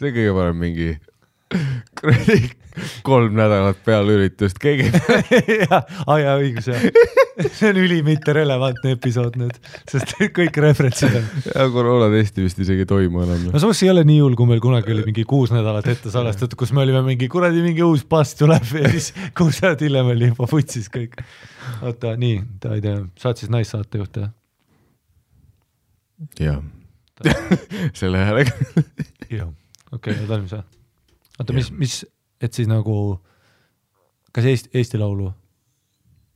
see kõige parem mingi kuradi kolm nädalat peale üritust, keegi jah, jaa, õigus jah. see on ülimite relevantne episood nüüd, sest kõik referentsid on. ja koroonatesti vist isegi ei toimu enam. no samas ei ole nii hull, kui meil kunagi oli mingi kuus nädalat ette salvestatud, kus me olime mingi kuradi mingi uus pass tuleb ja siis kuus nädalat hiljem oli juba vutsis kõik. oota, nii, ta ei tea, sa oled siis naissaatejuht jah? jah selle häälega. jah, okei okay,, valmis või? oota, mis, mis, et siis nagu, kas Eesti, Eesti Laulu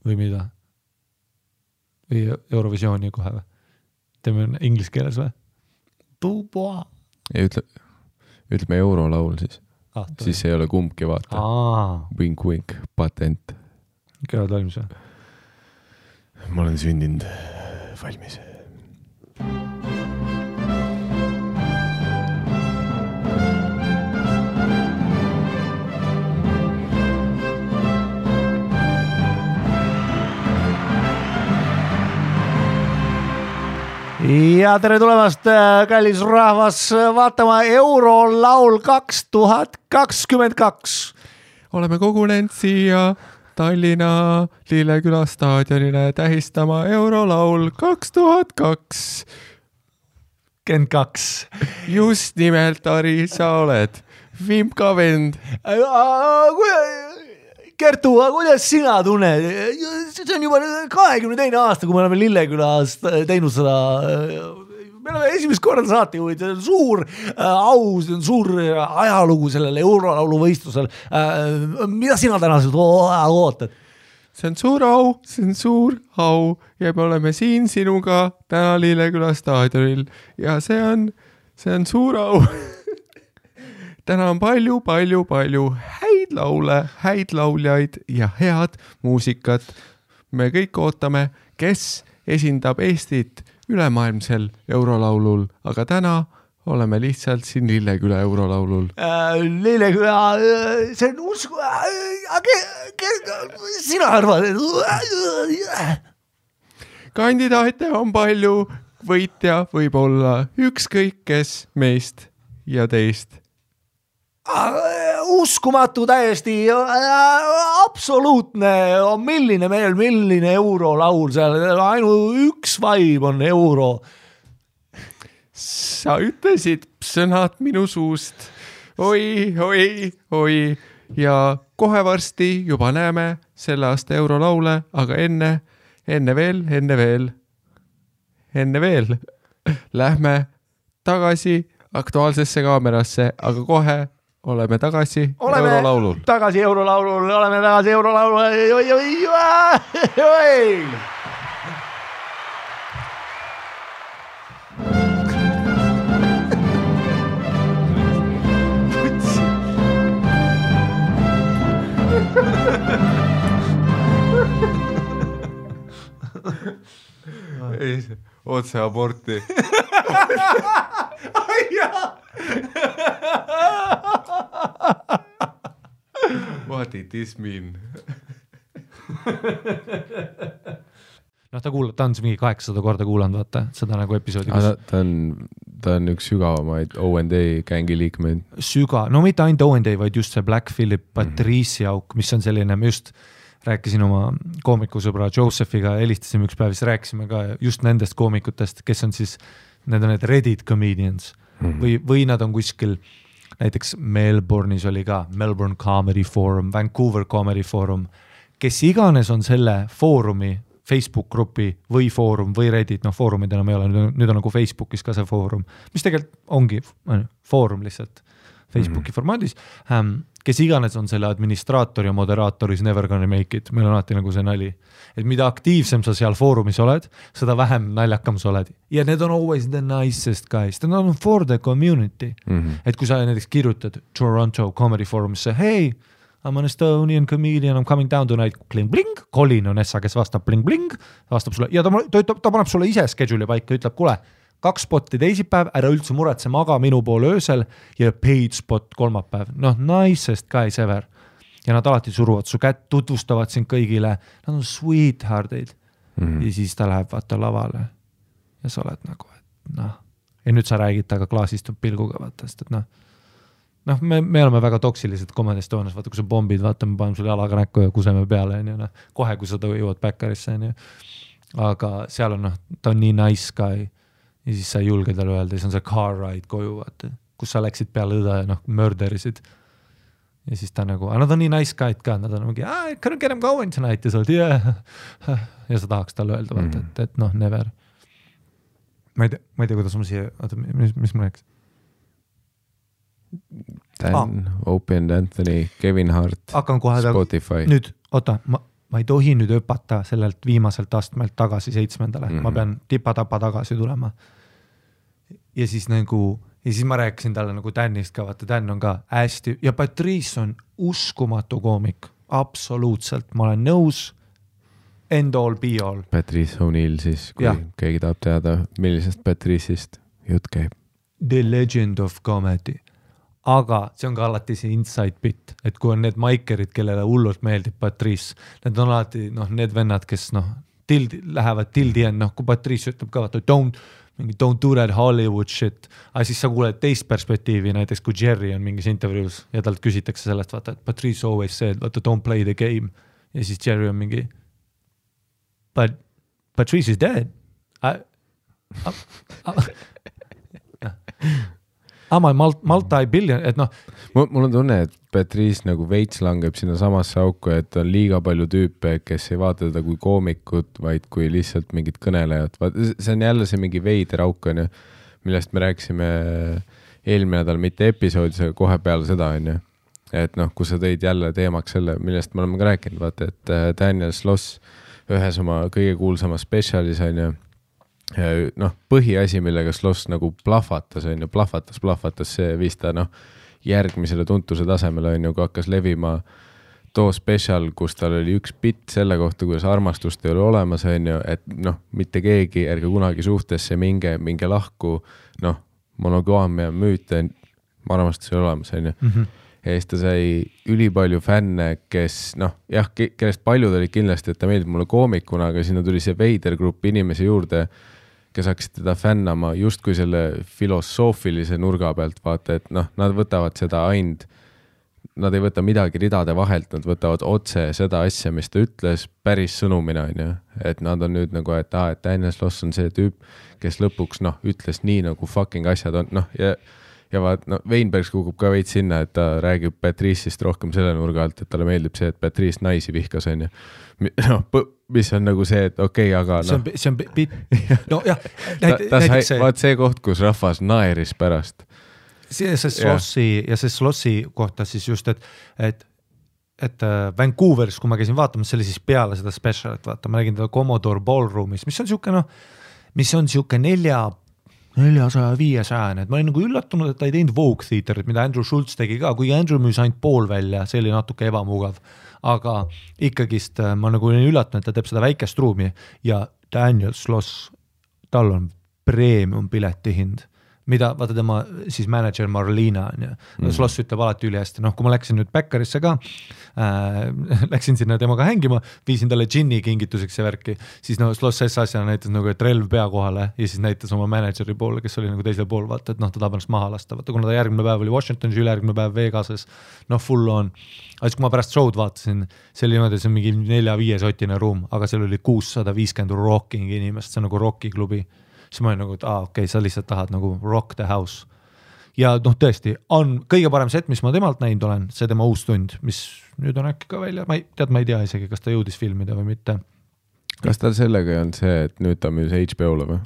või mida? või Eurovisiooni kohe või? teeme inglise keeles või? ei ütle, ütleme eurolaul siis ah,. siis ei ole kumbki, vaata. Wink-wink, patent. oled valmis või? ma olen sündinud valmis ja tere tulemast, äh, kallis rahvas, vaatama eurolaul kaks tuhat kakskümmend kaks. oleme kogunenud siia Tallinna Lilleküla staadionile tähistama eurolaul kaks tuhat kaks. kakskümmend kaks. just nimelt, Ari, sa oled Vimka vend Kertu, kuidas sina tunned, see on juba kahekümne teine aasta, kui me oleme Lillekülas teinud seda. me oleme esimest korda saatejuhid, see on suur äh, au, see on suur ajalugu sellel eurolaulu võistlusel äh,. mida sina tänaselt ootad? see on suur au, see on suur au ja me oleme siin sinuga täna Lilleküla staadionil ja see on, see on suur au täna on palju-palju-palju häid laule, häid lauljaid ja head muusikat. me kõik ootame, kes esindab Eestit ülemaailmsel eurolaulul, aga täna oleme lihtsalt siin Lilleküla eurolaulul äh,. Lilleküla, äh, see on usku- äh,, sina arvad, et kandidaate on palju, võitja võib olla ükskõik kes meist ja teist uskumatu täiesti, äh, absoluutne, milline meel, milline eurolaul seal, ainult üks vibe on euro. sa ütlesid sõnad minu suust. Oi, oi, oi. Ja kohe varsti juba näeme selle aasta eurolaule, aga enne, enne veel, enne veel, enne veel. Lähme tagasi Aktuaalsesse kaamerasse, aga kohe oleme tagasi oleme eurolaulul. tagasi eurolaulul, oleme tagasi eurolaulul, oi, oi, oi, oi. ei, otse aborti What did this mean? noh, ta kuulab, ta on siis mingi kaheksasada korda kuulanud, vaata seda nagu episoodi. Kus... ta on, ta on üks sügavamaid OND gängi liikmeid. süga, no mitte ainult OND, vaid just see Black Phillip Patriisi auk, mis on selline, just rääkisin oma koomikusõbra Josephiga, helistasime üks päev, siis rääkisime ka just nendest koomikutest, kes on siis, need on need Reddit comedians. Mm -hmm. või, või nad on kuskil näiteks Melbourne'is oli ka Melbourne Comedy Forum, Vancouver Comedy Forum, kes iganes on selle foorumi Facebook grupi või foorum või Reddit, noh foorumid enam ei ole, nüüd on nagu Facebookis ka see foorum, mis tegelikult ongi foorum lihtsalt Facebooki mm -hmm. formaadis ähm, kes iganes on selle administraator ja moderaator is never gonna make it, meil on alati nagu see nali. et mida aktiivsem sa seal foorumis oled, seda vähem naljakam sa oled. ja need on always the nicest guys, need on for the community mm. -hmm. et kui sa näiteks kirjutad Toronto Comedy Forumisse, hei, I m an Estonian comedian, I m coming down tonight, bling-bling, Colin on Essa, kes vastab bling-bling, vastab sulle ja ta, ta ta paneb sulle ise schedule'i paika, ütleb, kuule kaks spotti teisipäev, ära üldse muretse, maga minu poole öösel ja paid spot kolmapäev, noh, nicest guys ever. ja nad alati suruvad su kätt, tutvustavad sind kõigile, nad on sweetheart'id mm. -hmm. ja siis ta läheb vaata lavale ja sa oled nagu, et noh, ja nüüd sa räägid temaga klaasistunud pilguga, vaata, sest et noh, noh, me, me oleme väga toksilised Comedy Estonias, vaata kui sa pommid, vaata me paneme sulle jalaga näkku ja kuseme peale, onju, noh. kohe, kui sa jõuad Backerisse, onju. aga seal on noh, ta on nii nice guy ja siis sa ei julge talle öelda, siis on see car ride koju, vaata, kus sa läksid peale õde ja noh, murderisid. ja siis ta nagu, aga nad on nii nice guy'd ka, nad on mingi I couldn't get him going tonight ja sa oled yeah. ja sa tahaks talle öelda, vaata, et, et noh, never. ma ei tea, ma ei tea, kuidas ma siia, oota, mis, mis ma rääkisin? Dan, Opie and Anthony, Kevin Hart, Spotify. nüüd oota, ma, ma ei tohi nüüd hüpata sellelt viimaselt astmelt tagasi seitsmendale mm, -hmm. ma Mhm. pean tipa-tapa tagasi tulema. Ja siis nagu, ja siis ma rääkisin talle nagu Danist ka, vaata Dan on ka hästi ja Patrice on uskumatu koomik, absoluutselt, ma olen nõus. End all be all, Patrice O'Neill siis, kui Jah. keegi tahab teada, millisest Patrice'ist jutt käib. the legend of comedy. aga see on ka alati see inside bit, et kui on need maikerid, kellele hullult meeldib Patrice, need on alati noh, need vennad, kes noh, till, lähevad the end, noh kui Patrice ütleb ka vaata don't, mingi don't do that Hollywood shit, aga siis sa kuuled teist perspektiivi, näiteks kui Jerry on mingis intervjuus ja talt küsitakse sellest, vaata, et Patrice always said, vaata don't play the game. Ja siis Jerry on mingi but Patrice is dead. I, I m a mul- multi-billion, et noh, mul, on tunne, et Patrice nagu veits langeb sinnasamasse auku, et on liiga palju tüüpe, kes ei vaata teda kui koomikut, vaid kui lihtsalt mingit kõnelejat, vaat see on jälle see mingi veider auk onju, millest me rääkisime eelmine nädal, mitte episoodis, aga kohe peale seda onju. et noh, kus sa tõid jälle teemaks selle, millest me oleme ka rääkinud, vaata, et äh, Daniel Sloss ühes oma kõige kuulsamas spetsialis onju noh, põhiasi, millega Sloss nagu plahvatas, on ju, plahvatas, plahvatas, see viis ta noh, järgmisele tuntuse tasemele on ju, kui hakkas levima too spetsial, kus tal oli üks bitt selle kohta, kuidas armastust ei ole olemas, on ju, et noh, mitte keegi, ärge kunagi suhtesse minge, minge lahku, noh, monogaamia müüt armastus ei ole olemas, on ju. -hmm. ja siis ta sai ülipalju fänne, kes noh, jah, kellest paljud olid kindlasti, et ta meeldib mulle koomikuna, aga sinna tuli see veider grupp inimesi juurde, kes hakkasid teda fännama justkui selle filosoofilise nurga pealt, vaata, et noh, nad võtavad seda ainult, nad ei võta midagi ridade vahelt, nad võtavad otse seda asja, mis ta ütles päris sõnumina, onju. et nad on nüüd nagu, et aa, et Daniel Sloss on see tüüp, kes lõpuks noh, ütles nii nagu fucking asjad on, noh ja ja vaat no Weinbergs kukub ka veits sinna, et ta räägib Patrice'ist rohkem selle nurga alt, et talle meeldib see, et Patrice naisi vihkas, onju. noh, mis on nagu see, et okei okay,, aga see noh on, see on nojah, ta, ta sai see, vaat see koht, kus rahvas naeris pärast. see, see Slossi ja see Slossi kohta siis just, et, et et äh, Vancouveris, kui ma käisin vaatamas, see oli siis peale seda spetsialit, vaata, ma nägin teda Commodore Ballroomis, mis on sihuke noh, mis on sihuke nelja, neljasaja, viiesajane, et ma olin nagu üllatunud, et ta ei teinud Vogue Theaterit, mida Andrew Schultz tegi ka, kuigi Andrew müüs ainult pool välja, see oli natuke ebamugav. aga ikkagist äh, ma nagu olin üllatunud, et ta teeb seda väikest ruumi ja Daniel Sloss, tal on premium piletihind mida vaata tema siis mänedžer Marliina on ju mm., Sloss ütleb alati ülihästi, noh, kui ma läksin nüüd Backerisse ka äh, läksin sinna temaga hängima, viisin talle džinni kingituseks ja värki, siis no Sloss S asjana näitas nagu, et relv pea kohale ja siis näitas oma mänedžeri poole, kes oli nagu teisel pool, vaata, et noh, ta tahab ennast maha lasta, vaata kuna ta järgmine päev oli Washingtonis, ülejärgmine päev Vegases, noh, full on. aga siis, kui ma pärast show'd vaatasin, see oli niimoodi, see on mingi nelja-viiesotine ruum, aga seal oli kuussada viiskümmend rocking inimest, see on nagu rokiklubi siis ma olin nagu, et aa okei okay,, sa lihtsalt tahad nagu rock the house. Ja noh, tõesti on kõige parem set, mis ma temalt näinud olen, see tema uus tund, mis nüüd on äkki ka välja, ma ei, tead, ma ei tea isegi, kas ta jõudis filmida või mitte. kas tal sellega ei olnud see, et nüüd ta müüs HBO-le või?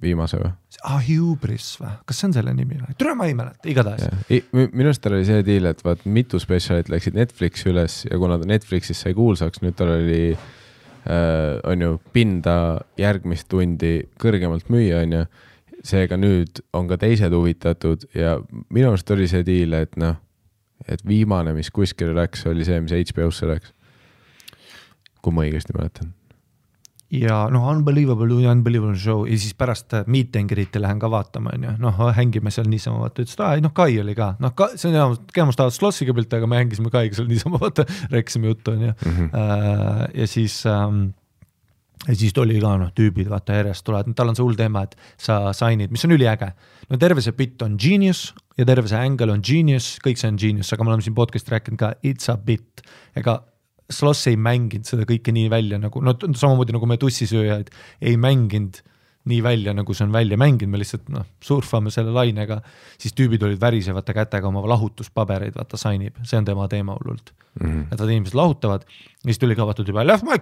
viimase või? ah, Hubris või, kas see on selle nimi või? tule, ma ei mäleta, igatahes. minu arust tal oli see deal, et vaat mitu spetsialit läksid Netflixi üles ja kuna ta Netflixis sai kuulsaks, nüüd tal oli äh, on ju pinda järgmist tundi kõrgemalt müüa, on ju. Seega nüüd on ka teised huvitatud ja minu arust oli see deal, et noh, et viimane, mis kuskile läks, oli see, mis HBO-sse läks. kui ma õigesti mäletan. ja noh, Unbelievable, Unbelievable show ja siis pärast äh, Meet and Greet'i lähen ka vaatama, onju, noh hängime seal niisama, vaata ütles, et aa ei noh, Kai oli ka, noh see on enamus, enamus tahavad Slossiga pilte, aga me hängisime Kaiga seal niisama, vaata rääkisime juttu, onju. Mhm. ja siis ähm, ja siis tuli ka noh, tüübid vaata järjest tulevad, tal on see hull teema, et sa sign'id, mis on üliäge. no terve see bitt on genius ja terve see angle on genius, kõik see on genius, aga me oleme siin podcast'is rääkinud ka it's a bit. ega Sloss ei mänginud seda kõike nii välja nagu, no samamoodi nagu me tussisööjaid ei mänginud nii välja, nagu see on välja mänginud, me lihtsalt noh, surfame selle lainega, siis tüübid olid värisevate kätega oma lahutuspabereid, vaata, sign ib, see on tema teema hullult mm. -hmm. et nad inimesed lahutavad ja siis tuli vaata tüübi I left my,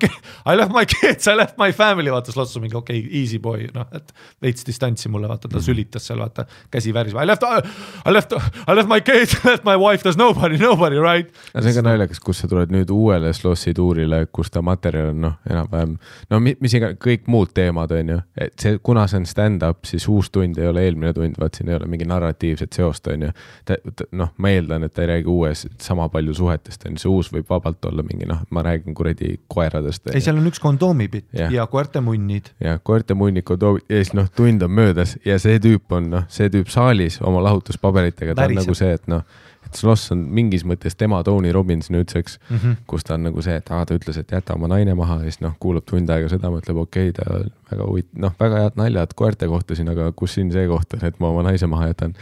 I left my kids, I left my family, vaata siis Lots on mingi okei okay,, easy boy, noh, et veits distantsi mulle, vaata ta mm sülitas seal, vaata, käsi väris, I left, I left, I left my kids, I left my wife, there's nobody, nobody, right. see on ka naljakas, kus sa tuled nüüd uuele Slossi tuurile, kus ta materjal on noh, enam-vähem, no mis iga, kõik muud teemad on ju, et see, kuna see on stand-up, siis uus tund ei ole eelmine tund, vaat siin ei ole mingi narratiivset seost, on ju. noh, ma eeldan, et ta ei räägi uues sama palju suhetest, on ju, see uus võib vabalt olla mingi noh, ma räägin kuradi koeradest. ei, seal on üks kondoomibitt ja, ja koerte munnid. ja koerte munnid, kondoomid ja siis noh, tund on möödas ja see tüüp on noh, see tüüp saalis oma lahutuspaberitega, ta on nagu see, et noh et Sloss on mingis mõttes tema Tony Robbins nüüdseks mm, -hmm. kus ta on nagu see, et aa, ta ütles, et jäta oma naine maha ja siis noh, kuulab tund aega seda, mõtleb okei okay,, ta väga huvit-, noh, väga head naljad koerte kohta siin, aga kus siin see koht on, et ma oma naise maha jätan.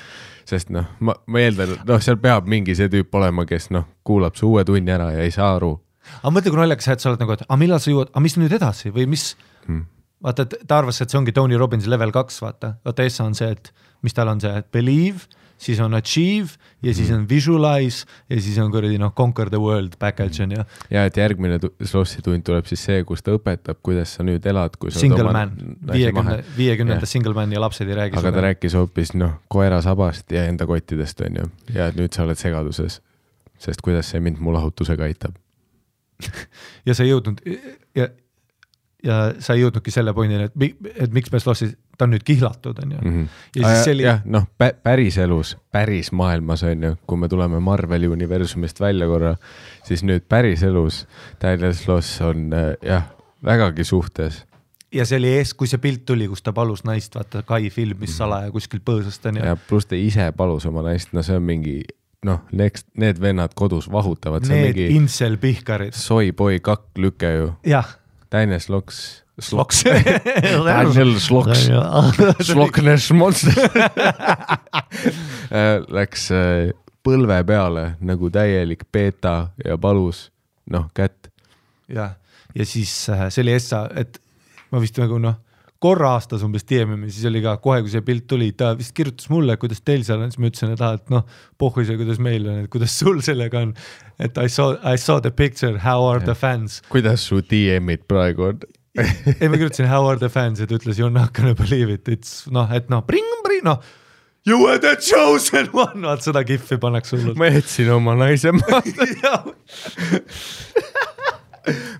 sest noh, ma, ma eeldan, noh, seal peab mingi see tüüp olema, kes noh, kuulab su uue tunni ära ja ei saa aru aga mõtle, kui naljakas, et sa oled nagu, et aga millal sa jõuad, aga mis nüüd edasi või mis hmm., vaata, et ta arvas, et see ongi Tony Robbinsi level kaks, vaata, vaata Essa on see, et mis tal on see, et believe, siis on achieve ja siis on visualize ja siis on kuradi noh, conquer the world package on ju. ja et järgmine Slossi tund tuleb siis see, kus ta õpetab, kuidas sa nüüd elad, kui sa single man, viiekümne, viiekümnenda single man ja lapsed ei räägi. aga ta rääkis hoopis noh, koerasabast ja enda kottidest on ju, ja nüüd sa oled segaduses. sest kuidas see mind mu lahutusega aitab ja sa ei jõudnud ja, ja sa ei jõudnudki selle pointini, et, et miks me Slossi, ta on nüüd kihlatud, on ju. Mhm. ja siis selline. jah, noh, päriselus, päris maailmas on ju, kui me tuleme Marveli universumist välja korra, siis nüüd päriselus Daniel Sloss on äh, jah, vägagi suhtes ja see oli ees, kui see pilt tuli, kus ta palus naist, vaata Kai filmis mhm. salaja kuskilt põõsast onju. ja pluss ta ise palus oma naist, no see on mingi noh, next, need vennad kodus vahutavad. Need incel pihkarid. Soyboy kakk lüke ju. jah. Daniel Sloks. Sloks Daniel Sloks. Sloknes monster äh, Läks äh, põlve peale nagu täielik beeta ja palus noh kätt. jah, ja siis äh, see oli Essa, et ma vist nagu noh korra aastas umbes DM-ime, siis oli ka kohe, kui see pilt tuli, ta vist kirjutas mulle, kuidas teil seal on, siis ma ütlesin, et aa, et noh, pohhu see, kuidas meil on, et kuidas sul sellega on. et I saw, I saw the picture, how are ja. the fans? kuidas su DM-id praegu on ei, ma kirjutasin how are the fans ja ta ütles you are not gonna believe it, it's noh, et noh, bring, bring, noh. You were the chosen one, vaat seda kihvi pannakse hullult. ma jätsin oma naise maha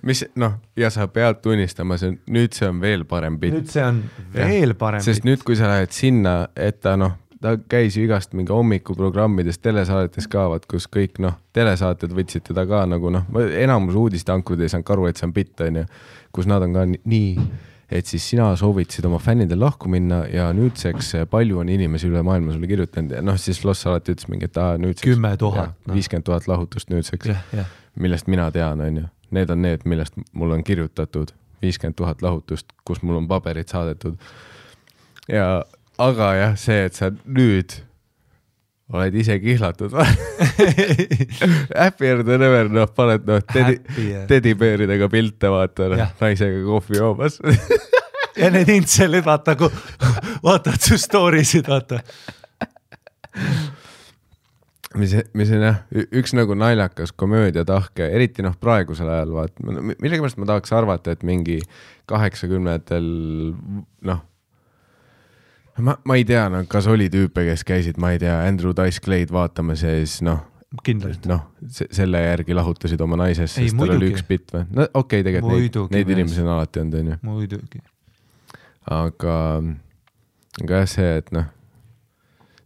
mis noh, ja sa pead tunnistama, see on, nüüd see on veel parem pilt. nüüd see on veel ja. parem sest nüüd, kui sa lähed sinna, et ta noh, ta käis ju igast mingi hommikuprogrammides, telesaadetes ka, vaat kus kõik noh, telesaated võtsid teda ka nagu noh, enamus uudisteankurid ei saanud aru, et see on bitt, on ju, kus nad on ka nii et siis sina soovitasid oma fännidel lahku minna ja nüüdseks palju on inimesi üle maailma sulle kirjutanud ja noh, siis Loss alati ütles mingi, et aa nüüdseks. kümme tuhat. viiskümmend tuhat lahutust nüüdseks, millest mina tean, on ju need on need, millest mul on kirjutatud, viiskümmend tuhat lahutust, kus mul on paberid saadetud. ja, aga jah, see, et sa nüüd oled ise kihlatud Happier than ever, noh, paned noh tedi, tedibeeridega pilte, vaata noh, naisega kohvi joomas. Ja need intselid, vaata, vaatavad su story sid, vaata mis, mis on jah, üks nagu naljakas komöödiatahke, eriti noh, praegusel ajal vaat, millegipärast ma tahaks arvata, et mingi kaheksakümnendatel noh, ma, ma ei tea, no kas oli tüüpe, kes käisid, ma ei tea, Andrew Dice Clay'd vaatamas ja siis noh, kindlalt. noh, selle järgi lahutasid oma naisest, sest tal oli üks bitt või? no okei okay,, tegelikult neid, neid inimesi on alati olnud, onju. muidugi. aga, aga jah, see, et noh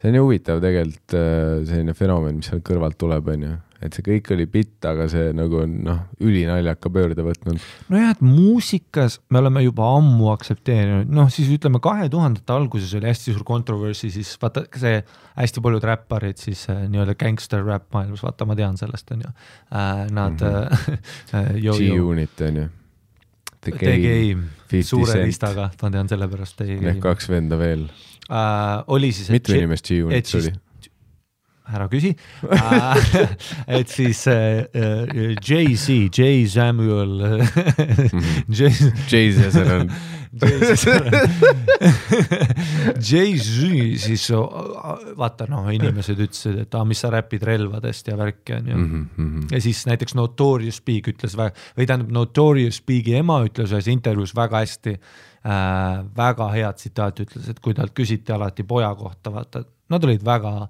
see on ju huvitav tegelikult äh, selline fenomen, mis seal kõrvalt tuleb, on ju, et see kõik oli bitt, aga see nagu on noh, ülinaljaka pöörde võtnud. nojah, et muusikas me oleme juba ammu aktsepteerinud, noh siis ütleme kahe tuhandete alguses oli hästi suur controversy, siis vaata see hästi paljud räpparid siis äh, nii-öelda gangster rap maailmas, vaata, ma tean sellest, on ju äh,. Nad mm -hmm. G-Unit on ju The The Game, Game, 50 suure Cent. listaga, ma tean sellepärast The Game kaks venda veel. äh,. oli siis, mitu inimest siis oli? Ära küsi. Äh, et siis äh, äh, Jay-Z, Jay Samuel. Jay, Jesus on, Jay-Z siis vaata noh, inimesed ütlesid, et aa, mis sa räpid relvadest ja värki on ju. Mm. Mhm, -hmm. ja siis näiteks Notorious Big ütles või tähendab Notorious Bigi ema ütles ühes intervjuus väga hästi äh,, väga hea tsitaat ütles, et kui talt küsiti alati poja kohta, vaata, nad olid väga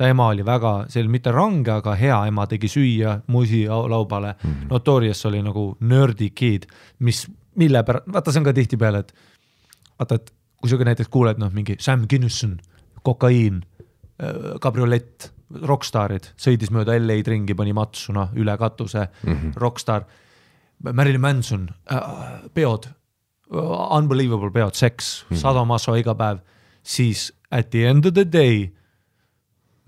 ta ema oli väga, see oli mitte range, aga hea ema tegi süüa musi au- laubale mm. -hmm. Notorious oli nagu nerdy kid, mis, mille pärast, vaata, see on ka tihtipeale, et vaata, et kui sa ka näiteks kuuled, noh, mingi Sam Kinison, kokaiin, kabriolett, rokkstaarid, sõitis mööda LA-d ringi, pani matsu, noh, üle katuse mm, -hmm. rokkstaar, Marilyn Manson äh,, peod, unbelievable peod, seks mm, -hmm. sadomaso iga päev, siis at the end of the day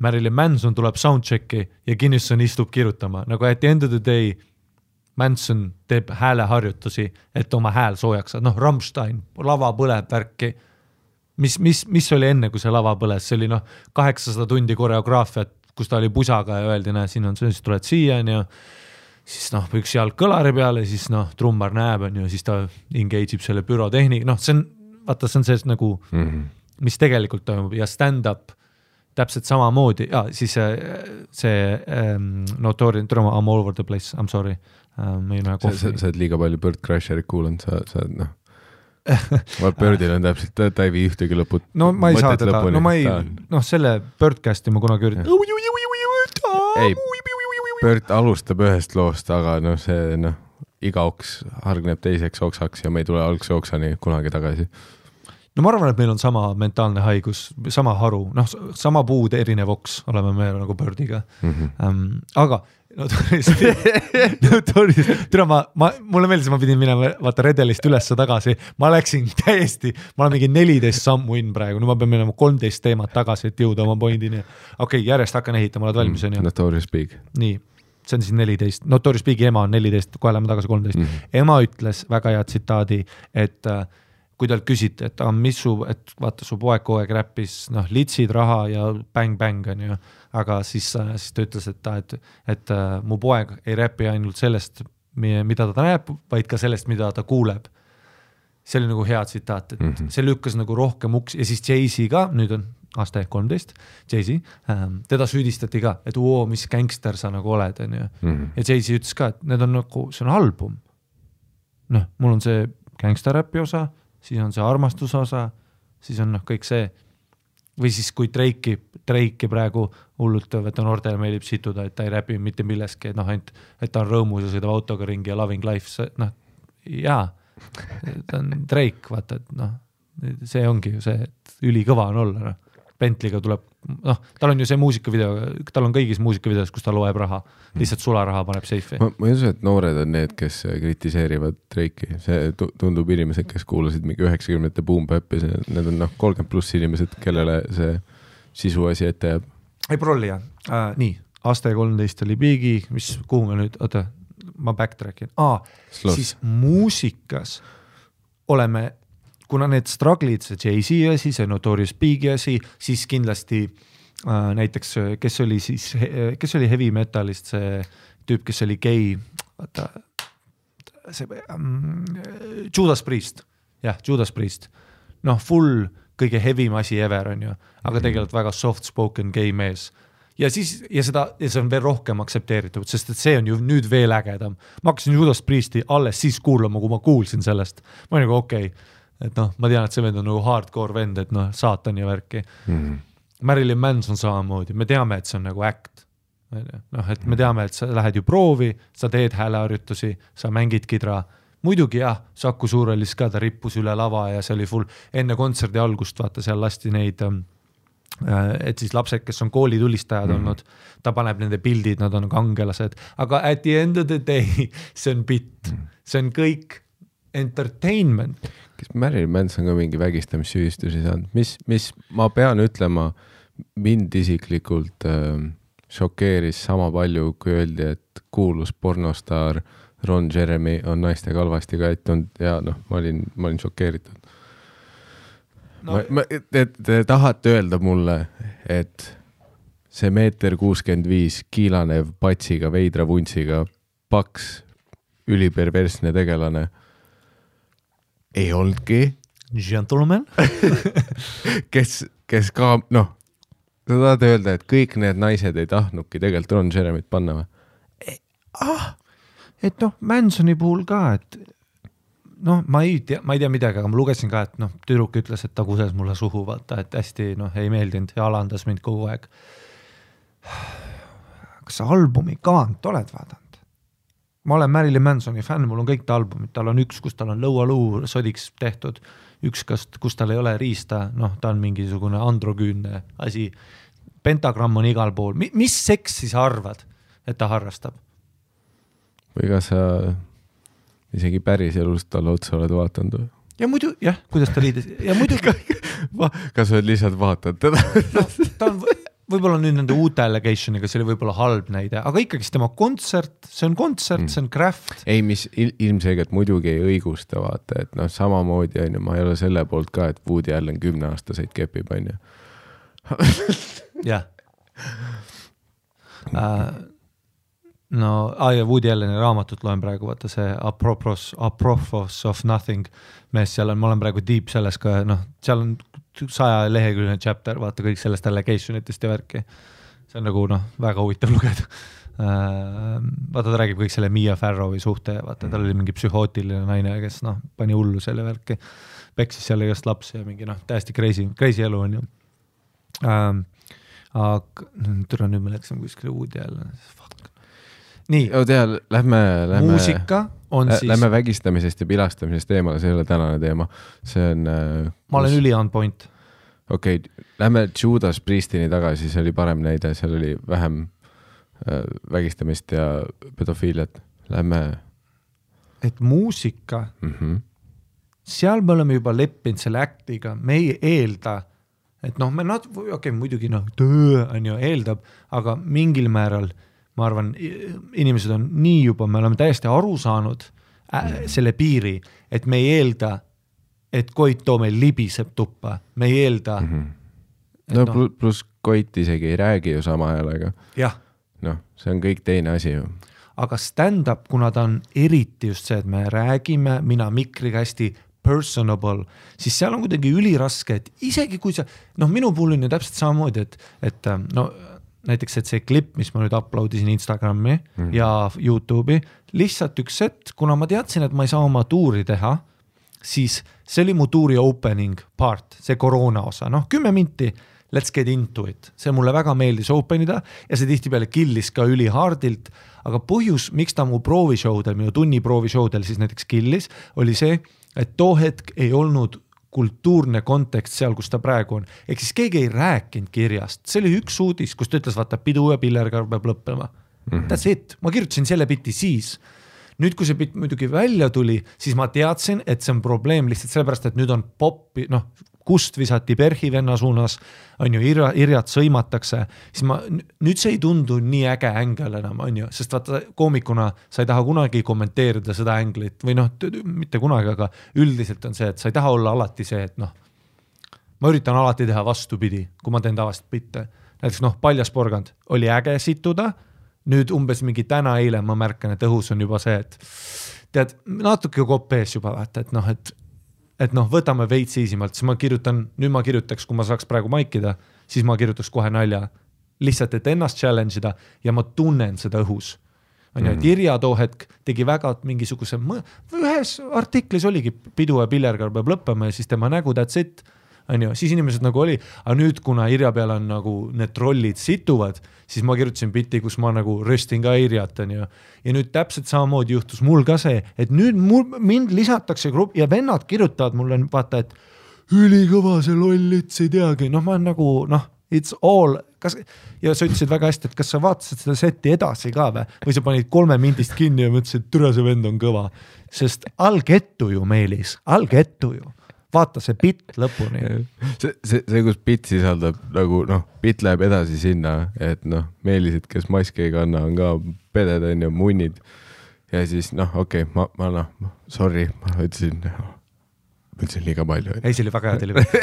Marilyn Manson tuleb soundcheck'i ja Kinnison istub kirjutama, nagu at the end of the day Manson teeb hääleharjutusi, et oma hääl soojaks saada, noh, Rammstein, lava põleb värki. mis, mis, mis oli enne, kui see lava põles, see oli noh, kaheksasada tundi koreograafiat, kus ta oli pusaga ja öeldi, näe, siin on see, siis tuled siia, onju. siis noh, üks jalg kõlari peale, siis noh, trummar näeb, onju, siis ta engage ib selle pürotehnika, noh, see on, vaata, see on see nagu mm, -hmm. mis tegelikult toimub ja stand-up täpselt samamoodi siis see, um, Notorious, I m all over the place, I m sorry uh,. ma ühe sa, kohvi sa,. oled liiga palju Bert Crusherit kuulanud, sa, sa oled noh. vaat Birdil on täpselt, ta, ei vii ühtegi lõput. no ma ei saa teda, no ma ei, noh, selle Birdcasti ma kunagi üritan. ei, Bert alustab ühest loost, aga noh, see noh, iga oks hargneb teiseks oksaks ja me ei tule algse oksani kunagi tagasi. No ma arvan, et meil on sama mentaalne haigus, sama haru, noh, sama puud, erinev oks oleme me nagu Birdiga mm. -hmm. Um, aga Notorious, Notorious, tere, ma, ma, mulle meeldis, ma pidin minema vaata redelist ülesse-tagasi, ma läksin täiesti, ma olen mingi neliteist sammu in praegu, nüüd ma pean minema kolmteist teemat tagasi, et jõuda oma pointini. okei okay,, järjest hakkan ehitama, oled valmis, onju? Notorious Big. nii, see on siis neliteist, Notorious Bigi ema on neliteist, kohe lähme tagasi kolmteist mm. -hmm. ema ütles väga hea tsitaadi, et äh, kui talt küsiti, et aga mis su, et vaata, su poeg kogu aeg räppis noh, litsid, raha ja bäng-bäng on ju, aga siis, siis ta ütles, et ta, et, et äh, mu poeg ei räpi ainult sellest, mida ta näeb, vaid ka sellest, mida ta kuuleb. see oli nagu hea tsitaat, et mm -hmm. see lükkas nagu rohkem uksi ja siis Jay-Z ka, nüüd on aasta kolmteist, Jay-Z ähm,, teda süüdistati ka, et oo, mis gängster sa nagu oled, on ju. ja Jay-Z ütles ka, et need on nagu, see on album. noh, mul on see gängstaräpi osa, siis on see armastuse osa, siis on noh, kõik see. või siis, kui Drake'i, Drake'i praegu hullult vaata noortele meeldib situda, et ta ei räpi mitte milleski, et noh, ainult, et ta on rõõmus ja sõidab autoga ringi ja loving life, see noh, jaa, ta on Drake, vaata, et noh, see ongi ju see, et ülikõva on olla, noh. Bentley'ga tuleb, noh, tal on ju see muusikavideo, tal on kõigis muusikavideos, kus ta loeb raha, lihtsalt sularaha paneb seifi. ma, ma ei usu, et noored on need, kes kritiseerivad Drake'i, see tu- tundub inimesed, kes kuulasid mingi üheksakümnendate Boom Bap'i, need on noh, kolmkümmend pluss inimesed, kellele see sisu asi ette jääb. ei prolli jah äh,, nii, aasta kolmteist oli Biggi, mis, kuhu me nüüd, oota, ma backtrack in ah,, Sloss. siis muusikas oleme, kuna need struggle'id, see Jay-Z asi, see Notorious Big'i asi, siis kindlasti äh, näiteks, kes oli siis, kes oli heavy metalist see tüüp, kes oli gei, vaata see um, Judas Priest, jah, Judas Priest, noh, full kõige heavim asi ever on ju, aga tegelikult väga soft spoken gei mees. Ja siis ja seda ja see on veel rohkem aktsepteeritud, sest et see on ju nüüd veel ägedam. ma hakkasin Judas Priesti alles siis kuulama, kui ma kuulsin sellest, ma olin nagu okei. okay., et noh, ma tean, et see vend on nagu hardcore vend, et noh, saatan ja värki mm.. Marilyn Manson samamoodi, me teame, et see on nagu äkt. noh, et me teame, et sa lähed ju proovi, sa teed hääleharjutusi, sa mängid kidra muidugi jah, Saku Suurhallis ka ta rippus üle lava ja see oli full, enne kontserdi algust vaata seal lasti neid ähm, et siis lapsed, kes on koolitulistajad mm. olnud, ta paneb nende pildid, nad on kangelased, aga at the end of the day, see on bitt mm., see on kõik entertainment. Kas Marilyn Manson ka mingi vägistamissüüdistusi saanud, mis, mis ma pean ütlema, mind isiklikult äh, šokeeris sama palju, kui öeldi, et kuulus pornostaar Ron Jeremy on naistega halvasti käitunud ja noh, ma olin, ma olin šokeeritud no.. ma, ma, te, te tahate öelda mulle, et see meeter kuuskümmend viis kiilanev patsiga, veidra vuntsiga, paks, üliperversne tegelane ei olnudki, Gentleman, kes, kes ka noh, sa tahad öelda, et kõik need naised ei tahtnudki tegelikult Ron Jeremyt panna või? ah, et noh, Mansoni puhul ka, et noh, ma ei tea, ma ei tea midagi, aga ma lugesin ka, et noh, tüdruk ütles, et ta kuses mulle suhu, vaata, et hästi noh, ei meeldinud ja alandas mind kogu aeg. kas sa albumi kaant oled vaadanud? Ma olen Marilyn Mansoni fänn, mul on kõik ta albumid, tal on üks, kus tal on lõualuu sodiks tehtud, üks, kas, kus tal ei ole riista, noh, ta on mingisugune androküünne asi. pentagramm on igal pool, mis seksi sa arvad, et ta harrastab? või kas sa isegi päriselus talle otsa oled vaadanud või? ja muidu jah, kuidas ta riides ja muidugi kas sa lihtsalt vaatad teda? noh, ta on võib-olla nüüd nende uute allegationiga, see oli võib-olla halb näide, aga ikkagist tema kontsert, see on kontsert, see on craft. ei, mis il ilmselgelt muidugi ei õigusta, vaata, et noh, samamoodi on ju, ma ei ole selle poolt ka, et Woody Allen kümneaastaseid kepib, on ju. jah uh. no ah,, ja Woody Alleni raamatut loen praegu, vaata see Apropos, Apropos of nothing mees seal on, ma olen praegu deep selles ka, noh, seal on saja leheküljeline chapter, vaata kõik sellest allegation itest ja värki. see on nagu noh, väga huvitav lugeda uh,. vaata, ta räägib kõik selle Miia Farrowi suhte, vaata, tal oli mingi psühhootiline naine, kes noh, pani hullu selle värki. peksis seal igast lapsi ja mingi noh, täiesti crazy, crazy elu on ju um,. aga türa nüüd me läksime kuskile Woody jälle, fuck. nii, tea, lähme, lähme. muusika on siis, Lähme vägistamisest ja pilastamisest eemale, see ei ole tänane teema, see on äh,. ma olen üli on point. okei okay,, lähme Judas Priestini tagasi, see oli parem näide, seal oli vähem äh, vägistamist ja pedofiiliat. Lähme et muusika, mm. -hmm. seal me oleme juba leppinud selle act'iga, me ei eelda, et noh, me nat-, okei okay,, muidugi noh, töö on ju eeldab, aga mingil määral ma arvan, inimesed on nii juba, me oleme täiesti aru saanud äh, selle piiri, et me ei eelda, et Koit Toome libiseb tuppa, me ei eelda mm. -hmm. no pl pluss Koit isegi ei räägi ju sama häälega, noh, see on kõik teine asi ju. aga stand-up, kuna ta on eriti just see, et me räägime, mina mikriga hästi personable, siis seal on kuidagi üliraske, et isegi kui sa, noh, minu puhul on ju täpselt samamoodi, et, et no näiteks, et see klipp, mis ma nüüd upload isin Instagrami mm -hmm. ja Youtube'i, lihtsalt üks hetk, kuna ma teadsin, et ma ei saa oma tuuri teha, siis see oli mu tuuri opening part, see koroona osa, noh, kümme minti let's get into it, see mulle väga meeldis open ida ja see tihtipeale killis ka ülihardilt, aga põhjus, miks ta mu proovishow del, minu tunni proovishow del siis näiteks killis, oli see, et too hetk ei olnud kultuurne kontekst seal, kus ta praegu on, ehk siis keegi ei rääkinud kirjast, see oli üks uudis, kus ta ütles, vaata pidu ja pillerkaar peab lõppema mm. -hmm. That's it, ma kirjutasin selle biti siis nüüd, kui see bitt muidugi välja tuli, siis ma teadsin, et see on probleem lihtsalt sellepärast, et nüüd on popi, noh, kust visati PERH-i venna suunas, on ju, Irja, Irjat sõimatakse, siis ma, nüüd see ei tundu nii äge ängel enam, on ju, sest vaata koomikuna sa ei taha kunagi kommenteerida seda änglit või noh, mitte kunagi, aga üldiselt on see, et sa ei taha olla alati see, et noh, ma üritan alati teha vastupidi, kui ma teen tavaliselt bitte. näiteks noh, paljas porgand oli äge situda, nüüd umbes mingi täna-eile ma märkan, et õhus on juba see, et tead, natuke kopp ees juba vaata, et noh, et et noh, võtame veits easimalt, siis ma kirjutan, nüüd ma kirjutaks, kui ma saaks praegu maikida, siis ma kirjutaks kohe nalja. lihtsalt, et ennast challenge ida ja ma tunnen seda õhus. on ju, et Irja too hetk tegi väga mingisuguse, ühes artiklis oligi pidu ja pillerkaar peab lõppema ja siis tema nägu that's it on ju, siis inimesed nagu oli, aga nüüd, kuna Irja peal on nagu need trollid situvad, siis ma kirjutasin biti, kus ma nagu röstin ka Irjat, on ju. ja nüüd täpselt samamoodi juhtus mul ka see, et nüüd mul, mind lisatakse gruppi ja vennad kirjutavad mulle vaata, et ülikõva see loll lits, ei teagi, noh, ma olen nagu noh, it's all, kas ja sa ütlesid väga hästi, et kas sa vaatasid seda seti edasi ka või, või sa panid kolme mindist kinni ja mõtlesid, et türa see vend on kõva, sest algettu ju, Meelis, algettu ju vaata see bitt lõpuni. see, see, see, kus bitt sisaldab nagu noh, bitt läheb edasi sinna, et noh, meelised, kes maski ei kanna, on ka peded on ju, munnid. ja siis noh, okei okay,, ma, ma noh, sorry, ma ütlesin, ma ütlesin liiga palju. ei, see oli väga hea delivery.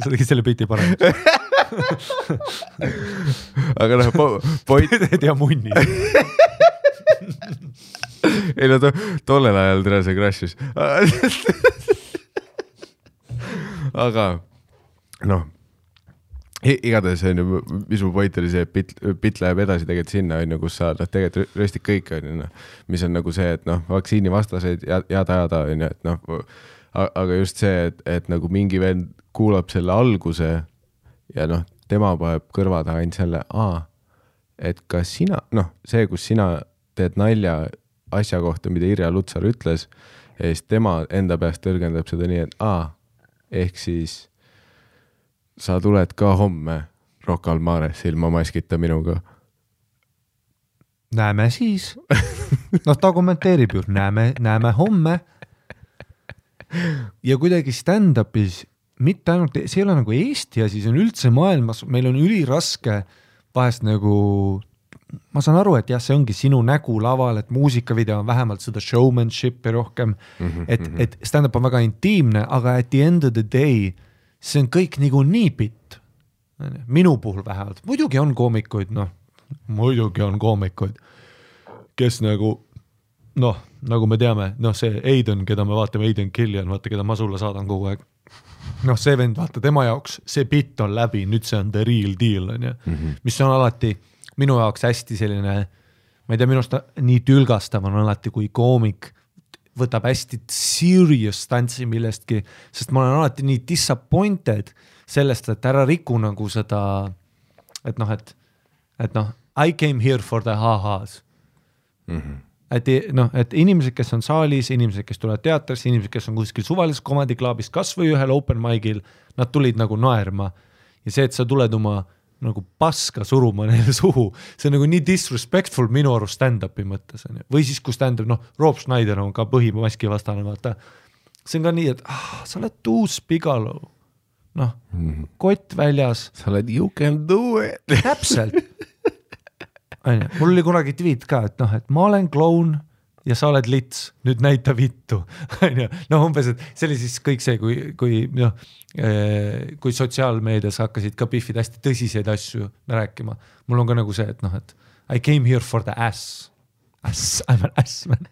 sa tegid selle biti paremaks. aga noh, point, teed hea munni. ei no to, tollel ajal tere see crash'is. aga noh, igatahes on ju, mis mu point oli see, et bitt, bitt läheb edasi tegelikult sinna on ju, kus sa noh, tegelikult röstid kõik on ju noh, mis on nagu see, et noh, vaktsiinivastased ja jada-jada on ju, et noh, aga just see, et, et nagu mingi vend kuulab selle alguse ja noh, tema paneb kõrva taha ainult selle, aa, et kas sina, noh, see, kus sina teed nalja asja kohta, mida Irja Lutsar ütles ja siis tema enda peast tõlgendab seda nii, et aa, ehk siis sa tuled ka homme Rocca al Mares ilma maskita minuga. näeme siis. noh, ta kommenteerib ju, näeme, näeme homme. ja kuidagi stand-up'is mitte ainult, see ei ole nagu Eesti asi, see on üldse maailmas, meil on üliraske vahest nagu ma saan aru, et jah, see ongi sinu nägu laval, et muusikavideo on vähemalt seda showmanship'i rohkem. Mm, -hmm, et, et stand-up on väga intiimne, aga at the end of the day see on kõik niikuinii bitt. minu puhul vähemalt, muidugi on koomikuid, noh, muidugi on koomikuid, kes nagu noh, nagu me teame, noh, see Aiden, keda me vaatame, Aiden Killian, vaata, keda ma sulle saadan kogu aeg. noh, see vend, vaata tema jaoks see bitt on läbi, nüüd see on the real deal on ju, mis on alati minu jaoks hästi selline, ma ei tea, minu arust nii tülgastav on alati, kui koomik võtab hästi serious stance'i millestki, sest ma olen alati nii disappointed sellest, et ära riku nagu seda, et noh, et, et noh, I came here for the ha-has mm. -hmm. et noh, et inimesed, kes on saalis, inimesed, kes tulevad teatrisse, inimesed, kes on kuskil suvalises comedy club'is, kasvõi ühel open mic'il, nad tulid nagu naerma ja see, et sa tuled oma nagu paska suruma neile suhu, see on nagu nii disrespectful minu arust stand-up'i mõttes on ju, või siis kui stand-up, noh, Rob Schneider on ka põhimaski vastane, vaata. see on ka nii, et ah, sa oled uus Pigalo, noh, kott väljas, sa oled you can do it. täpselt. onju, mul oli kunagi tweet ka, et noh, et ma olen kloun ja sa oled lits, nüüd näita vittu, onju. noh, umbes, et see oli siis kõik see, kui, kui noh, kui sotsiaalmeedias hakkasid ka Biffid hästi tõsiseid asju rääkima. mul on ka nagu see, et noh, et I came here for the ass. Ass, I m an ass man.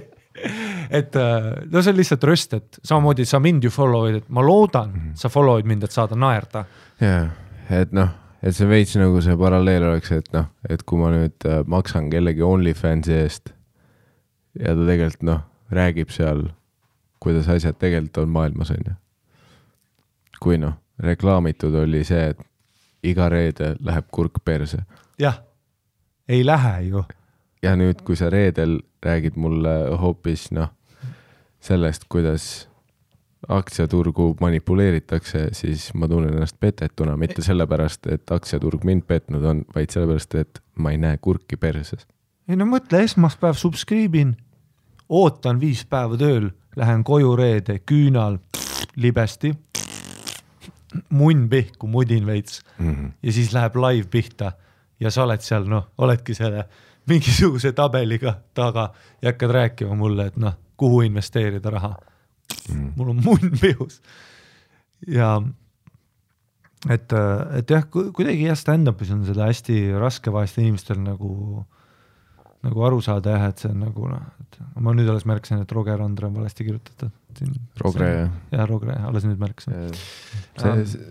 et äh, no see on lihtsalt röst, et samamoodi sa mind ju follow'id, et ma loodan, sa follow'id mind, et saada naerda. jaa, et noh, et see veits nagu see paralleel oleks, et noh, et kui ma nüüd äh, maksan kellegi OnlyFansi eest ja ta tegelikult noh, räägib seal, kuidas asjad tegelikult on maailmas, on ju. kui noh, reklaamitud oli see, et iga reede läheb kurk perse jah, ei lähe ju ja nüüd, kui sa reedel räägid mulle hoopis noh, sellest, kuidas aktsiaturgu manipuleeritakse, siis ma tunnen ennast petetuna, mitte sellepärast, et aktsiaturg mind petnud on, vaid sellepärast, et ma ei näe kurki perses. Ei no mõtle, esmaspäev subscribe in, ootan viis päeva tööl, lähen koju reede, küünal, libesti, munn pihku, mudin veits. Ja siis läheb live pihta. Ja sa oled seal, noh, oledki selle mingisuguse tabeliga taga ja hakkad rääkima mulle, et noh, kuhu investeerida raha. Mm.. mul on munn pihus. Ja et, et jah, kuidagi jah, stand-up'is on seda hästi raske vahest inimestel nagu, nagu aru saada jah, et see on nagu noh, et ma nüüd alles märkasin, et Roger Andre on valesti kirjutatud. Rogre jah. jah, Rogre, alles nüüd märkasin. see,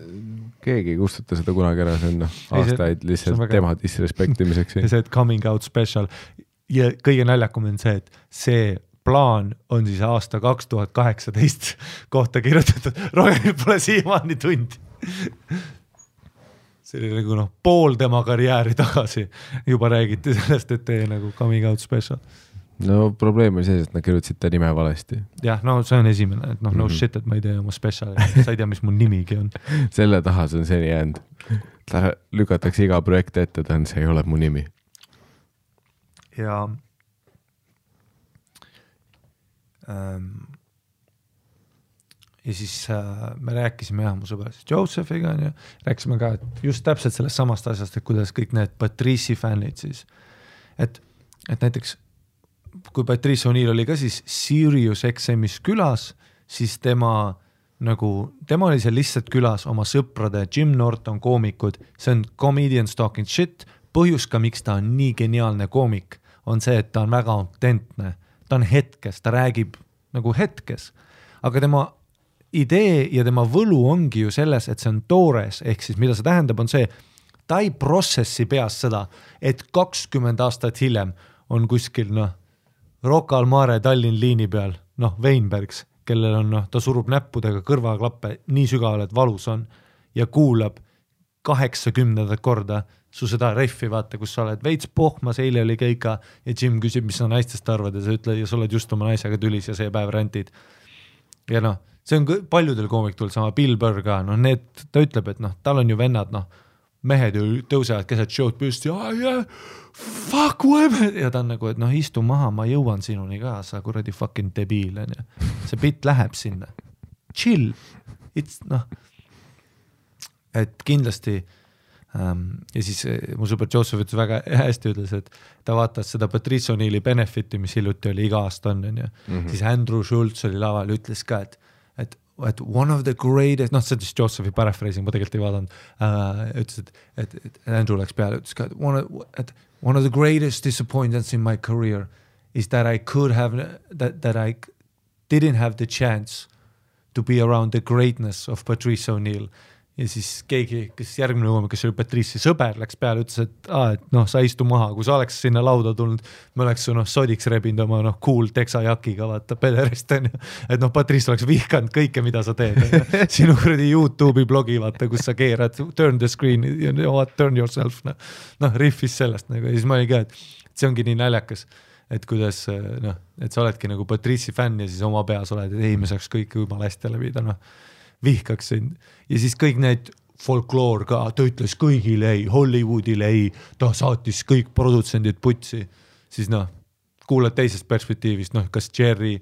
keegi ei kustuta seda kunagi ära, see on noh, see- aastaid see lihtsalt väga- tema disrespect imiseks. ja see, et coming out special ja kõige naljakam on see, et see plaan on siis aasta kaks tuhat kaheksateist kohta kirjutatud, Rogeril pole siiamaani tundi. see oli nagu noh, pool tema karjääri tagasi juba räägiti sellest, et tee nagu coming out special. no probleem oli selles, et nad kirjutasid ta nime valesti. jah, no see on esimene, et noh, no Mhm. shit, et ma ei tee oma spetsiali, sa ei tea, mis mu nimigi on. selle taha see on seni jäänud. ta lükatakse iga projekt ette, ta on, see ei ole mu nimi. ja ähm, ja siis äh, me rääkisime jah, mu sõbra siis Josephiga onju, rääkisime ka et just täpselt sellest samast asjast, et kuidas kõik need Patrice'i fännid siis, et, et näiteks kui Patrice O'Neill oli ka siis Sirius XM-is külas, siis tema nagu, tema oli seal lihtsalt külas oma sõprade, Jim Norton koomikud, see on comedians talking shit, põhjus ka, miks ta on nii geniaalne koomik, on see, et ta on väga autentne, ta on hetkes, ta räägib nagu hetkes, aga tema idee ja tema võlu ongi ju selles, et see on toores, ehk siis mida see tähendab, on see, ta ei process'i peas seda, et kakskümmend aastat hiljem on kuskil noh, Rocca al Mare Tallinn liini peal, noh, Weinbergs, kellel on noh, ta surub näppudega kõrvaklappe nii sügavale, et valus on ja kuulab kaheksakümnendat korda su seda rehvi, vaata, kus sa oled veits pohmas, eile oli keika ja Jim küsib, mis sa naistest arvad ja sa ütled ja sa oled just oma naisega tülis ja see päev rändid. ja noh, see on paljudel koomikutel sama, Bill Burr ka, noh, need, ta ütleb, et noh, tal on ju vennad, noh, mehed ju tõusevad keset show'd püsti, fuck women ja ta on nagu, et noh, istu maha, ma jõuan sinuni ka, sa kuradi fucking debiil onju. see bitt läheb sinna, chill, it's noh, et kindlasti ähm, ja siis eh, mu sõber Joseph ütles väga hästi, ütles, et ta vaatas seda Patrice O'Neill'i Benefit'i, mis hiljuti oli, iga aasta on, onju, mhm. siis Andrew Schultz oli laval, ütles ka, et, et et one of the greatest, noh, see on siis Josephi paraphrasing, ma tegelikult ei vaadanud uh,, ütles, et, et, et Andrew läks peale, ütles ka, et one of, et one of the greatest disappointments in my career is that I could have, that, that I didn't have the chance to be around the greatness of Patrice O'Neill ja siis keegi, kes järgmine hommik, kes oli Patrice'i sõber, läks peale, ütles, et aa, et noh, sa istu maha, kui sa oleks sinna lauda tulnud, me oleks su noh, sodiks rebinud oma noh, cool teksajakiga, vaata, pederist onju. et noh, Patrice oleks vihkanud kõike, mida sa teed, sinu kuradi Youtube'i blogi, vaata, kus sa keerad turn the screen, you know what, turn yourself, noh. noh, rihvis sellest nagu ja siis ma olin ka, et see ongi nii naljakas et kuidas noh, et sa oledki nagu Patrice'i fänn ja siis oma peas oled, et ei, me saaks kõike jumala hästi läbida, noh vihkaks sind ja siis kõik need folkloor ka, ta ütles kõigile ei, Hollywoodile ei, ta saatis kõik produtsendid putsi, siis noh, kuulad teisest perspektiivist, noh, kas Jerry,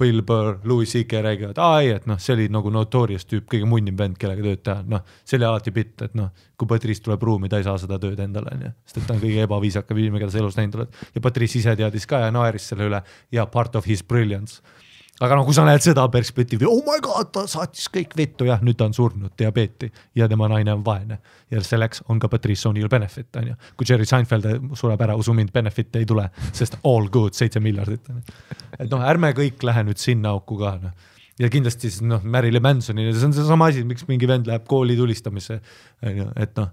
Bill Burr, Louis CK räägivad, aa ei, et noh, see oli nagu notorious tüüp, kõige munnim vend, kellega tööd teha, noh, see oli alati bitt, et noh, kui Patrice tuleb ruumi, ta ei saa seda tööd endale, onju, sest et ta on kõige ebaviisakam inimene, keda sa elus näinud oled. Ja Patrice ise teadis ka ja naeris selle üle. Ja part of his brilliance aga noh, kui sa näed seda perspektiivi, oh my god, ta saatis kõik vittu, jah, nüüd ta on surnud diabeeti ja tema naine on vaene. ja selleks on ka Patrice O'Neill benefit, on ju. kui Jerry Seinfeld sureb ära, usu mind, benefit'i ei tule, sest all good, seitse miljardit, on ju. et noh, ärme kõik lähe nüüd sinna auku ka, noh ja kindlasti siis noh, Marilyn Mansonile, see on seesama asi, miks mingi vend läheb kooli tulistamisse, on ju, et noh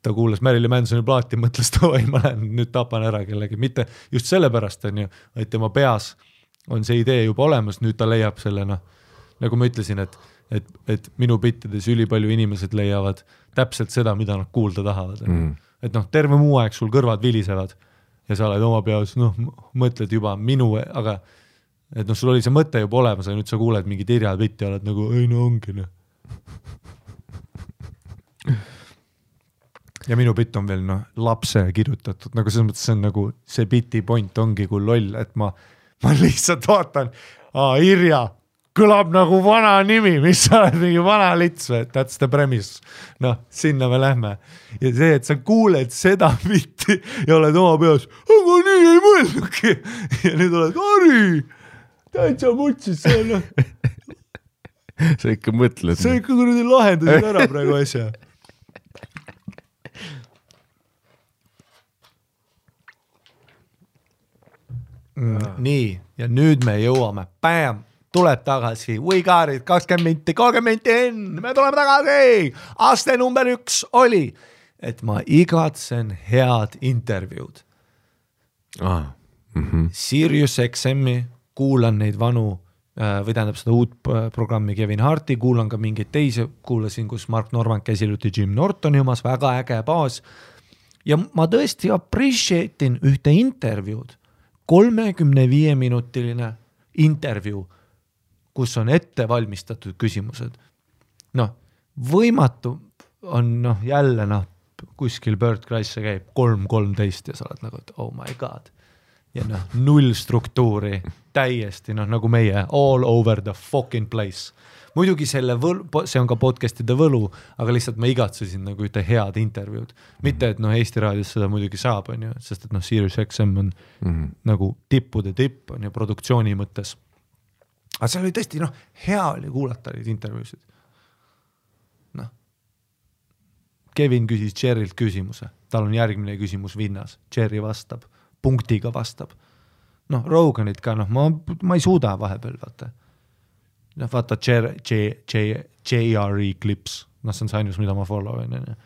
ta kuulas Marilyn Mansoni plaati, mõtles, davai, ma lähen nüüd tapan ära kellegi, mitte just sellepärast, on ju, vaid tema peas on see idee juba olemas, nüüd ta leiab selle noh, nagu ma ütlesin, et, et, et minu bittides ülipalju inimesed leiavad täpselt seda, mida nad kuulda tahavad. Mm.. et noh, terve muu aeg sul kõrvad vilisevad ja sa oled oma peas, noh, mõtled juba minu, aga et noh, sul oli see mõte juba olemas ja nüüd sa kuuled mingit Irja bitti ja oled nagu, ei no ongi noh. ja minu bitt on veel noh, lapse kirjutatud, nagu selles mõttes see on nagu see biti point ongi kui loll, et ma ma lihtsalt vaatan, Irja, kõlab nagu vana nimi, mis sa oled mingi vana lits või, that's the premise. noh, sinna me lähme ja see, et sa kuuled seda bitti ja oled oma peas, ma nii ei mõelnudki ja nüüd oled, Harri, täitsa mutsis on noh. sa ikka mõtled. sa ikka kuradi lahendasid ära praegu asja mm,. nii, ja nüüd me jõuame, bäm, tuleb tagasi, we got it, kakskümmend minti, kolmkümmend minti enne, me tuleme tagasi. aste number üks oli, et ma igatsen head intervjuud ah,. Mm -hmm. Sirius XM-i, kuulan neid vanu äh, või tähendab seda uut programmi Kevin Harti, kuulan ka mingeid teisi, kuulasin, kus Mark Normand käis hiljuti Jim Nortoni omas, väga äge baas. ja ma tõesti appreciate in ühte intervjuud, kolmekümne viie minutiline intervjuu, kus on ette valmistatud küsimused. noh, võimatu on noh, jälle noh, kuskil Bert Kreischer käib kolm kolmteist ja sa oled nagu, et oh my god. ja noh, null struktuuri, täiesti noh, nagu meie all over the fucking place. Muidugi selle võl-, see on ka podcast'ide võlu, aga lihtsalt ma igatsesin nagu ühte head intervjuud. mitte, et noh, Eesti Raadios seda muidugi saab, on ju, sest et noh, Sirius XM on mm. -hmm. nagu tippude tipp on ju produktsiooni mõttes. aga seal oli tõesti noh, hea oli kuulata neid intervjuusid. noh, Kevin küsis Jerrylt küsimuse, tal on järgmine küsimus vinnas, Jerry vastab, punktiga vastab. noh, Roganit ka noh, ma, ma ei suuda vahepeal vaata. noh, vaata Jer-, J, J, JRE klips, noh, see on see ainus, mida ma follow in on ju.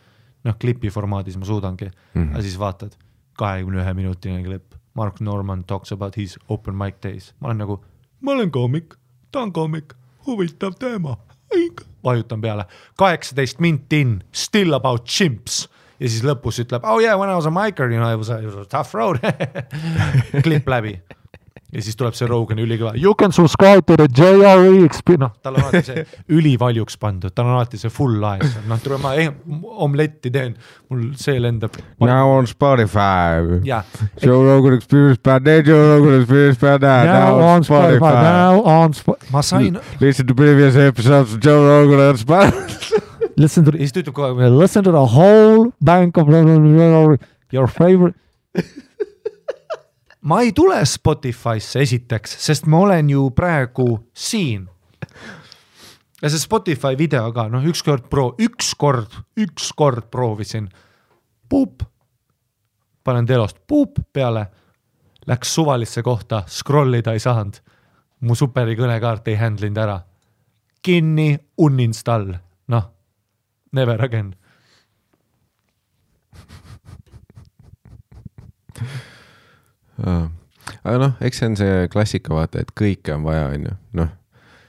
noh, klipi formaadis ma suudangi mm. -hmm. aga siis vaatad, kahekümne ühe minutine klipp, Mark Norman talks about his open mic days, ma olen nagu, ma olen koomik, ta on koomik, huvitav teema, vajutan peale, kaheksateist minti in, still about chimps. Ja siis lõpus ütleb oh yeah when I was a miker you know it was a, it was a tough road. Klipp läbi ja siis tuleb see Rogani ülikõva you can subscribe to the JRE experience, noh, tal on alati see ülivaljuks pandud, tal on alati see full laes, noh, tule ma eh, omletti teen, mul see lendab. Now on Spotify. ja, Joe Rogan Experience bad day, Joe Rogan Experience bad day. now on Spotify, now on Spotify, ma sain, Listen to previous episodes of Joe Rogan on Spotify. listen to, ja siis ta ütleb kogu aeg, listen to the whole bank of your favorite. Ma ei tule Spotify'sse esiteks, sest ma olen ju praegu siin. ja see Spotify video ka, noh, ükskord pro-, ükskord, ükskord proovisin. puup, panen telost puup peale, läks suvalisse kohta, scroll ida ei saanud. mu superi kõnekaart ei handle inud ära. kinni, uninstall, noh, never again. Aga noh, eks see on see klassika, vaata, et kõike on vaja, on ju, noh.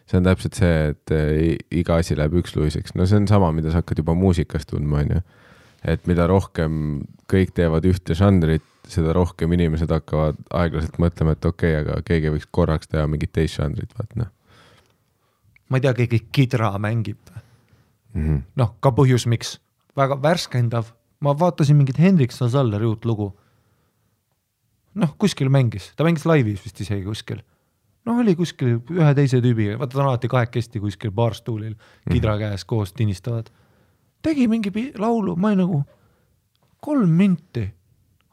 see on täpselt see, et eh, iga asi läheb üksluiseks, no see on sama, mida sa hakkad juba muusikas tundma, on ju. et mida rohkem kõik teevad ühte žanrit, seda rohkem inimesed hakkavad aeglaselt mõtlema, et okei okay,, aga keegi võiks korraks teha mingit teist žanrit, vaat noh ma ei tea, keegi kidra mängib, mm -hmm.. noh, ka põhjus, miks, väga värskendav, ma vaatasin mingit Hendrik Salleri uut lugu. noh, kuskil mängis, ta mängis laivis vist isegi kuskil. noh, oli kuskil ühe teise tüübiga, vaata ta on alati kahekesti kuskil baarstuulil kidra käes koos tinistavad. tegi mingi laulu, ma olin nagu kolm minti,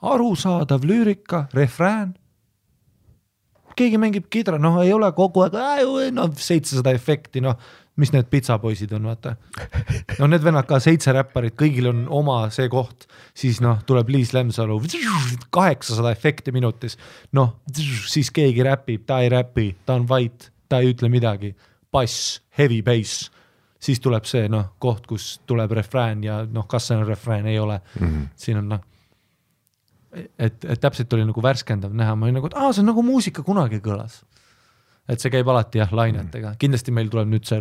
arusaadav lüürika, refrään. keegi mängib kidra, noh, ei ole kogu aeg, noh, seitsesada efekti, noh, mis need pitsapoisid on, vaata. no need vennad ka, seitse räpparit, kõigil on oma see koht, siis noh, tuleb Liis Lemsalu, kaheksasada efekti minutis, noh, siis keegi räpib, ta ei räpi, ta on vait, ta ei ütle midagi, bass, heavy bass, siis tuleb see noh, koht, kus tuleb refrään ja noh, kas see on refrään, ei ole mm, -hmm. siin on noh et, et täpselt oli nagu värskendav näha, ma olin nagu, et aa, see on nagu muusika kunagi kõlas. Et see käib alati jah lainetega, kindlasti meil tuleb nüüd see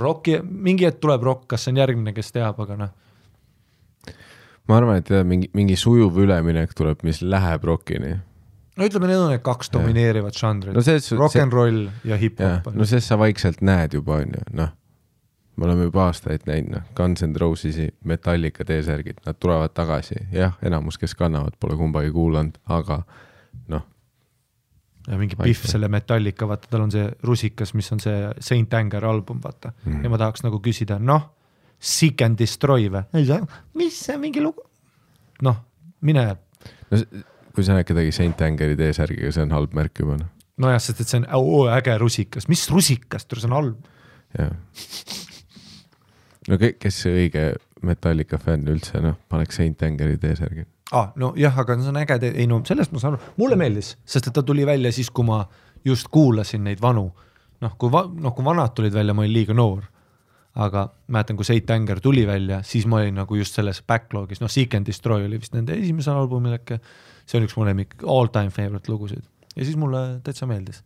rocki, mingi hetk tuleb rock, kas see on järgmine, kes teab, aga noh, ma arvan, et jah, mingi, mingi sujuv üleminek tuleb, mis läheb rokini. no ütleme, need on need kaks domineerivat žanrit. No rock n roll ja hip-hop, no sest sa vaikselt näed juba, on ju, noh. me oleme juba aastaid näinud, noh, Guns N Roses'i Metallica T-särgid, nad tulevad tagasi, jah, enamus, kes kannavad, pole kumbagi kuulanud, aga ja mingi. Pihv selle Metallica, vaata, tal on see rusikas, mis on see Saint Anger album, vaata mm. -hmm. ja ma tahaks nagu küsida, noh, Seek and Destroy või? mis see mingi lugu? noh, mine no kui sa näed kedagi Saint Angeri T-särgiga, see on halb märk juba, noh, nojah, sest et see on oo, äge rusikas, mis rusikas, see on halb. jah. no ke- kes see õige Metallica fänn üldse, noh, paneks Saint Angeri T-särgi. ah,. nojah, aga see on äge, ei no sellest ma saan aru, mulle meeldis, sest et ta tuli välja siis, kui ma just kuulasin neid vanu. noh, kui va-, noh, kui vanad tulid välja, ma olin liiga noor. aga mäletan, kui Seit Anger tuli välja, siis ma olin nagu just selles backlog'is, noh, Seek and Destroy oli vist nende esimesel albumil äkki. see on üks mu lemmik all time favorite lugusid ja siis mulle täitsa meeldis.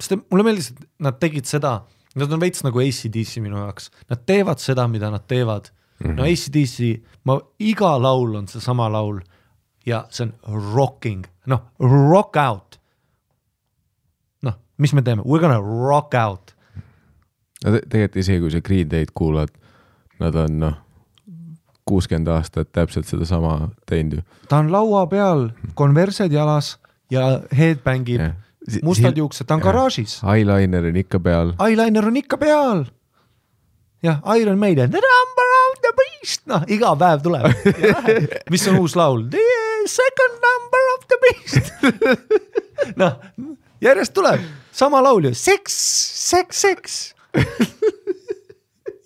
sest mulle meeldis, et nad tegid seda, nad on veits nagu ACDC minu jaoks, nad teevad seda, mida nad teevad mm. -hmm. no ACDC, ma, iga laul on seesama laul ja see on rocking, noh, rock out. noh, mis me teeme, we are gonna rock out. no te- tegelikult isegi kui sa Green Day'd kuulad, nad on noh, kuuskümmend aastat täpselt sedasama teinud ju. ta on laua peal, konversed jalas ja headbang'ib Jah. mustad juuksed, ta on jah. garaažis, Eyeliner on ikka peal. eyeliner on ikka peal. jah, Iron Maiden, The number of the beast, noh, iga päev tuleb. mis on uus laul? The second number of the beast. noh, järjest tuleb, sama laul ju, Sex, Sex, Sex.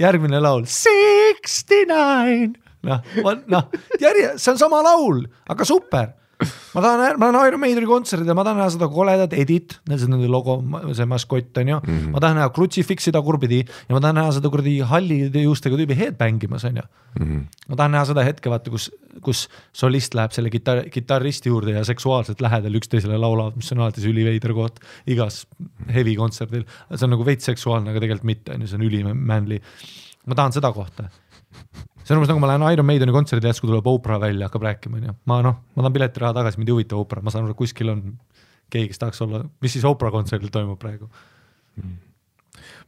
järgmine laul, Sixty nine. noh, noh, järje, see on sama laul, aga super ma tahan, ma tahan Iron Maideni kontserdil, ma tahan näha seda koledat Edit, see on nende logo, see maskott on ju mm, -hmm. ma tahan näha Crucifixi tagurpidi ja ma tahan näha seda kuradi hallide juustega tüübi headbang imas on ju mm. -hmm. ma tahan näha seda hetke, vaata, kus, kus solist läheb selle kitarr, kitarristi juurde ja seksuaalselt lähedal üksteisele laulavad, mis on alati see üliveider koht igas heavy kontserdil. see on nagu veits seksuaalne, aga tegelikult mitte, on ju, see on ülimanly. ma tahan seda kohta see on umbes nagu ma lähen Iron Maideni kontserdile, järsku tuleb Oprah välja, hakkab rääkima, onju. ma noh, ma tahan piletiraha tagasi, mind ei huvita Oprah, ma saan aru, et kuskil on keegi, kes tahaks olla, mis siis Oprah kontserdil toimub praegu?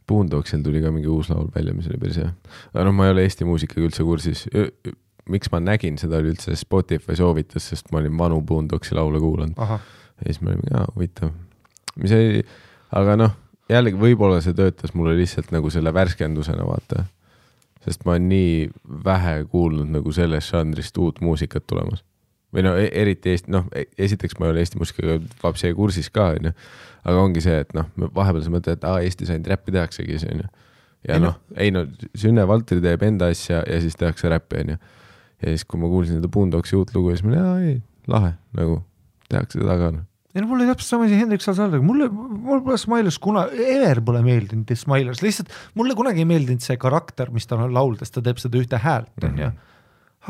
Boondogsil tuli ka mingi uus laul välja, mis oli päris hea. aga noh, ma ei ole Eesti muusikaga üldse kursis. miks ma nägin seda, oli üldse Spotify soovitas, sest ma olin vanu Boondogsi laule kuulanud ja siis me olime ka huvitav. mis oli, aga noh, jällegi võib-olla see töötas mulle lihtsalt nagu selle värskendusena, vaata. Sest ma olen nii vähe kuulnud nagu sellest žanrist uut muusikat tulemas. või no e- eriti Eesti, noh, esiteks ma ei ole Eesti muusikaga vapsi kursis ka, onju. aga ongi see, et noh, vahepeal sa mõtled, et aa, Eestis ainult räppi tehaksegi, onju. ja noh, ei no Sünne Valteri teeb enda asja ja siis tehakse räppi, onju. ja siis, kui ma kuulsin seda Boondogsi uut lugu, siis ma olin, aa ei, lahe, nagu tehakse seda ka, noh. Ei no mul oli täpselt sama asi Hendrik Salsaldaga, mulle, mul pole Smilers kuna, ever pole meeldinud Smilers, lihtsalt mulle kunagi ei meeldinud see karakter, mis tal on lauldes, ta teeb seda ühte häält, onju.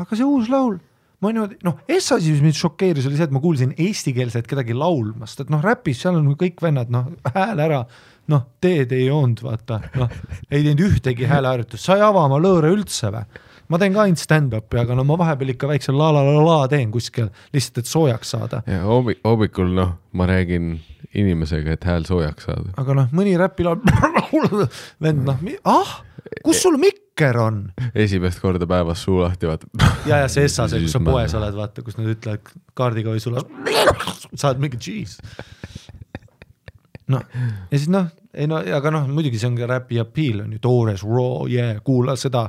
aga see uus laul, ma niimoodi, noh, S asi, mis mind šokeeris, oli see, et ma kuulsin eestikeelset kedagi laulmas, et noh, räpis seal on kõik vennad, noh, hääl ära, noh, teed ei joonud, vaata, noh, ei teinud ühtegi hääleharjutust, sa ei ava oma lõõre üldse või ma teen ka ainult stand-up'i, aga no ma vahepeal ikka väikse la la la la teen kuskil lihtsalt, et soojaks saada. ja hommi-, hommikul noh, ma räägin inimesega, et hääl soojaks saada. aga noh, mõni räpilaul, vend noh, ah, kus sul mikker on? esimest korda päevas suu lahti, vaata. ja, ja see Essa, see, kus sa poes oled, vaata, kus nad ütlevad kaardiga või sulle, saad mingi cheese. noh, ja siis noh, ei no aga noh, muidugi see on ka räpi appeal on ju, toores, raw, yeah, kuula seda,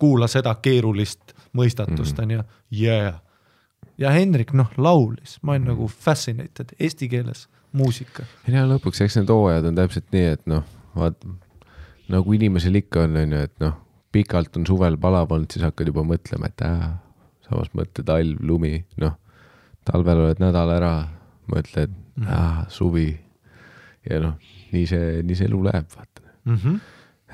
kuula seda keerulist mõistatust on ju, yeah. ja Hendrik noh, laulis, ma olin nagu fascinated eesti keeles muusika. ja lõpuks, eks need hooajad on täpselt nii, et noh, vaat nagu inimesel ikka on, on ju, et noh, pikalt on suvel palav olnud, siis hakkad juba mõtlema, et ää, samas mõtle talv, lumi, noh, talvel oled nädal ära, mõtled Mhm. mm., suvi ja noh, nii see, nii see elu läheb, vaata. Mm -hmm.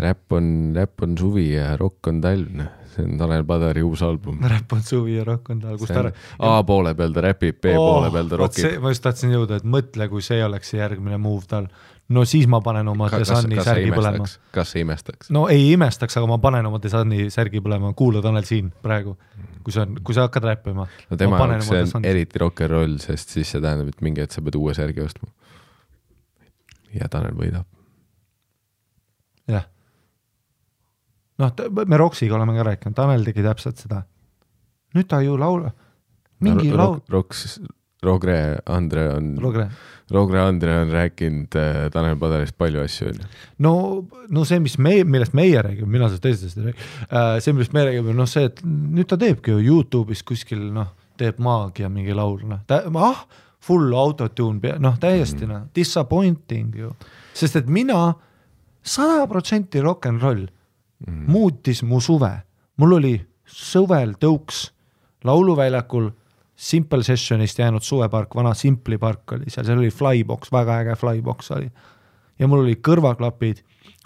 räpp on, räpp on suvi ja rokk on talv, noh, see on Tanel Padari uus album. räpp on suvi ja rock on tal, kus ta. A poole peal ta räpib, B oh, poole peal ta rokib. ma just tahtsin jõuda, et mõtle, kui see oleks see järgmine move tal. no siis ma panen oma The Sunni särgi põlema. kas sa imestaks? no ei imestaks, aga ma panen oma The Sunni särgi põlema, kuula Tanel siin praegu. kui sa, kui sa hakkad räppima. no tema jaoks see on eriti rock n roll, sest siis see tähendab, et mingi hetk sa pead uue särgi ostma. Ja Tanel võidab. jah. noh, me Roksiga oleme ka rääkinud, Tanel tegi täpselt seda. nüüd ta ju laulab, mingi laul, Roks, Rogre Andre on. Rogre Andre on rääkinud äh, Tanel Padarist palju asju, onju. no, no see, mis me, millest meie räägime, mina sellest teisest ei räägi äh,, see, millest me räägime, noh see, et nüüd ta teebki ju Youtube'is kuskil noh, teeb maagia mingi laul, noh, ah, full autotune, noh täiesti noh, disappointing ju, sest et mina sada protsenti rock n roll mm. muutis mu suve, mul oli suvel tõuks lauluväljakul Simple Sessionist jäänud suvepark, vana Simpli park oli seal, seal oli Flybox, väga äge Flybox oli. Ja mul olid kõrvaklapid,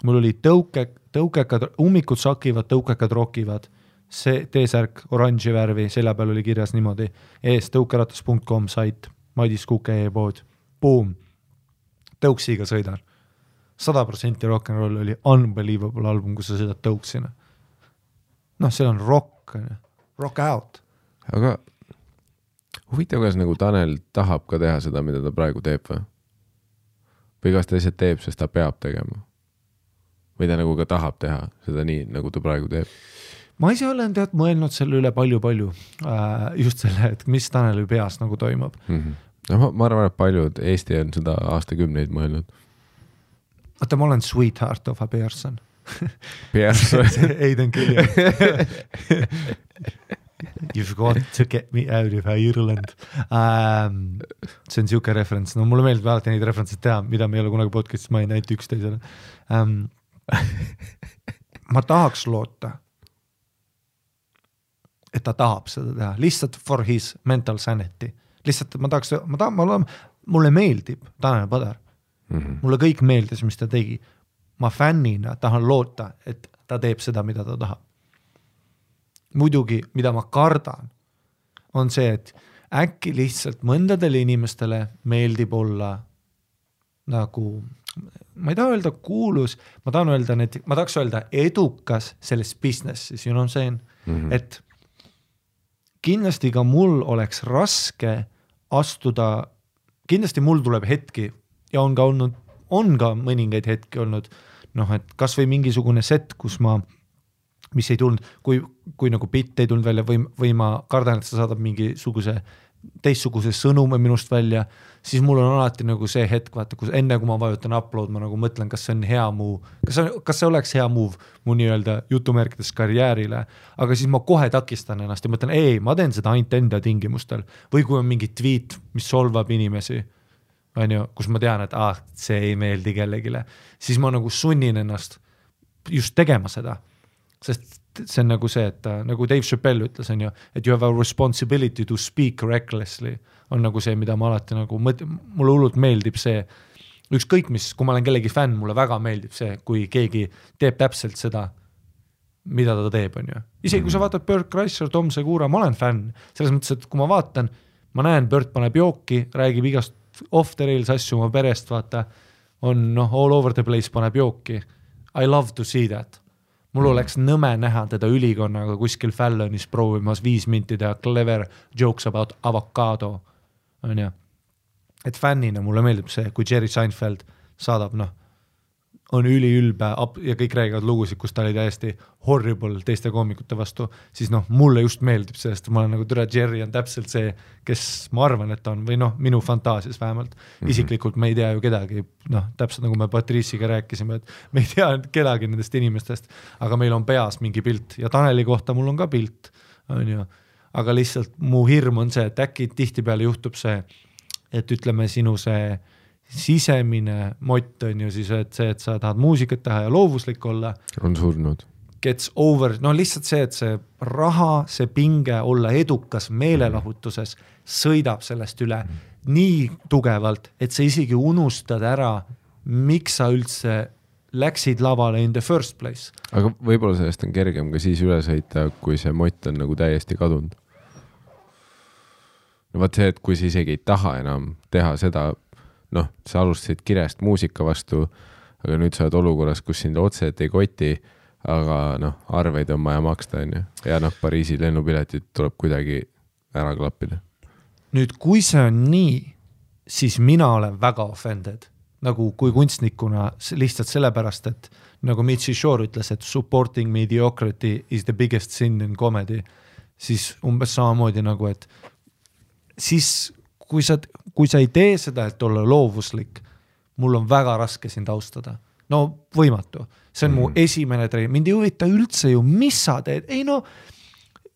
mul olid tõuke, tõukekad, ummikud sakivad, tõukekad rokivad, see T-särk oranži värvi, selja peal oli kirjas niimoodi, ees tõukeratas.com sait, Madis Kuke e-pood, boom, tõuksiga sõidan. sada protsenti rock n roll oli unbelievable album, kus sa sõidad tõuksina. noh, seal on rock, on ju, rock out. aga huvitav, kas nagu Tanel tahab ka teha seda, mida ta praegu teeb või? või kas ta lihtsalt teeb, sest ta peab tegema? või ta nagu ka tahab teha seda nii, nagu ta praegu teeb? ma ise olen tead mõelnud selle üle palju-palju äh,, just selle, et mis Taneli peas nagu toimub Mm -hmm. No ma, ma arvan, et paljud, Eesti on seda aastakümneid mõelnud. vaata, ma olen sweetheart of a person. Pearson, Aiden Gilliam. You've got to get me out of Ireland um,. see on siuke referents, no mulle meeldib alati neid referentse teha, mida me ei ole kunagi podcast'is maininud, ainult üksteisele um,. ma tahaks loota, et ta tahab seda teha, lihtsalt for his mental sanity, lihtsalt ma tahaks, ma tahan, ma olen, mulle meeldib Tanel Padar, Mhm. mulle kõik meeldis, mis ta tegi. ma fännina tahan loota, et ta teeb seda, mida ta tahab. muidugi, mida ma kardan, on see, et äkki lihtsalt mõndadele inimestele meeldib olla nagu, ma ei taha öelda kuulus, ma tahan öelda need, ma tahaks öelda edukas selles business'is, you know what I m saying mm, -hmm. et kindlasti ka mul oleks raske astuda, kindlasti mul tuleb hetki ja on ka olnud, on ka mõningaid hetki olnud noh, et kasvõi mingisugune set, kus ma, mis ei tulnud, kui, kui nagu bitt ei tulnud välja või, või ma kardan, et see saadab mingisuguse teistsuguse sõnumi minust välja, siis mul on alati nagu see hetk, vaata, kus enne kui ma vajutan upload, ma nagu mõtlen, kas see on hea move, kas see, kas see oleks hea move mu nii-öelda jutumärkides karjäärile, aga siis ma kohe takistan ennast ja mõtlen, ei, ma teen seda ainult enda tingimustel. Või kui on mingi tweet, mis solvab inimesi on ju, kus ma tean, et ah, see ei meeldi kellelegi, siis ma nagu sunnin ennast just tegema seda. sest see on nagu see, et nagu Dave Chappelle ütles, on ju, et you have a responsibility to speak recklessly on nagu see, mida ma alati nagu mõt-, mulle hullult meeldib see, ükskõik mis, kui ma olen kellegi fänn, mulle väga meeldib see, kui keegi teeb täpselt seda, mida ta teeb, on ju. isegi kui sa vaatad Bert Kreischer, Tom Segura, ma olen fänn, selles mõttes, et kui ma vaatan, ma näen, Bert paneb jooki, räägib igast off the rails asju oma perest, vaata, on noh, all over the place paneb jooki. I love to see that. Mul oleks nõme näha teda ülikonnaga kuskil Fallonis proovimas viis minti teha clever jokes about avocado, on ju. et fännina mulle meeldib see, kui Jerry Seinfeld saadab noh, on üliülbe ja kõik räägivad lugusid, kus ta oli täiesti horrible teiste koomikute vastu, siis noh, mulle just meeldib see, sest ma olen nagu türa Jerry on täpselt see, kes ma arvan, et ta on või noh, minu fantaasias vähemalt mm. -hmm. isiklikult me ei tea ju kedagi, noh, täpselt nagu me Patriciga rääkisime, et me ei tea kedagi nendest inimestest, aga meil on peas mingi pilt ja Taneli kohta mul on ka pilt, on ju. aga lihtsalt mu hirm on see, et äkki tihtipeale juhtub see, et ütleme, sinu see sisemine mott on ju siis, et see, et sa tahad muusikat teha ja loovuslik olla, on surnud. gets over, no lihtsalt see, et see raha, see pinge olla edukas meelelahutuses sõidab sellest üle nii tugevalt, et sa isegi unustad ära, miks sa üldse läksid lavale in the first place. aga võib-olla sellest on kergem ka siis üle sõita, kui see mott on nagu täiesti kadunud. no vot see, et kui sa isegi ei taha enam teha seda, noh, sa alustasid kirest muusika vastu, aga nüüd sa oled olukorras, kus sind otseselt ei koti, aga noh, arveid on vaja maksta, onju. ja noh, Pariisi lennupiletid tuleb kuidagi ära klappida. nüüd, kui see on nii, siis mina olen väga offended nagu kui kunstnikuna lihtsalt sellepärast, et nagu Mitzi Shore ütles, et supporting mediocrity is the biggest sin in comedy, siis umbes samamoodi nagu, et siis kui sa, kui sa ei tee seda, et olla loovuslik, mul on väga raske sind austada. no võimatu, see on mm. mu esimene treen, mind ei huvita üldse ju, mis sa teed, ei no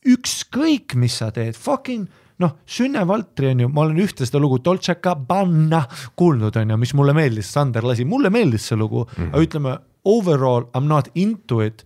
ükskõik, mis sa teed, fucking noh, Sünne Valtri on ju, ma olen ühte seda lugu Dolce Gabbana kuulnud, on ju, mis mulle meeldis, Sander lasi, mulle meeldis see lugu mm, -hmm. aga ütleme overall I m not into it.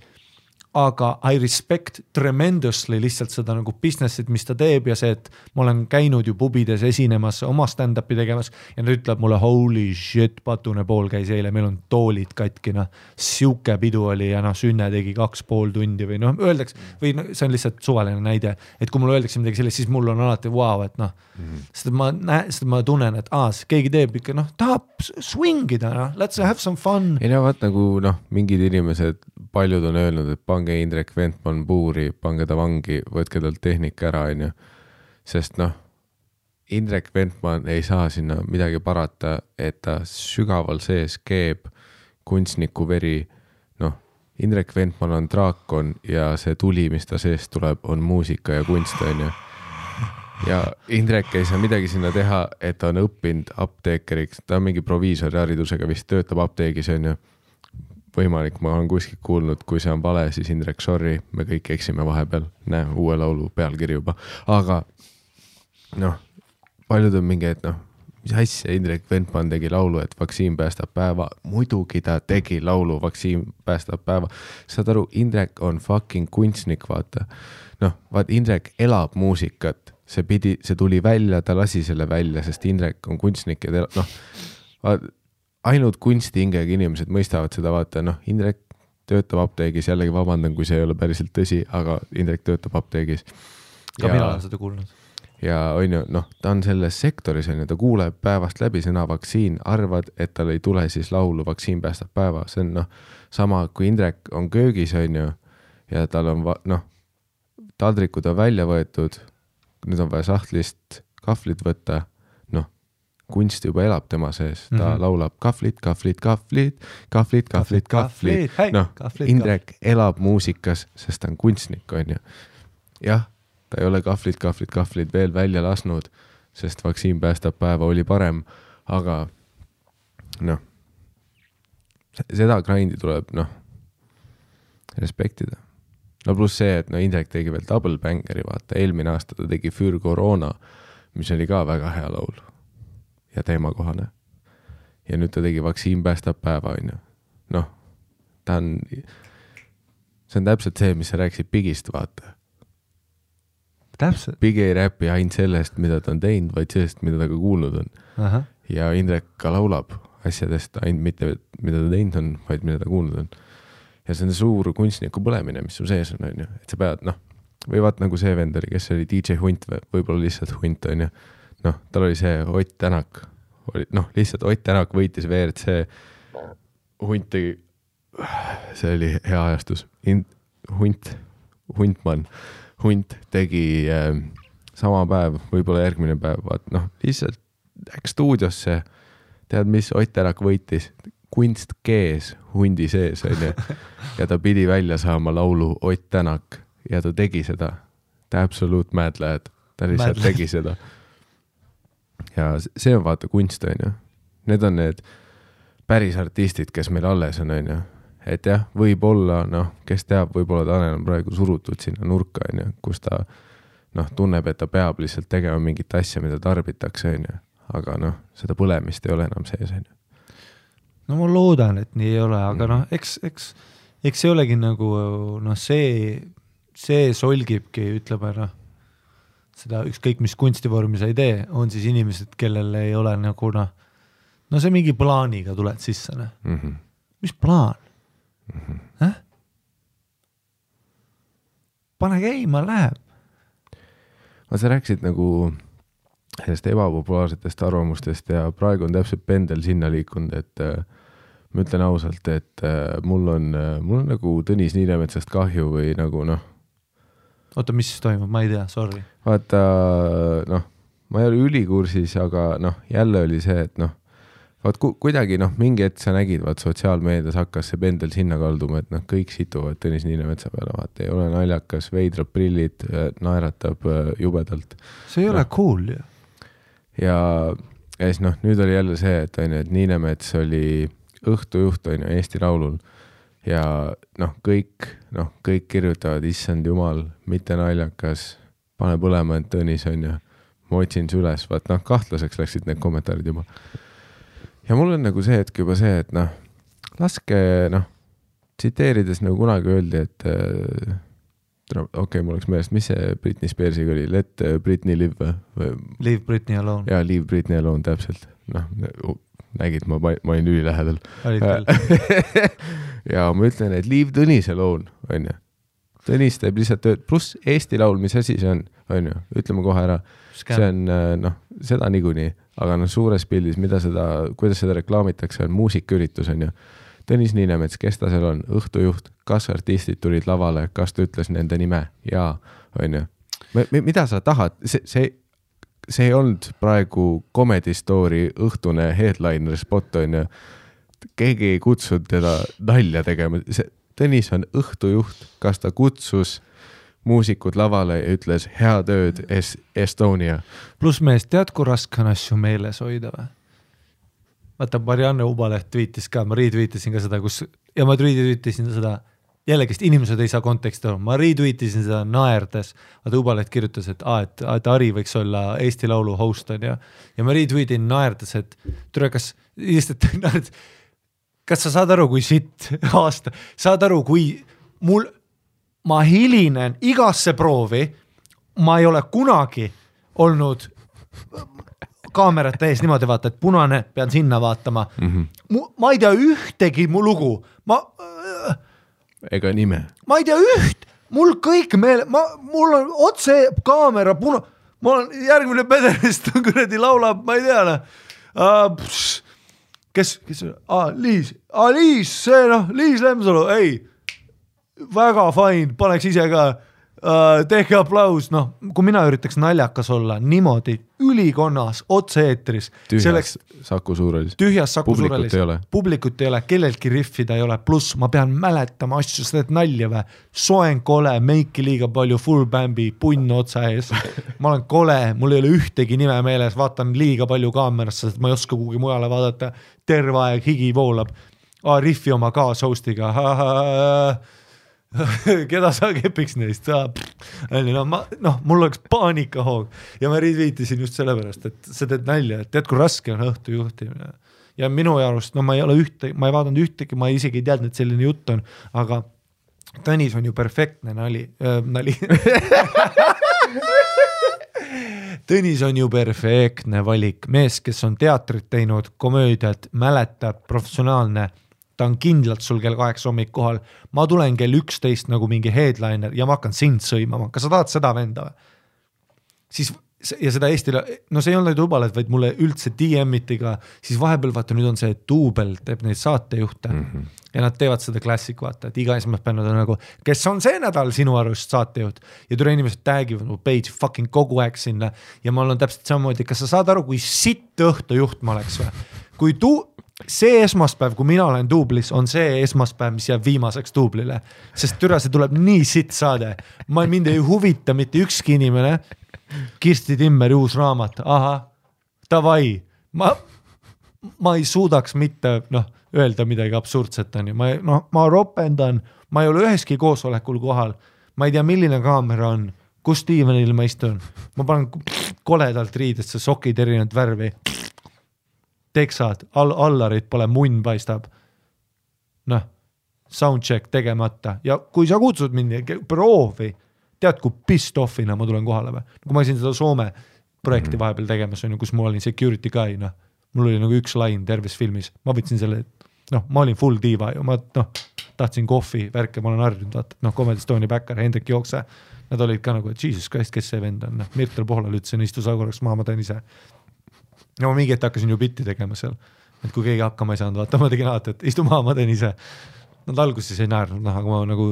Aga I respect tremendously lihtsalt seda nagu business'it, mis ta teeb ja see, et ma olen käinud ju pubides esinemas, oma stand-up'i tegemas ja ta ütleb mulle holy shit, Patune pool käis eile, meil on toolid katki, noh. sihuke pidu oli ja noh, Sünne tegi kaks pool tundi või noh, öeldakse või noh, see on lihtsalt suvaline näide, et kui mulle öeldakse midagi sellist, siis mul on alati vau wow,, et noh mm -hmm., sest ma näen, sest ma tunnen, et aa, keegi teeb ikka noh, tahab swing ida, noh, let's have some fun. ei no vaat nagu noh, mingid inimesed, paljud on öelnud, et pange Indrek Ventman puuri, pange ta vangi, võtke talt tehnika ära, onju. sest noh, Indrek Ventman ei saa sinna midagi parata, et ta sügaval sees keeb kunstniku veri. noh, Indrek Ventman on draakon ja see tuli, mis ta seest tuleb, on muusika ja kunst, onju. ja Indrek ei saa midagi sinna teha, et ta on õppinud apteekriks, ta on mingi proviisoriharidusega vist, töötab apteegis, onju. Võimalik, ma olen kuskilt kuulnud, kui see on vale, siis Indrek, sorry, me kõik eksime vahepeal, näe, uue laulu pealkiri juba, aga noh, paljud on mingi, et noh, mis asja, Indrek Ventman tegi laulu, et vaktsiin päästab päeva. muidugi ta tegi laulu Vaktsiin päästab päeva. saad aru, Indrek on fucking kunstnik, vaata. noh, vaat Indrek elab muusikat, see pidi, see tuli välja, ta lasi selle välja, sest Indrek on kunstnik ja ta, noh, ainult kunstihingega inimesed mõistavad seda, vaata noh, Indrek töötab apteegis, jällegi vabandan, kui see ei ole päriselt tõsi, aga Indrek töötab apteegis. ka ja... mina olen seda kuulnud ja on ju, noh, ta on selles sektoris on ju, ta kuuleb päevast läbi sõna vaktsiin, arvad, et tal ei tule siis laulu Vaktsiin päästab päeva, see on noh, sama kui Indrek on köögis, on ju, ja tal on noh, taldrikud on välja võetud, nüüd on vaja sahtlist kahvlit võtta, kunst juba elab tema sees, ta mm -hmm. laulab kahvlit, kahvlit, kahvlit, kahvlit, kahvlit, kahvlit, noh, Indrek elab muusikas, sest ta on kunstnik, on ju. jah ta ei ole kahvlit, kahvlit, kahvlit veel välja lasknud, sest vaktsiin päästab päeva oli parem, aga noh, seda grind'i tuleb noh, respektida. no pluss see, et no Indrek tegi veel Double Bangeri, vaata, eelmine aasta ta tegi Für Corona, mis oli ka väga hea laul ja teemakohane. ja nüüd ta tegi Vaktsiin päästab päeva, onju. noh, ta on, see on täpselt see, mis sa rääkisid Bigist, vaata täpselt. Big ei räpi ainult sellest, mida ta on teinud, vaid sellest, mida ta ka kuulnud on. ja Indrek ka laulab asjadest ainult mitte, mida ta teinud on, vaid mida ta kuulnud on. ja see on suur kunstniku põlemine, mis sul sees on, on ju, et sa pead, noh, või vaat nagu see vend oli, kes oli DJ Hunt või võib-olla lihtsalt Hunt, on ju. Noh, tal oli see Ott Tänak, oli noh, lihtsalt Ott Tänak võitis WRC. Hunt tegi, see oli hea ajastus, Hunt, Huntmann hunt tegi äh, sama päev, võib-olla järgmine päev, vaat noh, lihtsalt läks stuudiosse. tead, mis Ott Tänak võitis? kunst kees hundi sees onju ja ta pidi välja saama laulu Ott Tänak ja ta tegi seda. The Absolute Mad Lad, ta lihtsalt Mad tegi seda. Ja see on vaata kunst onju, need on need päris artistid, kes meil alles on onju et jah, võib-olla noh, kes teab, võib-olla Tanel on praegu surutud sinna nurka, onju, kus ta noh, tunneb, et ta peab lihtsalt tegema mingit asja, mida tarbitakse, onju. aga noh, seda põlemist ei ole enam sees, onju. no ma loodan, et nii ei ole, aga noh, mhm. eks, eks, eks see olegi nagu noh, see, see solgibki, ütleme noh, seda ükskõik mis kunstivormi sa ei tee, on siis inimesed, kellel ei ole nagu noh, no see mingi plaaniga tuled sisse, noh mm -hmm.. mis plaan? mm. -hmm. Äh? pane käima, läheb. aga sa rääkisid nagu sellest ebapopulaarsetest arvamustest ja praegu on täpselt pendel sinna liikunud, et äh, ma ütlen ausalt, et äh, mul on äh,, mul on nagu Tõnis Niinemetsast kahju või nagu noh. Oota, mis toimub, ma ei tea, sorry. vaata noh, ma ei ole ülikursis, aga noh, jälle oli see, et noh vot ku, kuidagi noh, mingi hetk sa nägid, vaat sotsiaalmeedias hakkas see pendel sinna kalduma, et noh, kõik situvad Tõnis Niinemetsa peale, vaata ei ole naljakas, veidrad prillid, äh, naeratab äh, jubedalt. see ei no. ole cool ju. ja, ja siis noh, nüüd oli jälle see, et onju, et Niinemets oli õhtujuht onju Eesti Laulul ja noh, kõik, noh, kõik kirjutavad, issand jumal, mitte naljakas, pane põlema end Tõnis onju, ma otsin su üles, vaat noh, kahtlaseks läksid need kommentaarid juba ja mul on nagu see hetk juba see, et noh, laske noh, tsiteerides nagu kunagi öeldi, et äh, okei okay,, mul läks meelest, mis see Britney Spearsiga oli, Let Britney live või? Leave Britney alone. jaa, Leave Britney alone, täpselt, noh, nägid, ma, ma olin ülilähedal. olid küll ja ma ütlen, et Leave Tõnis alone, onju. Tõnis teeb lihtsalt tööd, pluss Eesti Laul, mis asi see on, onju, ütleme kohe ära. see on äh, noh, seda niikuinii aga noh, suures pildis, mida seda, kuidas seda reklaamitakse, on muusikaüritus, on ju. Tõnis Niinemets, kes ta seal on, õhtujuht, kas artistid tulid lavale, kas ta ütles nende nime? jaa, on ju. mida sa tahad, see, see, see ei olnud praegu Comedy Story õhtune headliner spot, on ju. Keegi ei kutsunud teda nalja tegema, see Tõnis on õhtujuht, kas ta kutsus muusikud lavale ja ütles head ööd es Estonia. pluss mees, tead, kui raske on asju meeles hoida või? vaata, Marianne Ubaleht tweetis ka, ma retweet isin ka seda, kus ja ma retweet isin seda jällegist inimesed ei saa konteksti aru, ma retweet isin seda naerdes, vaata Ubaleht kirjutas, et aa, et, et Ari võiks olla Eesti Laulu host on ju, ja ma retweet in naerdes, et tule, kas lihtsalt naerdes, kas sa saad aru, kui sitt aasta, saad aru, kui mul, ma hilinen igasse proovi, ma ei ole kunagi olnud kaamerate ees niimoodi vaata, et punane, pean sinna vaatama mm. -hmm. ma ei tea ühtegi mu lugu, ma, ega nime. ma ei tea üht, mul kõik meele, ma, mul on otse kaamera puna-, ma olen järgmine Pederist kuradi laulab, ma ei tea noh uh,. kes, kes ah,, Liis. Ah,, Liis, see noh, Liis Lemsalu, ei, väga fine, paneks ise ka tehke aplaus, noh, kui mina üritaks naljakas olla niimoodi ülikonnas otse-eetris, tühjas Saku Suurhallis. tühjas Saku Suurhallis publikut ei ole, kelleltki riffida ei ole, pluss ma pean mäletama asju, sa teed nalja või? soeng kole, meiki liiga palju, full bämbi, punn otsa ees. ma olen kole, mul ei ole ühtegi nime meeles, vaatan liiga palju kaamerasse, sest ma ei oska kuhugi mujale vaadata. terve aeg higi voolab. riffi oma kaas-host'iga. keda sa kepiks neist, onju, no ma, noh, mul oleks paanikahoog ja ma retweetisin just sellepärast, et sa teed nalja, et tead, kui raske on õhtu juhtimine. ja minu arust, no ma ei ole ühte, ma ei vaadanud ühtegi, ma isegi ei teadnud, et selline jutt on, aga Tõnis on ju perfektne nali äh,, nali Tõnis on ju perfektne valik, mees, kes on teatrit teinud, komöödiat, mäletab, professionaalne. Ta on kindlalt sul kell kaheksa hommik kohal, ma tulen kell üksteist nagu mingi headliner ja ma hakkan sind sõimama, kas sa tahad seda venda või? siis ja seda Eestile, no see ei olnud Ubaleht, vaid mulle üldse DM iti ka, siis vahepeal vaata nüüd on see duubel teeb neid saatejuhte mm -hmm. ja nad teevad seda klassik, vaata, et iga esmaspäev nad on nagu, kes on see nädal sinu arust saatejuht ja tule inimesed tag ivad mu page fucking kogu aeg sinna ja ma olen täpselt samamoodi, kas sa saad aru, kui sitt õhtujuht ma oleks või? kui tu-, see esmaspäev, kui mina olen duublis, on see esmaspäev, mis jääb viimaseks duublile, sest türa, see tuleb nii sitt saade, ma, mind ei huvita mitte ükski inimene. Kirsti Timmeri uus raamat, ahah, davai, ma, ma ei suudaks mitte noh, öelda midagi absurdset, onju, ma noh, ma ropendan, ma ei ole üheski koosolekul kohal, ma ei tea, milline kaamera on, kus diivanil ma istun, ma panen koledalt riidesse sokid erinevat värvi, teksad all, allarid pole, munn paistab. noh, soundcheck tegemata. Ja kui sa kutsud mind proovi tead, kui pissed off'ina ma tulen kohale või? kui ma käisin seda Soome projekti vahepeal tegemas, on ju, kus ma olin security guy, noh, mul oli nagu üks lain terves filmis, ma võtsin selle, noh, ma olin full diiva ju, ma noh, tahtsin kohvi, värke, ma olen harjunud, vaata, noh, Comedy Estonia backer, Hendrik Jookse, nad olid ka nagu, et jesus christ, kes see vend on, noh, Mirtel Pohlal ütlesin, istu sa korraks maha, ma teen ise. No ma mingi hetk hakkasin ju bitti tegema seal, et kui keegi hakkama ei saanud, vaata, ma tegin alati, et istu maha, ma teen ise. Nad alguses ei naernud, noh, aga ma nagu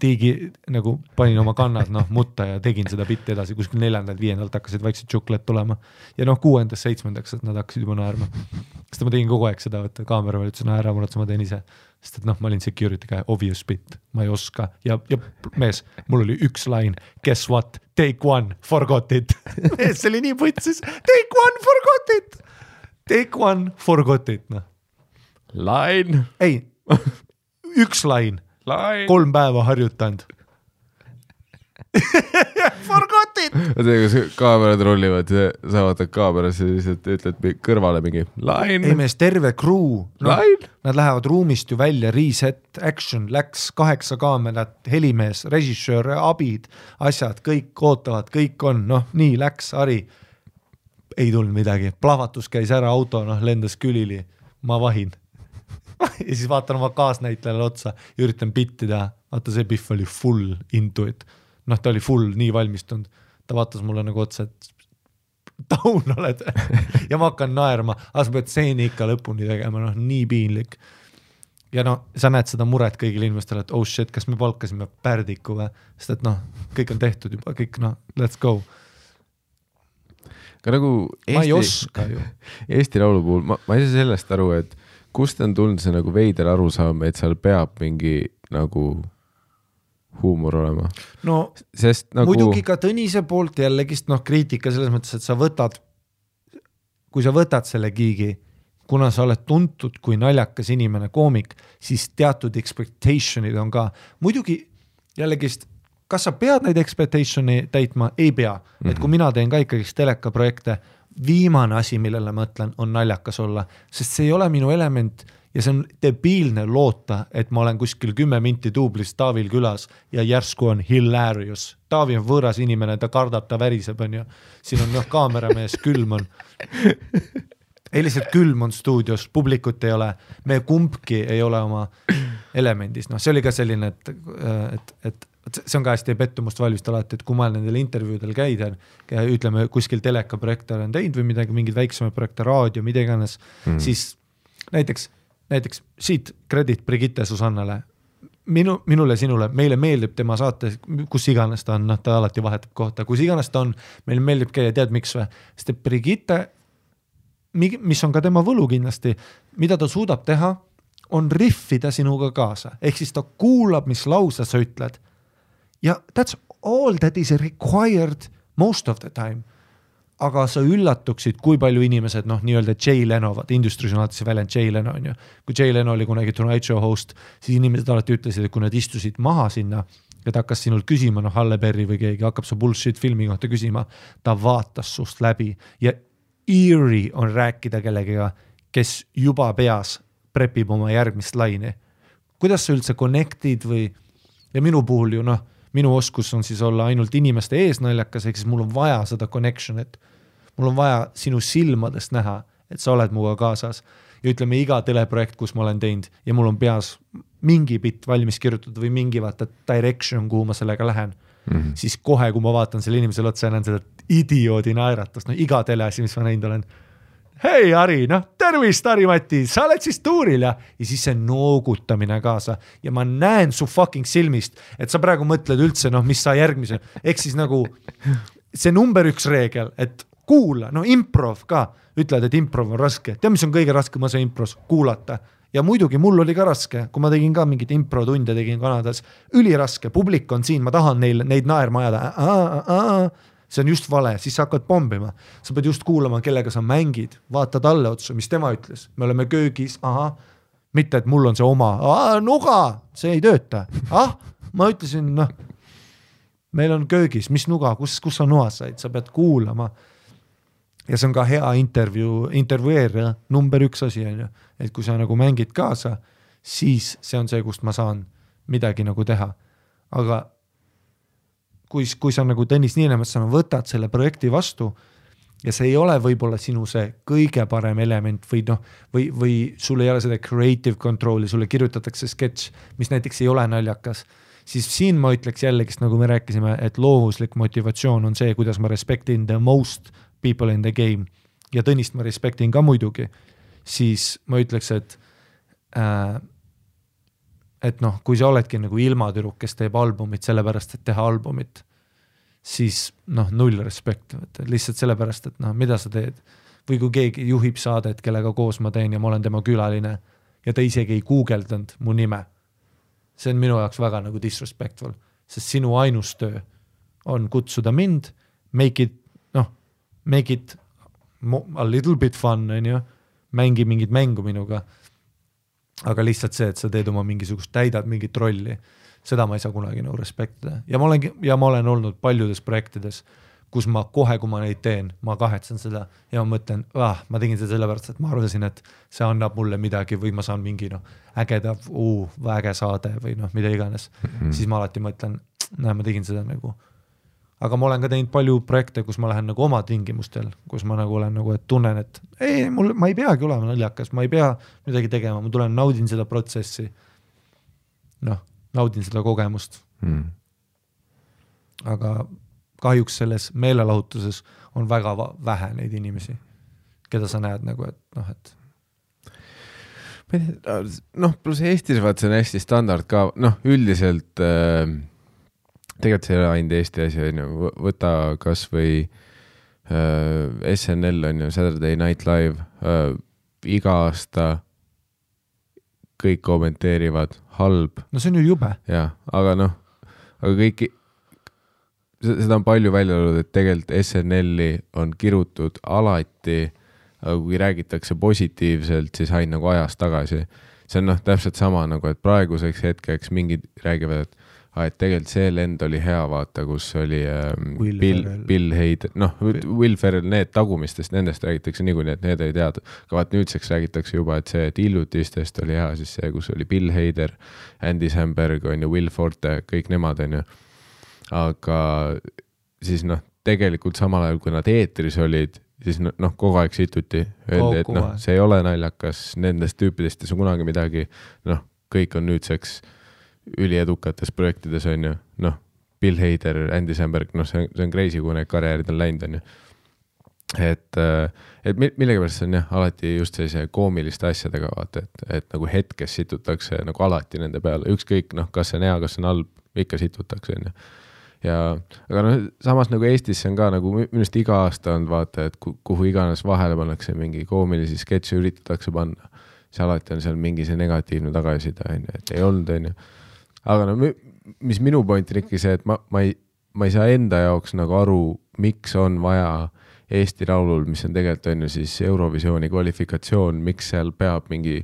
tiigi nagu panin oma kannad noh mutta ja tegin seda bitti edasi, kuskil neljandalt-viiendalt hakkasid vaikselt tšukled tulema. ja noh, kuuendast-seitsmendaks, nad hakkasid juba naerma. sest ma tegin kogu aeg seda, et kaamera peal ütles, no ära muretse, ma teen ise. Sest et noh, ma olin security guy, obvious bit, ma ei oska. Ja, ja mees, mul oli üks lain, guess what, take one, forgot it. mees, see oli nii putsis, take one, forgot it. Take one, forgot it, noh. lain, ei, üks lain lain. kolm päeva harjutanud. Forgot it. oota, kas kaamerad rollivad ja sa vaatad kaamerasse ja lihtsalt ütled kõrvale mingi lain ei, mees, terve crew no,, nad lähevad ruumist ju välja, reset, action, läks kaheksa kaamerat, helimees, režissöör, abid, asjad, kõik ootavad, kõik on, noh, nii läks, Hari. ei tulnud midagi, plahvatus käis ära, auto noh lendas külili, ma vahin. ja siis vaatan oma kaasnäitlejale otsa ja üritan bitti teha, vaata see Pihv oli full into it, noh, ta oli full nii valmistunud, ta vaatas mulle nagu otsa, et taun oled. Ja ma hakkan naerma, aga sa pead stseeni ikka lõpuni tegema, noh nii piinlik. ja no sa näed seda muret kõigil inimestel, et oh shit, kas me palkasime Pärdiku või, sest et noh, kõik on tehtud juba, kõik noh, let's go. aga nagu ma ei Eesti, oska ju, Eesti Laulu puhul ma, ma ei saa sellest aru, et kust on tulnud see nagu veider arusaam, et seal peab mingi nagu huumor olema, no sest nagu muidugi ka Tõnise poolt jällegist noh, kriitika selles mõttes, et sa võtad, kui sa võtad selle giigi, kuna sa oled tuntud kui naljakas inimene, koomik, siis teatud expectation'id on ka, muidugi jällegist, kas sa pead neid expectation'i täitma, ei pea. Mm, -hmm. et kui mina teen ka ikkagist telekaprojekte, viimane asi, millele ma mõtlen, on naljakas olla, sest see ei ole minu element ja see on debiilne loota, et ma olen kuskil kümme minti duublis Taavil külas ja järsku on hilarious. Taavi on võõras inimene, ta kardab, ta väriseb, onju. siin on noh, kaameramees, külm on. ei lihtsalt külm on stuudios, publikut ei ole, me kumbki ei ole oma elemendis, noh, see oli ka selline, et, et, et see on ka hästi pettumust valmistav alati, et kui ma nendel intervjuudel käidan, ütleme kuskil telekaprojekte olen teinud või midagi, mingeid väiksemaid projekte, raadio, mida iganes mm., siis näiteks, näiteks siit kredit Brigitte Susannale. minu, minule, sinule, meile meeldib tema saates, kus iganes ta on, noh, ta alati vahetab kohta, kus iganes ta on, meile meeldib käia, tead miks või? sest et Brigitte, mis on ka tema võlu kindlasti, mida ta suudab teha, on rihvida sinuga kaasa, ehk siis ta kuulab, mis lause sa ütled. ja that's all that is required most of the time aga sa üllatuksid, kui palju inimesed noh, nii-öelda Jay Leno, vaata industry's on alati see väljend Jay Leno on ju. kui Jay Leno oli kunagi Tonight Show host, siis inimesed alati ütlesid, et kui nad istusid maha sinna ja ta hakkas sinult küsima, noh, Halle Berry või keegi hakkab su bullshit filmi kohta küsima, ta vaatas sust läbi ja eerie on rääkida kellegiga, kes juba peas prepib oma järgmist laine. kuidas sa üldse connect'id või, ja minu puhul ju noh minu oskus on siis olla ainult inimeste ees naljakas, ehk siis mul on vaja seda connection'it. mul on vaja sinu silmadest näha, et sa oled minuga kaasas ja ütleme iga teleprojekt, kus ma olen teinud ja mul on peas mingi bitt valmis kirjutatud või mingi vaata direction, kuhu ma sellega lähen mm, -hmm. siis kohe, kui ma vaatan selle inimesele otsa näen seda idioodi naeratust, no iga teleasi, mis ma näinud olen hei Hari, noh tervist, Hari-Mati, sa oled siis tuuril ja, ja siis see noogutamine kaasa. Ja ma näen su fucking silmist, et sa praegu mõtled üldse noh, mis sa järgmise, ehk siis nagu see number üks reegel, et kuula, no improv ka, ütled, et improv on raske, tead, mis on kõige raskem osa impros, kuulata. Ja muidugi mul oli ka raske, kui ma tegin ka mingeid improtunde tegin Kanadas, üliraske, publik on siin, ma tahan neil neid naerma ajada see on just vale, siis sa hakkad pommima, sa pead just kuulama, kellega sa mängid, vaata talle otsa, mis tema ütles, me oleme köögis, ahah, mitte et mul on see oma, nuga, see ei tööta, ah, ma ütlesin, noh, meil on köögis, mis nuga, kus, kus sa noa said, sa pead kuulama. ja see on ka hea intervjuu, intervjueerija number üks asi on ju, et kui sa nagu mängid kaasa, siis see on see, kust ma saan midagi nagu teha, aga kui, kui sa nagu Tõnis Niinemets, sa võtad selle projekti vastu ja see ei ole võib-olla sinu see kõige parem element või noh, või, või sul ei ole seda creative control'i, sulle kirjutatakse sketš, mis näiteks ei ole naljakas, siis siin ma ütleks jällegist, nagu me rääkisime, et loovuslik motivatsioon on see, kuidas ma respect in the most people in the game. Ja Tõnist ma respect in ka muidugi, siis ma ütleks, et äh, et noh, kui sa oledki nagu ilmatüdruk, kes teeb albumit sellepärast, et teha albumit, siis noh, null respekt, lihtsalt sellepärast, et noh, mida sa teed. või kui keegi juhib saadet, kellega koos ma teen ja ma olen tema külaline ja ta isegi ei guugeldanud mu nime. see on minu jaoks väga nagu disrespectful, sest sinu ainus töö on kutsuda mind, make it, noh, make it a little bit fun, on ju, mängi mingit mängu minuga aga lihtsalt see, et sa teed oma mingisugust, täidad mingit rolli, seda ma ei saa kunagi nagu respektida ja ma olengi ja ma olen olnud paljudes projektides, kus ma kohe, kui ma neid teen, ma kahetsen seda ja ma mõtlen ah,, ma tegin seda sellepärast, et ma arvasin, et see annab mulle midagi või ma saan mingi noh, ägeda, äge saade või noh, mida iganes mm, -hmm. siis ma alati mõtlen, näe, ma tegin seda nagu aga ma olen ka teinud palju projekte, kus ma lähen nagu oma tingimustel, kus ma nagu olen nagu, et tunnen, et ei, mul, ma ei peagi olema naljakas, ma ei pea midagi tegema, ma tulen naudin seda protsessi. noh, naudin seda kogemust mm.. aga kahjuks selles meelelahutuses on väga vähe neid inimesi, keda sa näed nagu, et noh, et ma ei tea, noh, pluss Eestis vaat see on hästi standard ka, noh, üldiselt äh, tegelikult see ei ole ainult Eesti asi, on ju, võta kasvõi äh, SNL on ju, Saturday Night Live äh,, iga aasta kõik kommenteerivad halb no see on ju jube. ja, aga noh, aga kõiki, seda on palju välja öeldud, et tegelikult SNL-i on kirutud alati, aga kui räägitakse positiivselt, siis ainult nagu ajas tagasi. see on noh, täpselt sama nagu, et praeguseks hetkeks mingid räägivad, et et tegelikult see lend oli hea, vaata, kus oli ähm, Will Bill Bill Hader, noh, Will Ferrell, need tagumistest, nendest räägitakse niikuinii, et need ei teada. aga vaat nüüdseks räägitakse juba, et see, et hiljutistest oli hea siis see, kus oli Bill Hader, Andy Samberg on ju, Will Forte, kõik nemad on ju. aga siis noh, tegelikult samal ajal, kui nad eetris olid, siis noh- kogu aeg situti, öeldi, et noh see ei ole naljakas, nendest tüüpidest ei saa kunagi midagi, noh, kõik on nüüdseks üliedukates projektides on ju, noh, Bill Hader, Andy Samberg, noh, see on, see on crazy, kuhu need karjäärid on läinud, on ju. et, et mi- millegipärast see on jah, alati just sellise koomiliste asjadega vaata, et, et nagu hetkes situtakse nagu alati nende peale, ükskõik noh, kas see on hea, kas see on halb, ikka situtakse, on ju ja aga noh, samas nagu Eestis see on ka nagu mi- minu arust iga aasta on vaata, et ku- kuhu iganes vahele pannakse mingi koomilisi sketše üritatakse panna, siis alati on seal mingi see negatiivne tagasiside on ju, et ei olnud, on ju. Aga no mi- mis minu point on ikkagi see, et ma, ma ei, ma ei saa enda jaoks nagu aru, miks on vaja Eesti Laulul, mis on tegelikult on ju siis Eurovisiooni kvalifikatsioon, miks seal peab mingi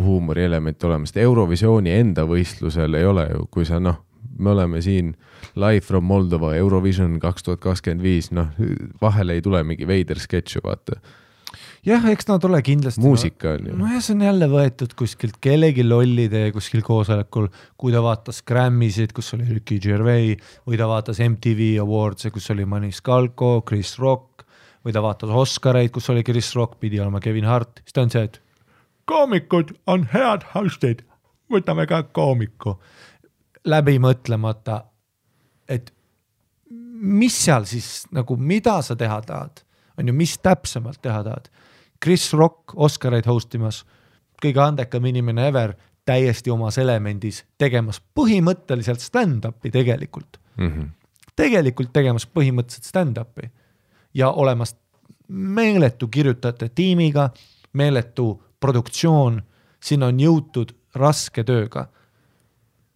huumorielement olema, sest Eurovisiooni enda võistlusel ei ole ju, kui sa noh, me oleme siin live from Moldova Eurovision kaks tuhat kakskümmend viis, noh vahele ei tule mingi veider sketš ju vaata, jah, eks nad ole kindlasti. muusika on ju. nojah, see on jälle võetud kuskilt kellegi lollide kuskil koosolekul, kui ta vaatas Grammy'sid, kus oli Ricky Gervais või ta vaatas MTV Awards'e, kus oli Maniscalco, Chris Rock või ta vaatas Oscareid, kus oli Chris Rock, pidi olema Kevin Hart, siis ta on see, et koomikud on head host'id, võtame ka koomiku. läbi mõtlemata, et mis seal siis nagu, mida sa teha tahad, on ju, mis täpsemalt teha tahad. Chris Rock Oscareid host imas, kõige andekam inimene ever, täiesti omas elemendis, tegemas põhimõtteliselt stand-up'i tegelikult, Mm -hmm. tegelikult tegemas põhimõtteliselt stand-up'i. Ja olemas meeletu kirjutajate tiimiga, meeletu produktsioon, sinna on jõutud raske tööga.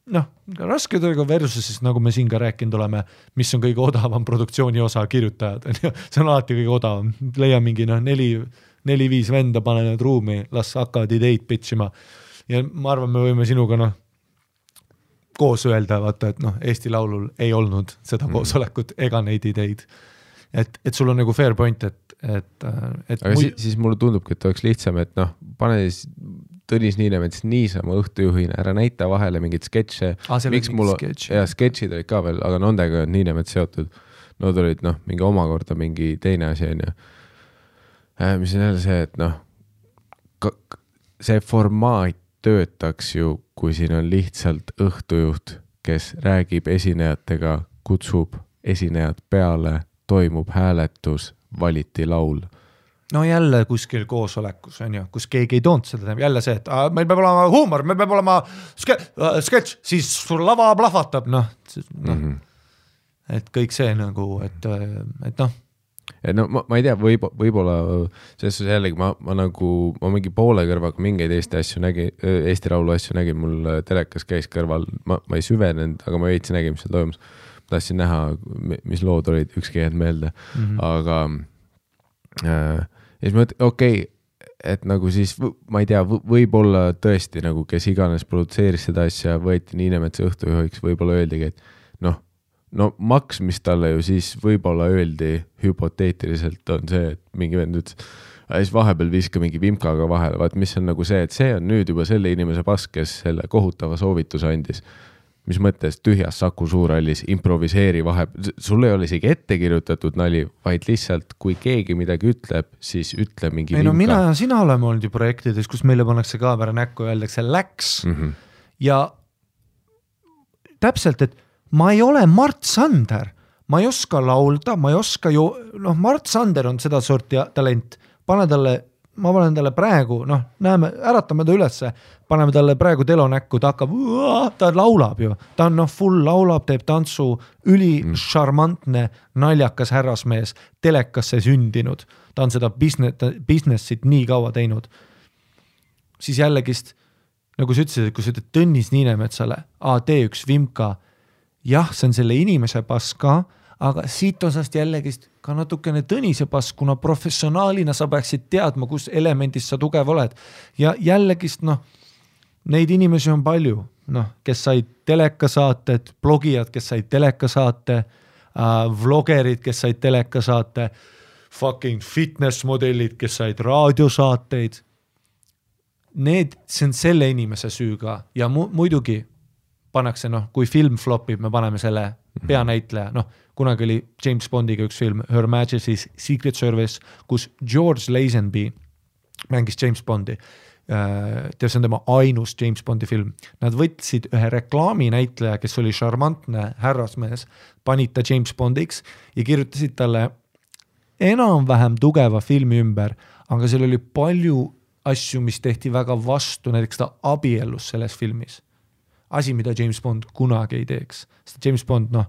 Noh, raske tööga versus siis nagu me siin ka rääkinud oleme, mis on kõige odavam produktsiooni osa, kirjutajad on ju, see on alati kõige odavam, leia mingi noh, neli, neli-viis venda, pane nad ruumi, las hakkavad ideid pitch ima. ja ma arvan, me võime sinuga noh, koos öelda, vaata, et noh, Eesti Laulul ei olnud seda Mhm. koosolekut ega neid ideid. et, et sul on nagu fair point, et, et, et aga siis, siis mulle tundubki, et oleks lihtsam, et noh, pane siis Tõnis Niinemets niisama õhtujuhina, ära näita vahele mingeid sketše ah,. miks mul mingid, sketšid. ja sketšid olid ka veel, aga nendega on Niinemets seotud. Nad olid noh, mingi omakorda mingi teine asi onju. Mis on jälle see, et noh, see formaat töötaks ju, kui siin on lihtsalt õhtujuht, kes räägib esinejatega, kutsub esinejad peale, toimub hääletus, valiti laul no jälle kuskil koosolekus on ju, kus keegi ei toonud seda, jälle see, et meil peab olema huumor, meil peab olema ske- äh, sketš, siis sul lava plahvatab, noh no, mm. -hmm. et kõik see nagu, et, et noh, et no ma, ma ei tea, võib, võib-olla selles suhtes jällegi ma, ma nagu, ma mingi poole kõrvaga mingeid Eesti asju nägin, Eesti Laulu asju nägin, mul telekas käis kõrval, ma, ma ei süvenenud, aga ma veits nägin, mis seal toimus. tahtsin näha, mis lood olid, ükski ei jäänud meelde mm. -hmm. aga äh, ja siis ma mõtlen, okei okay,, et nagu siis ma ei tea, võib-olla tõesti nagu kes iganes produtseeris seda asja, võeti Niinemetsa õhtujuhiks, võib-olla öeldigi, et no maks, mis talle ju siis võib-olla öeldi hüpoteetiliselt on see, et mingi vend ütles, siis vahepeal viska mingi vimkaga vahele, vaat mis on nagu see, et see on nüüd juba selle inimese pask, kes selle kohutava soovituse andis. mis mõttes tühjas Saku Suurhallis improviseeri vahepeal, sul ei ole isegi ette kirjutatud nali, vaid lihtsalt kui keegi midagi ütleb, siis ütle mingi ei no mina vimka ja sina oleme olnud ju projektides, kus meile pannakse kaamera näkku ja öeldakse läks mm. -hmm. ja täpselt, et ma ei ole Mart Sander, ma ei oska laulda, ma ei oska ju, noh, Mart Sander on sedasorti talent, pane talle, ma panen talle praegu, noh, näeme, äratame ta ülesse, paneme talle praegu telo näkku, ta hakkab, ta laulab ju, ta on noh, full laulab, teeb tantsu, ülišarmantne, naljakas härrasmees, telekasse sündinud, ta on seda business, business'it nii kaua teinud. Siis jällegist nagu sa ütlesid, et kui sa ütled Tõnis Niinemetsale, tee üks vimka, jah, see on selle inimese pass ka, aga siit osast jällegist ka natukene Tõnise pass, kuna professionaalina sa peaksid teadma, kus elemendis sa tugev oled. ja jällegist noh, neid inimesi on palju, noh, kes said telekasaated, blogijad, kes said telekasaate äh,, vlogerid, kes said telekasaate, fucking fitness modellid, kes said raadiosaateid need, see on selle inimese süü ka. Ja mu, muidugi pannakse noh, kui film flop ib, me paneme selle mhm. peanäitleja, noh, kunagi oli James Bondiga üks film Her Majesty's Secret Service, kus George Lazenby mängis James Bondi äh, tead, see on tema ainus James Bondi film. Nad võtsid ühe reklaaminäitleja, kes oli šarmantne härrasmees, panid ta James Bondiks ja kirjutasid talle enam-vähem tugeva filmi ümber, aga seal oli palju asju, mis tehti väga vastu, näiteks ta abiellus selles filmis. Asi, mida James Bond kunagi ei teeks, sest James Bond noh,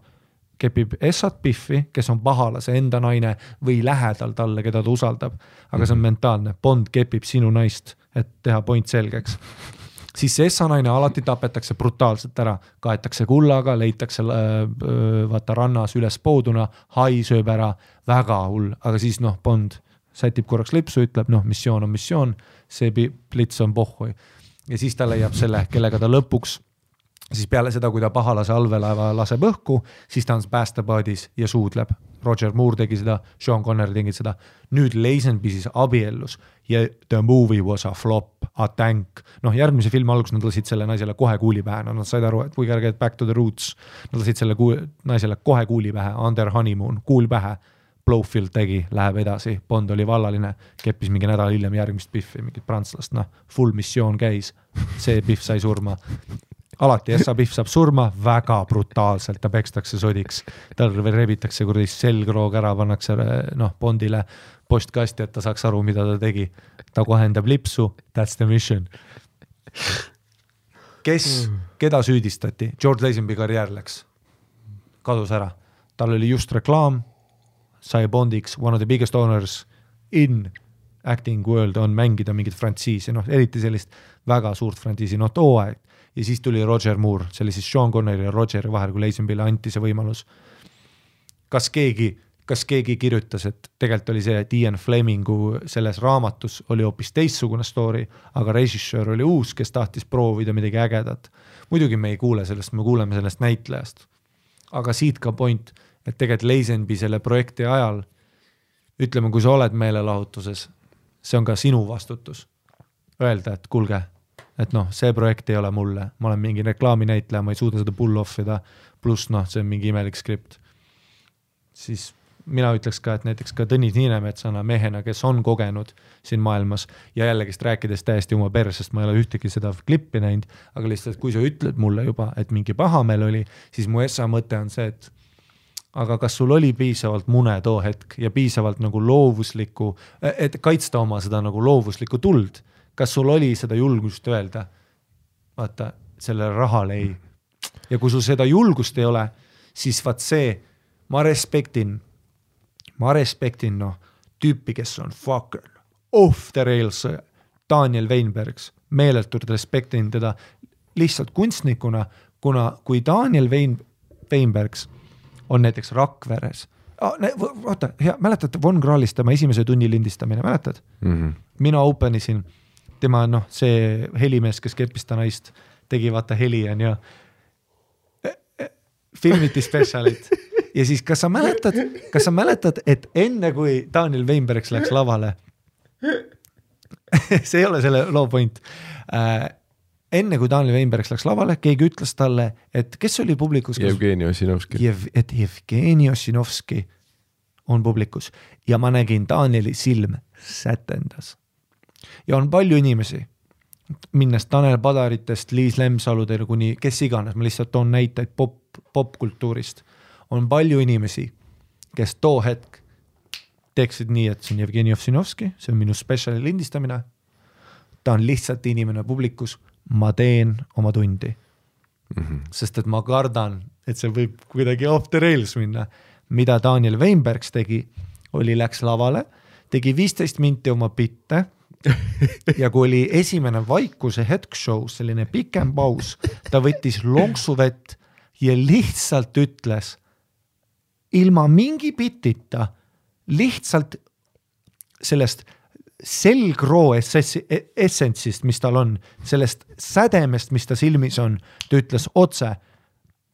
kepib Essat Biffi, kes on pahalase enda naine või lähedal talle, keda ta usaldab. aga see on mhm. mentaalne, Bond kepib sinu naist, et teha point selgeks. Siis see Essa naine alati tapetakse brutaalselt ära, kaetakse kullaga, leitakse äh, äh, vaata rannas üles pooduna, hai sööb ära, väga hull, aga siis noh, Bond sätib korraks lipsu, ütleb noh, missioon on missioon, see plits on pohhui. ja siis ta leiab selle, kellega ta lõpuks siis peale seda, kui ta pahalase allveelaeva laseb õhku, siis ta on päästepaadis ja suudleb. Roger Moore tegi seda, Sean Connery tegi seda. nüüd Lazenby siis abiellus ja the movie was a flop, a tank. noh, järgmise filmi alguses nad lasid selle naisele kohe kuuli pähe, no nad said aru, et we gotta get back to the roots. Nad lasid selle kuul, naisele kohe kuuli pähe, under honeymoon, kuul pähe Blowfield tegi, läheb edasi, Bond oli vallaline, keppis mingi nädal hiljem järgmist Biffi, mingit prantslast, noh, full missioon käis, see Biff sai surma. Alati Essa Biff saab surma väga brutaalselt, ta pekstakse sodiks, tal rebitakse kuradi selgroog ära, pannakse noh, Bondile postkasti, et ta saaks aru, mida ta tegi. ta kohendab lipsu, that's the mission. kes, keda süüdistati, George Lazenby karjäär läks, kadus ära, tal oli just reklaam sai Bondiks one of the biggest honors in acting world on mängida mingit frantsiisi, noh eriti sellist väga suurt frantsiisi, noh too aeg. ja siis tuli Roger Moore, see oli siis Sean Connery ja Rogeri vahel, kui Lazenbyle anti see võimalus. kas keegi, kas keegi kirjutas, et tegelikult oli see, et Ian Flemingu selles raamatus oli hoopis teistsugune story, aga režissöör oli uus, kes tahtis proovida midagi ägedat. muidugi me ei kuule sellest, me kuuleme sellest näitlejast. aga siit ka point et tegelikult Lazenby selle projekti ajal, ütleme, kui sa oled meelelahutuses, see on ka sinu vastutus. Öelda, et kuulge, et noh, see projekt ei ole mulle, ma olen mingi reklaaminäitleja, ma ei suuda seda pull off ida, pluss noh, see on mingi imelik skript. siis mina ütleks ka, et näiteks ka Tõnis Niinemetsana mehena, kes on kogenud siin maailmas ja jällegist rääkides täiesti oma persest, ma ei ole ühtegi seda klippi näinud, aga lihtsalt, kui sa ütled mulle juba, et mingi pahameel oli, siis mu essa mõte on see, et aga kas sul oli piisavalt mune too hetk ja piisavalt nagu loovuslikku, et kaitsta oma seda nagu loovuslikku tuld, kas sul oli seda julgust öelda? vaata, sellele rahale ei. ja kui sul seda julgust ei ole, siis vaat see, ma respektin, ma respektin noh, tüüpi, kes on fucker, off the rails, Daniel Weinbergs, meeletult respektin teda lihtsalt kunstnikuna, kuna kui Daniel Wein-, Weinbergs on näiteks Rakveres ah,. oota, hea, mäletad Von Krahlis tema esimese tunni lindistamine, mäletad mm? -hmm. mina open isin, tema noh, see helimees, kes keppis ta naist, tegi vaata heli on ju. E, e, filmiti spetsialit ja siis, kas sa mäletad, kas sa mäletad, et enne kui Daniel Weinbergs läks lavale see ei ole selle loo point äh, enne kui Daniel Weinbergs läks lavale, keegi ütles talle, et kes oli publikus. Jevgeni Ossinovski Jev,. et Jevgeni Ossinovski on publikus ja ma nägin Danieli silm sätendas. ja on palju inimesi, minnes Tanel Padaritest, Liis Lemsaludele kuni kes iganes, ma lihtsalt toon näiteid pop, popkultuurist. on palju inimesi, kes too hetk teeksid nii, et see on Jevgeni Ossinovski, see on minu spetsiali lindistamine. ta on lihtsalt inimene publikus ma teen oma tundi mm. -hmm. sest et ma kardan, et see võib kuidagi off the rails minna. mida Daniel Weinbergs tegi, oli, läks lavale, tegi viisteist minti oma bitte ja kui oli esimene vaikuse hetk show's, selline pikem paus, ta võttis lonksu vett ja lihtsalt ütles ilma mingi bitita, lihtsalt sellest selgroo essentsi, essentsist, mis tal on, sellest sädemest, mis ta silmis on, ta ütles otse.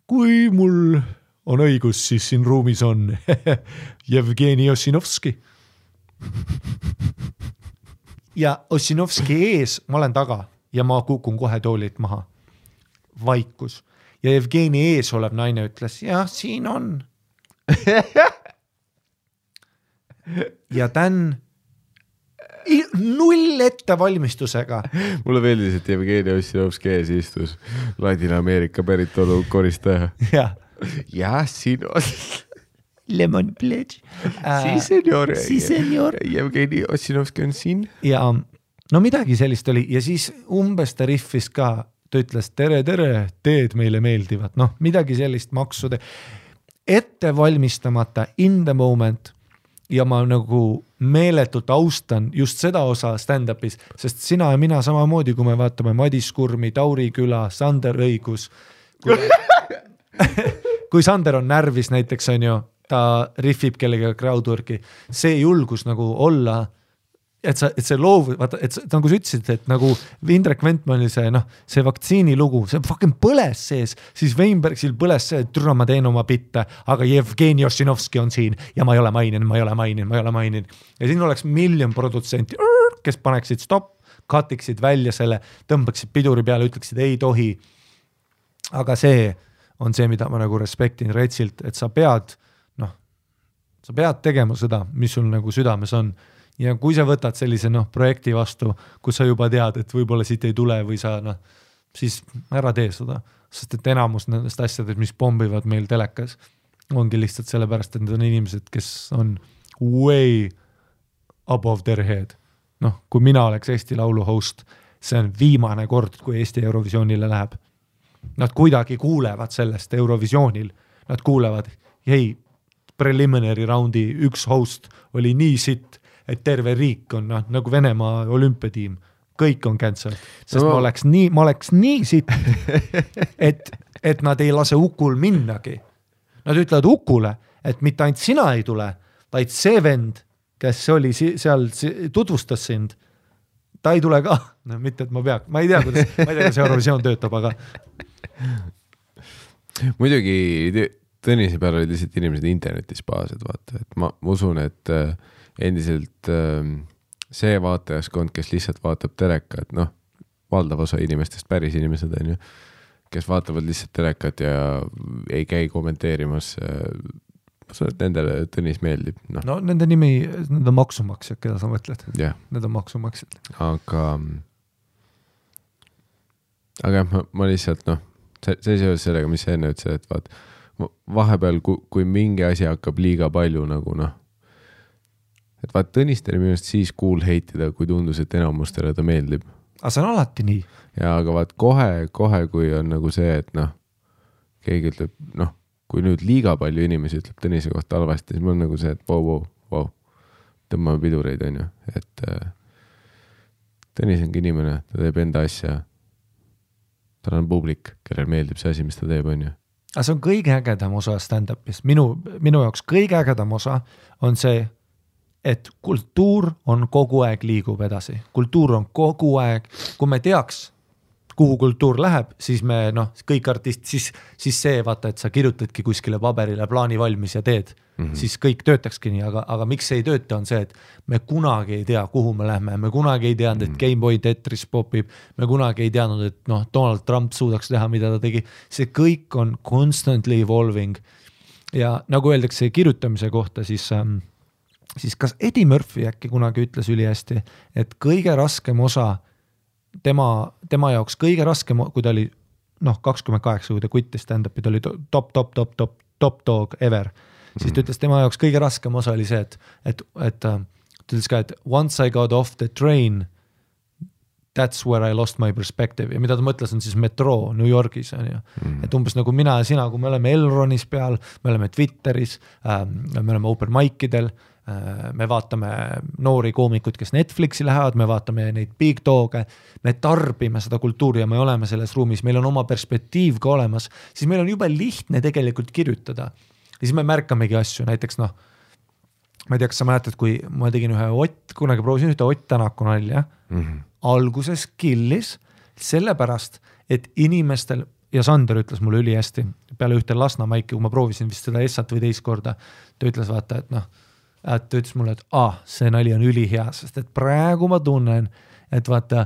kui mul on õigus, siis siin ruumis on Jevgeni Ossinovski. ja Ossinovski ees ma olen taga ja ma kukun kohe toolilt maha. vaikus ja Jevgeni ees olev naine ütles, jah, siin on ja Dan null ettevalmistusega. mulle meeldis, et Jevgeni Ossinovski ees istus Ladina-Ameerika päritolu koristaja. jah. jah, siin on. Lemon pledge uh,. Si senor. Si senor. Jevgeni Ossinovski on siin. ja no midagi sellist oli ja siis umbes ta rihvis ka, ta ütles tere, tere, teed meile meeldivad, noh, midagi sellist maksude ette valmistamata in the moment ja ma nagu meeletult austan just seda osa stand-up'is, sest sina ja mina samamoodi, kui me vaatame Madis Kurmi, Tauri küla, Sander Õigus. kui Sander on närvis näiteks on ju, ta rihvib kellegagi crowdwork'i, see julgus nagu olla et sa, et see loov, vaata, et nagu sa ütlesid, et nagu Indrek Ventmanil see noh, see vaktsiini lugu, see fucking põles sees, siis Weinbergsil põles see, et türa, ma teen oma bitte, aga Jevgeni Ossinovski on siin ja ma ei ole maininud, ma ei ole maininud, ma ei ole maininud. ja siin oleks miljon produtsenti, kes paneksid stopp, cut iksid välja selle, tõmbaksid piduri peale, ütleksid ei tohi. aga see on see, mida ma nagu respektin Retsilt, et sa pead, noh, sa pead tegema seda, mis sul nagu südames on ja kui sa võtad sellise noh, projekti vastu, kus sa juba tead, et võib-olla siit ei tule või sa noh, siis ära tee seda, sest et enamus nendest asjadest, mis pommivad meil telekas, ongi lihtsalt sellepärast, et need on inimesed, kes on way above their head. noh, kui mina oleks Eesti Laulu host, see on viimane kord, kui Eesti Eurovisioonile läheb. Nad kuidagi kuulevad sellest Eurovisioonil, nad kuulevad, ei, preliminary round'i üks host oli nii sitt et terve riik on noh, nagu Venemaa olümpiatiim, kõik on cancel, sest no. ma oleks nii, ma oleks nii sitt, et, et nad ei lase Ukul minnagi. Nad ütlevad Ukule, et mitte ainult sina ei tule, vaid see vend, kes oli seal, tutvustas sind, ta ei tule ka, no mitte, et ma pea, ma ei tea, kuidas, ma ei tea, kuidas Eurovisioon töötab, aga. muidugi Tõnise peal olid lihtsalt inimesed internetis pahased, vaata, et ma, ma usun, et äh, endiselt ähm, see vaatajaskond, kes lihtsalt vaatab telekat, noh, valdav osa inimestest, päris inimesed on ju, kes vaatavad lihtsalt telekat ja ei käi kommenteerimas. Äh, ma usun, et nendele Tõnis meeldib no.. no nende nimi, need on maksumaksjad, keda sa mõtled yeah.. Need on maksumaksjad. aga, aga jah, ma, ma lihtsalt noh, see, seoses sellega, mis sa enne ütlesid, et vaat vahepeal, kui, kui mingi asi hakkab liiga palju nagu noh et vaat Tõnist oli minu arust siis cool heitida, kui tundus, et enamustele ta meeldib. aga see on alati nii. ja aga vaat kohe, kohe, kui on nagu see, et noh, keegi ütleb, noh, kui nüüd liiga palju inimesi ütleb Tõnise kohta halvasti, siis mul on nagu see, et vau, vau, vau, tõmbame pidureid, onju, et äh, Tõnis ongi inimene, ta teeb enda asja. tal on publik, kellele meeldib see asi, mis ta teeb, onju aga see on kõige ägedam osa stand-up'ist, minu, minu jaoks kõige ägedam osa on see, et kultuur on kogu aeg liigub edasi, kultuur on kogu aeg, kui me teaks, kuhu kultuur läheb, siis me noh, kõik artistid, siis, siis see vaata, et sa kirjutadki kuskile paberile plaani valmis ja teed mm, -hmm. siis kõik töötakski nii, aga, aga miks see ei tööta, on see, et me kunagi ei tea, kuhu me lähme, me kunagi ei teadnud, et mhm. GameBoy Tetris popib, me kunagi ei teadnud, et noh, Donald Trump suudaks teha, mida ta tegi, see kõik on constantly evolving. ja nagu öeldakse kirjutamise kohta, siis ähm, siis kas Eddie Murphy äkki kunagi ütles ülihästi, et kõige raskem osa tema, tema jaoks kõige raskem, kui ta oli noh, kakskümmend kaheksa, kui ta quit'is stand-up'i, ta oli top, top, top, top, top dog ever. siis ta mhm. ütles, tema jaoks kõige raskem osa oli see, et, et, et äh, ta ütles ka, et once I got off the train, that's where I lost my perspective ja mida ta mõtles, on siis metroo New Yorgis on ju Mm. et umbes nagu mina ja sina, kui me oleme Elronis peal, me oleme Twitteris äh,, me oleme open mic idel me vaatame noori koomikuid, kes Netflixi lähevad, me vaatame neid big dog'e, me tarbime seda kultuuri ja me oleme selles ruumis, meil on oma perspektiiv ka olemas, siis meil on jube lihtne tegelikult kirjutada. ja siis me märkamegi asju, näiteks noh, ma ei tea, kas sa mäletad, kui ma tegin ühe Ott, kunagi proovisin ühte Ott Tänaku nalja Mhm. alguses killis sellepärast, et inimestel ja Sander ütles mulle ülihästi peale ühte Lasna maiki, kui ma proovisin vist seda Essat või teist korda. ta ütles vaata, et noh, et ta ütles mulle, et aa, see nali on ülihea, sest et praegu ma tunnen, et vaata,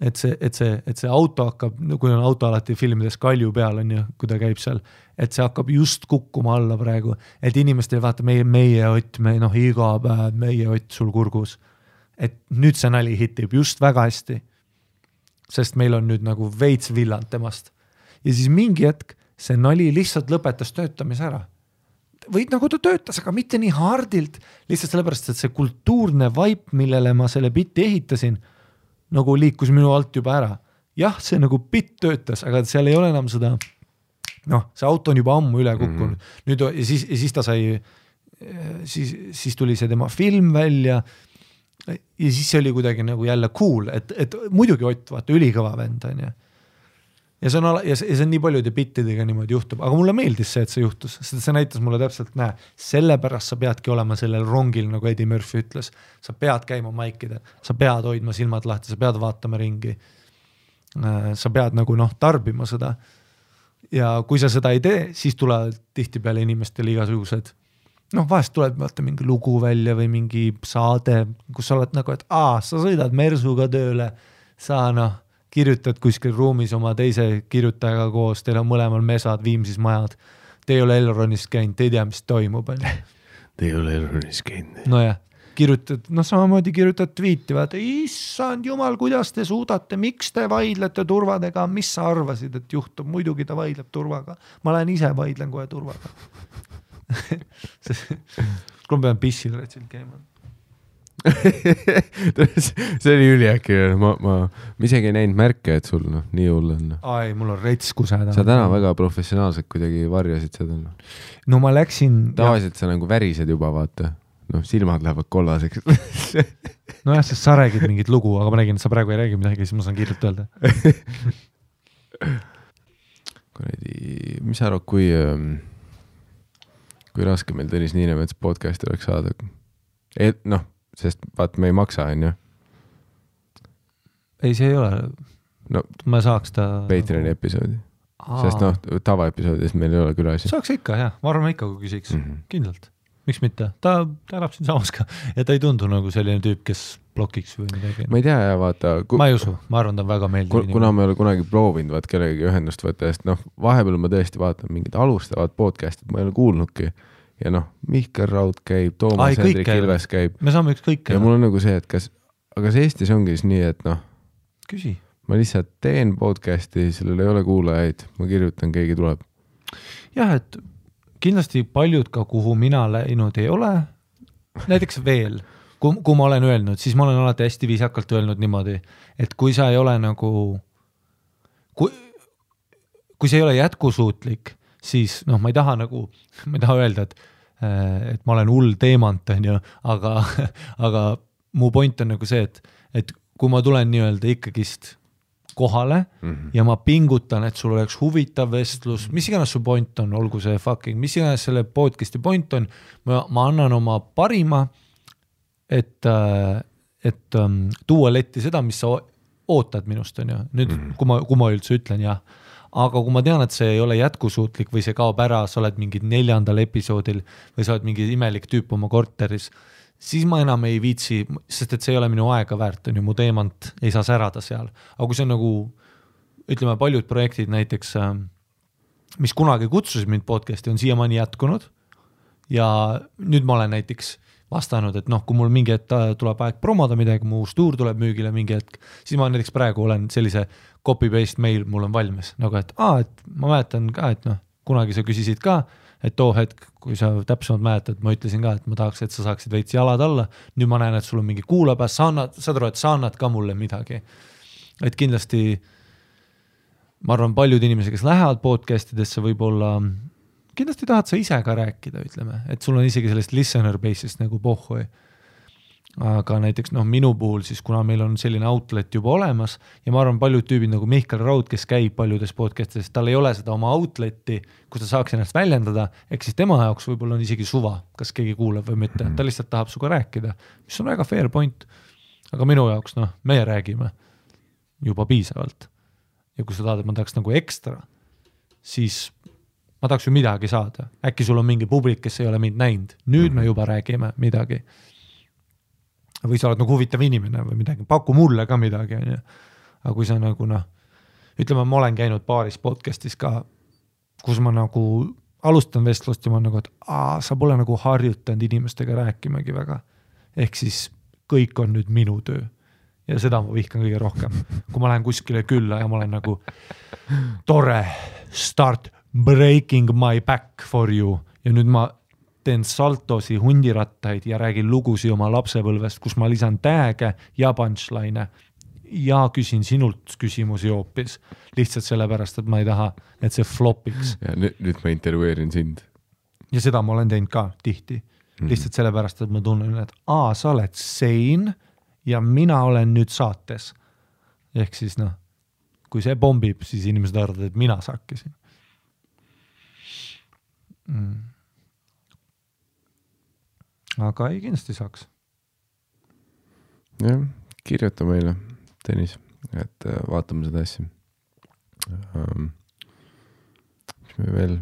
et see, et see, et see auto hakkab, kui on auto alati filmides kalju peal on ju, kui ta käib seal, et see hakkab just kukkuma alla praegu, et inimestel vaata meie, meie Ott, me noh, iga päev meie Ott sul kurgus et nüüd see nali hitib just väga hästi. sest meil on nüüd nagu veits villand temast. ja siis mingi hetk see nali lihtsalt lõpetas töötamise ära. Või nagu ta töötas, aga mitte nii hardilt, lihtsalt sellepärast, et see kultuurne vaip, millele ma selle biti ehitasin, nagu liikus minu alt juba ära. jah, see nagu bitt töötas, aga seal ei ole enam seda, noh, see auto on juba ammu üle kukkunud mm, -hmm. nüüd ja siis, ja siis ta sai, siis, siis tuli see tema film välja ja siis see oli kuidagi nagu jälle cool, et, et muidugi Ott, vaata ülikõva vend on ju. Ja see on ala- ja see, ja see on nii paljude bittidega niimoodi juhtub, aga mulle meeldis see, et see juhtus, sest see näitas mulle täpselt, näe, sellepärast sa peadki olema sellel rongil, nagu Eddie Murphy ütles. sa pead käima maikidel, sa pead hoidma silmad lahti, sa pead vaatama ringi. sa pead nagu noh, tarbima seda. ja kui sa seda ei tee, siis tulevad tihtipeale inimestele igasugused noh, vahest tuleb vaata mingi lugu välja või mingi saade, kus sa oled nagu, et aa, sa sõidad mersuga tööle, sa noh, kirjutad kuskil ruumis oma teise kirjutajaga koos, teil on mõlemal mesad Viimsis majad. Te ei ole Elronis käinud, te ei tea, mis toimub, onju. Te ei ole Elronis käinud. nojah, kirjutad, noh, samamoodi kirjutad tweet'i, vaata, issand jumal, kuidas te suudate, miks te vaidlete turvadega, mis sa arvasid, et juhtub, muidugi ta vaidleb turvaga, ma lähen ise vaidlen kohe turvaga kuule, ma pean pissil retsilt käima. see oli üliäkki, ma, ma, ma isegi ei näinud märke, et sul noh, nii hull on. aa ei, mul on rets häda. sa täna väga professionaalselt kuidagi varjasid seda noh. no ma läksin. tavaliselt sa nagu värised juba, vaata. noh, silmad lähevad kollaseks nojah, sest sa räägid mingit lugu, aga ma nägin, et sa praegu ei räägi midagi, siis ma saan kiirelt öelda. kuradi, mis sa arvad, kui ähm, kui raske meil Tõnis Niinemets podcast'i oleks saada. et noh, sest vaat me ei maksa, onju. ei, see ei ole. no ma saaks ta. Patreoni episoodi, sest noh, tavaepisoodides meil ei ole külalisi. saaks ikka jah, ma arvan ikka, kui küsiks mm. -hmm. kindlalt. miks mitte, ta, ta elab siinsamas ka ja ta ei tundu nagu selline tüüp, kes blokiks või midagi. ma ei tea ja vaata ku, ma ei usu, ma arvan, ta on väga meeldiv ku, kuna ma ei ole kunagi proovinud vaat kellegagi ühendust võtta, sest noh, vahepeal ma tõesti vaatan mingid alustavad podcast'id, ma ei ole kuulnudki. Ja noh, Mihkel Raud käib, Ai, Toomas kõik Hendrik. Ilves käib me saame ükskõik ja mul on nagu see, et kas, aga kas Eestis ongi siis nii, et noh, küsi. ma lihtsalt teen podcast'i, sellel ei ole kuulajaid, ma kirjutan, keegi tuleb. jah, et kindlasti paljud ka, kuhu mina läinud ei ole, näiteks veel, kui, kui ma olen öelnud, siis ma olen alati hästi viisakalt öelnud niimoodi, et kui sa ei ole nagu, kui, kui see ei ole jätkusuutlik, siis noh, ma ei taha nagu, ma ei taha öelda, et et ma olen hull teemant, on ju, aga, aga mu point on nagu see, et, et kui ma tulen nii-öelda ikkagist kohale mm -hmm. ja ma pingutan, et sul oleks huvitav vestlus, mis iganes su point on, olgu see fucking, mis iganes selle podcast'i point on, ma, ma annan oma parima, et, et um, tuua letti seda, mis sa ootad minust, on ju, nüüd mm -hmm. kui ma, kui ma üldse ütlen jah aga kui ma tean, et see ei ole jätkusuutlik või see kaob ära, sa oled mingi neljandal episoodil või sa oled mingi imelik tüüp oma korteris, siis ma enam ei viitsi, sest et see ei ole minu aega väärt, on ju, mu teemant ei saa särada seal. aga kui see on nagu, ütleme, paljud projektid näiteks, mis kunagi kutsusid mind podcast'i, on siiamaani jätkunud ja nüüd ma olen näiteks vastanud, et noh, kui mul mingi hetk tuleb aeg promoda midagi, mu uus tuur tuleb müügile mingi hetk, siis ma näiteks praegu olen sellise copy-paste meil mul on valmis nagu, et aa, et ma mäletan ka, et noh, kunagi sa küsisid ka, et too hetk, kui sa täpsemalt mäletad, ma ütlesin ka, et ma tahaks, et sa saaksid veits jalad alla. nüüd ma näen, et sul on mingi kuulapäev, sa annad, saad aru, et sa annad ka mulle midagi. et kindlasti ma arvan, paljud inimesed, kes lähevad podcast idesse, võib-olla kindlasti tahad sa ise ka rääkida, ütleme, et sul on isegi sellest listener base'ist nagu pohhui aga näiteks noh, minu puhul siis, kuna meil on selline outlet juba olemas ja ma arvan, paljud tüübid nagu Mihkel Raud, kes käib paljudes podcast ides, tal ei ole seda oma outlet'i, kus ta saaks ennast väljendada, ehk siis tema jaoks võib-olla on isegi suva, kas keegi kuulab või mitte, ta lihtsalt tahab sinuga rääkida, mis on väga fair point. aga minu jaoks noh, meie räägime juba piisavalt. ja kui sa tahad, et ma tahaks nagu ekstra, siis ma tahaks ju midagi saada, äkki sul on mingi publik, kes ei ole mind näinud, nüüd me juba räägime midagi. Või sa oled nagu huvitav inimene või midagi, paku mulle ka midagi, on ju. aga kui sa nagu noh, ütleme, ma olen käinud paaris podcast'is ka, kus ma nagu alustan vestlust ja ma nagu, et aa, sa pole nagu harjutanud inimestega rääkimagi väga. ehk siis kõik on nüüd minu töö. Ja seda ma vihkan kõige rohkem, kui ma lähen kuskile külla ja ma olen nagu tore, start breaking my back for you ja nüüd ma teen saltosi, hundirattaid ja räägin lugusid oma lapsepõlvest, kus ma lisan tag'e ja punchline'e ja küsin sinult küsimusi hoopis, lihtsalt sellepärast, et ma ei taha, et see flopiks. ja nüüd, nüüd ma intervjueerin sind. ja seda ma olen teinud ka tihti mm, lihtsalt sellepärast, et ma tunnen, et aa, sa oled sein ja mina olen nüüd saates. ehk siis noh, kui see pommib, siis inimesed arvavad, et mina sakkisin mm aga ei, kindlasti saaks. jah, kirjuta meile, Tõnis, et äh, vaatame seda asja um,. mis meil veel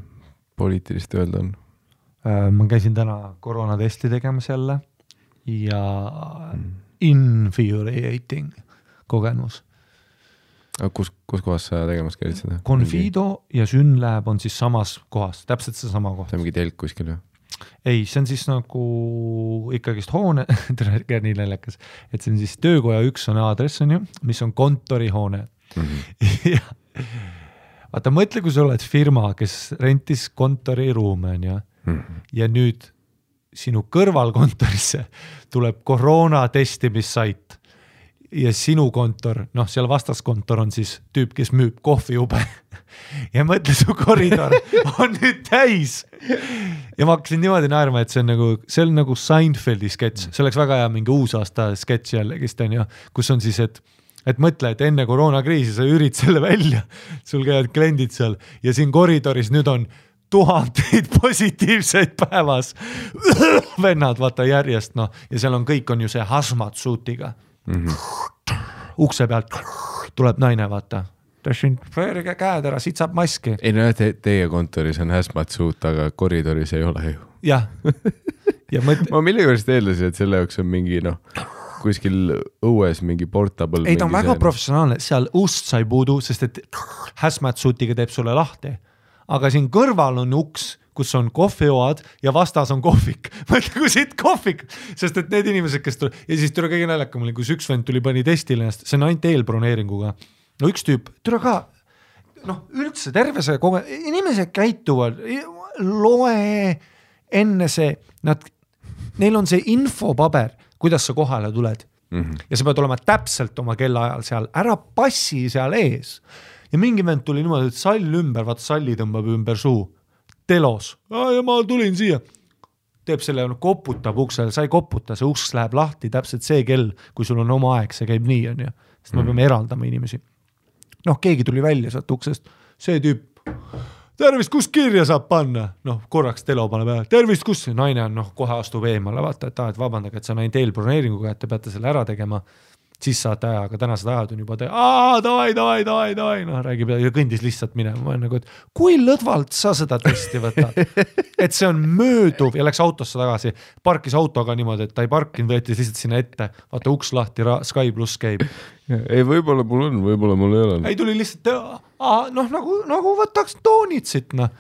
poliitilist öelda on uh,? ma käisin täna koroonatesti tegemas jälle ja mm. infuriating kogemus. Kus, kus kohas sa tegemas käid seda? Confido mingi... ja Synlab on siis samas kohas, täpselt seesama koht. see on mingi telk kuskil või? ei, see on siis nagu ikkagist hoone nii naljakas, et see on siis töökoja üks on aadress on ju, mis on kontorihoone mm. -hmm. ja vaata, mõtle, kui sa oled firma, kes rentis kontoriruume on ju mm, -hmm. ja nüüd sinu kõrvalkontorisse tuleb koroona testimissait ja sinu kontor, noh, seal vastaskontor on siis tüüp, kes müüb kohvijube ja mõtle, su koridor on nüüd täis. ja ma hakkasin niimoodi naerma, et see on nagu, see on nagu Seinfeldi sketš, see oleks väga hea mingi uusaasta sketš jällegist on ju, kus on siis, et et mõtle, et enne koroonakriisi sa ürid selle välja, sul käivad kliendid seal ja siin koridoris nüüd on tuhandeid positiivseid päevas. vennad, vaata järjest noh, ja seal on, kõik on ju see hazmat suit'iga mm. -hmm. ukse pealt tuleb naine, vaata. desinfeerige käed ära, siit saab maski. ei no te, teie kontoris on hazmat suit, aga koridoris ei ole ju. jah, ja mõt-. ma millegipärast eeldasin, et selle jaoks on mingi noh kuskil õues mingi portable. ei, ta on väga professionaalne, seal ust sa ei puudu, sest et hazmat suit'iga teeb sulle lahti. aga siin kõrval on uks kus on kohvioad ja vastas on kohvik. mõtle, kui siit kohvik, sest et need inimesed, kes tulevad ja siis tule kõige naljakam oli, kus üks vend tuli, pani testile ennast, see on ainult eelbroneeringuga. no üks tüüp, tule ka, noh, üldse terve see kogu, inimesed käituvad, loe enne see, nad, neil on see infopaber, kuidas sa kohale tuled mm. -hmm. ja sa pead olema täpselt oma kellaajal seal, ära passi seal ees. ja mingi vend tuli niimoodi, et sall ümber, vaata salli tõmbab ümber suu telos, ja ma tulin siia. teeb selle, koputab uksele, sa ei koputa, see uks läheb lahti täpselt see kell, kui sul on oma aeg, see käib nii, on ju. sest me mm. peame eraldama inimesi. noh, keegi tuli välja sealt uksest, see tüüp tervist, kus kirja saab panna? noh, korraks telo paneb ära, tervist, kus, naine on noh, kohe astub eemale, vaata, et aa, et vabandage, et see on ainult eelbroneeringuga, et te peate selle ära tegema siis saate aja, aga tänased ajad on juba, aa davai, davai, davai, davai, noh räägib ja kõndis lihtsalt minema, ma olen nagu, et kui lõdvalt sa seda testi võtad. et see on mööduv ja läks autosse tagasi, parkis autoga niimoodi, et ta ei parkinud, võeti lihtsalt sinna ette, vaata uks lahti, Sky pluss käib. ei, võib-olla mul on, võib-olla mul ei ole. ei, tuli lihtsalt, noh nagu, nagu võtaks toonid siit noh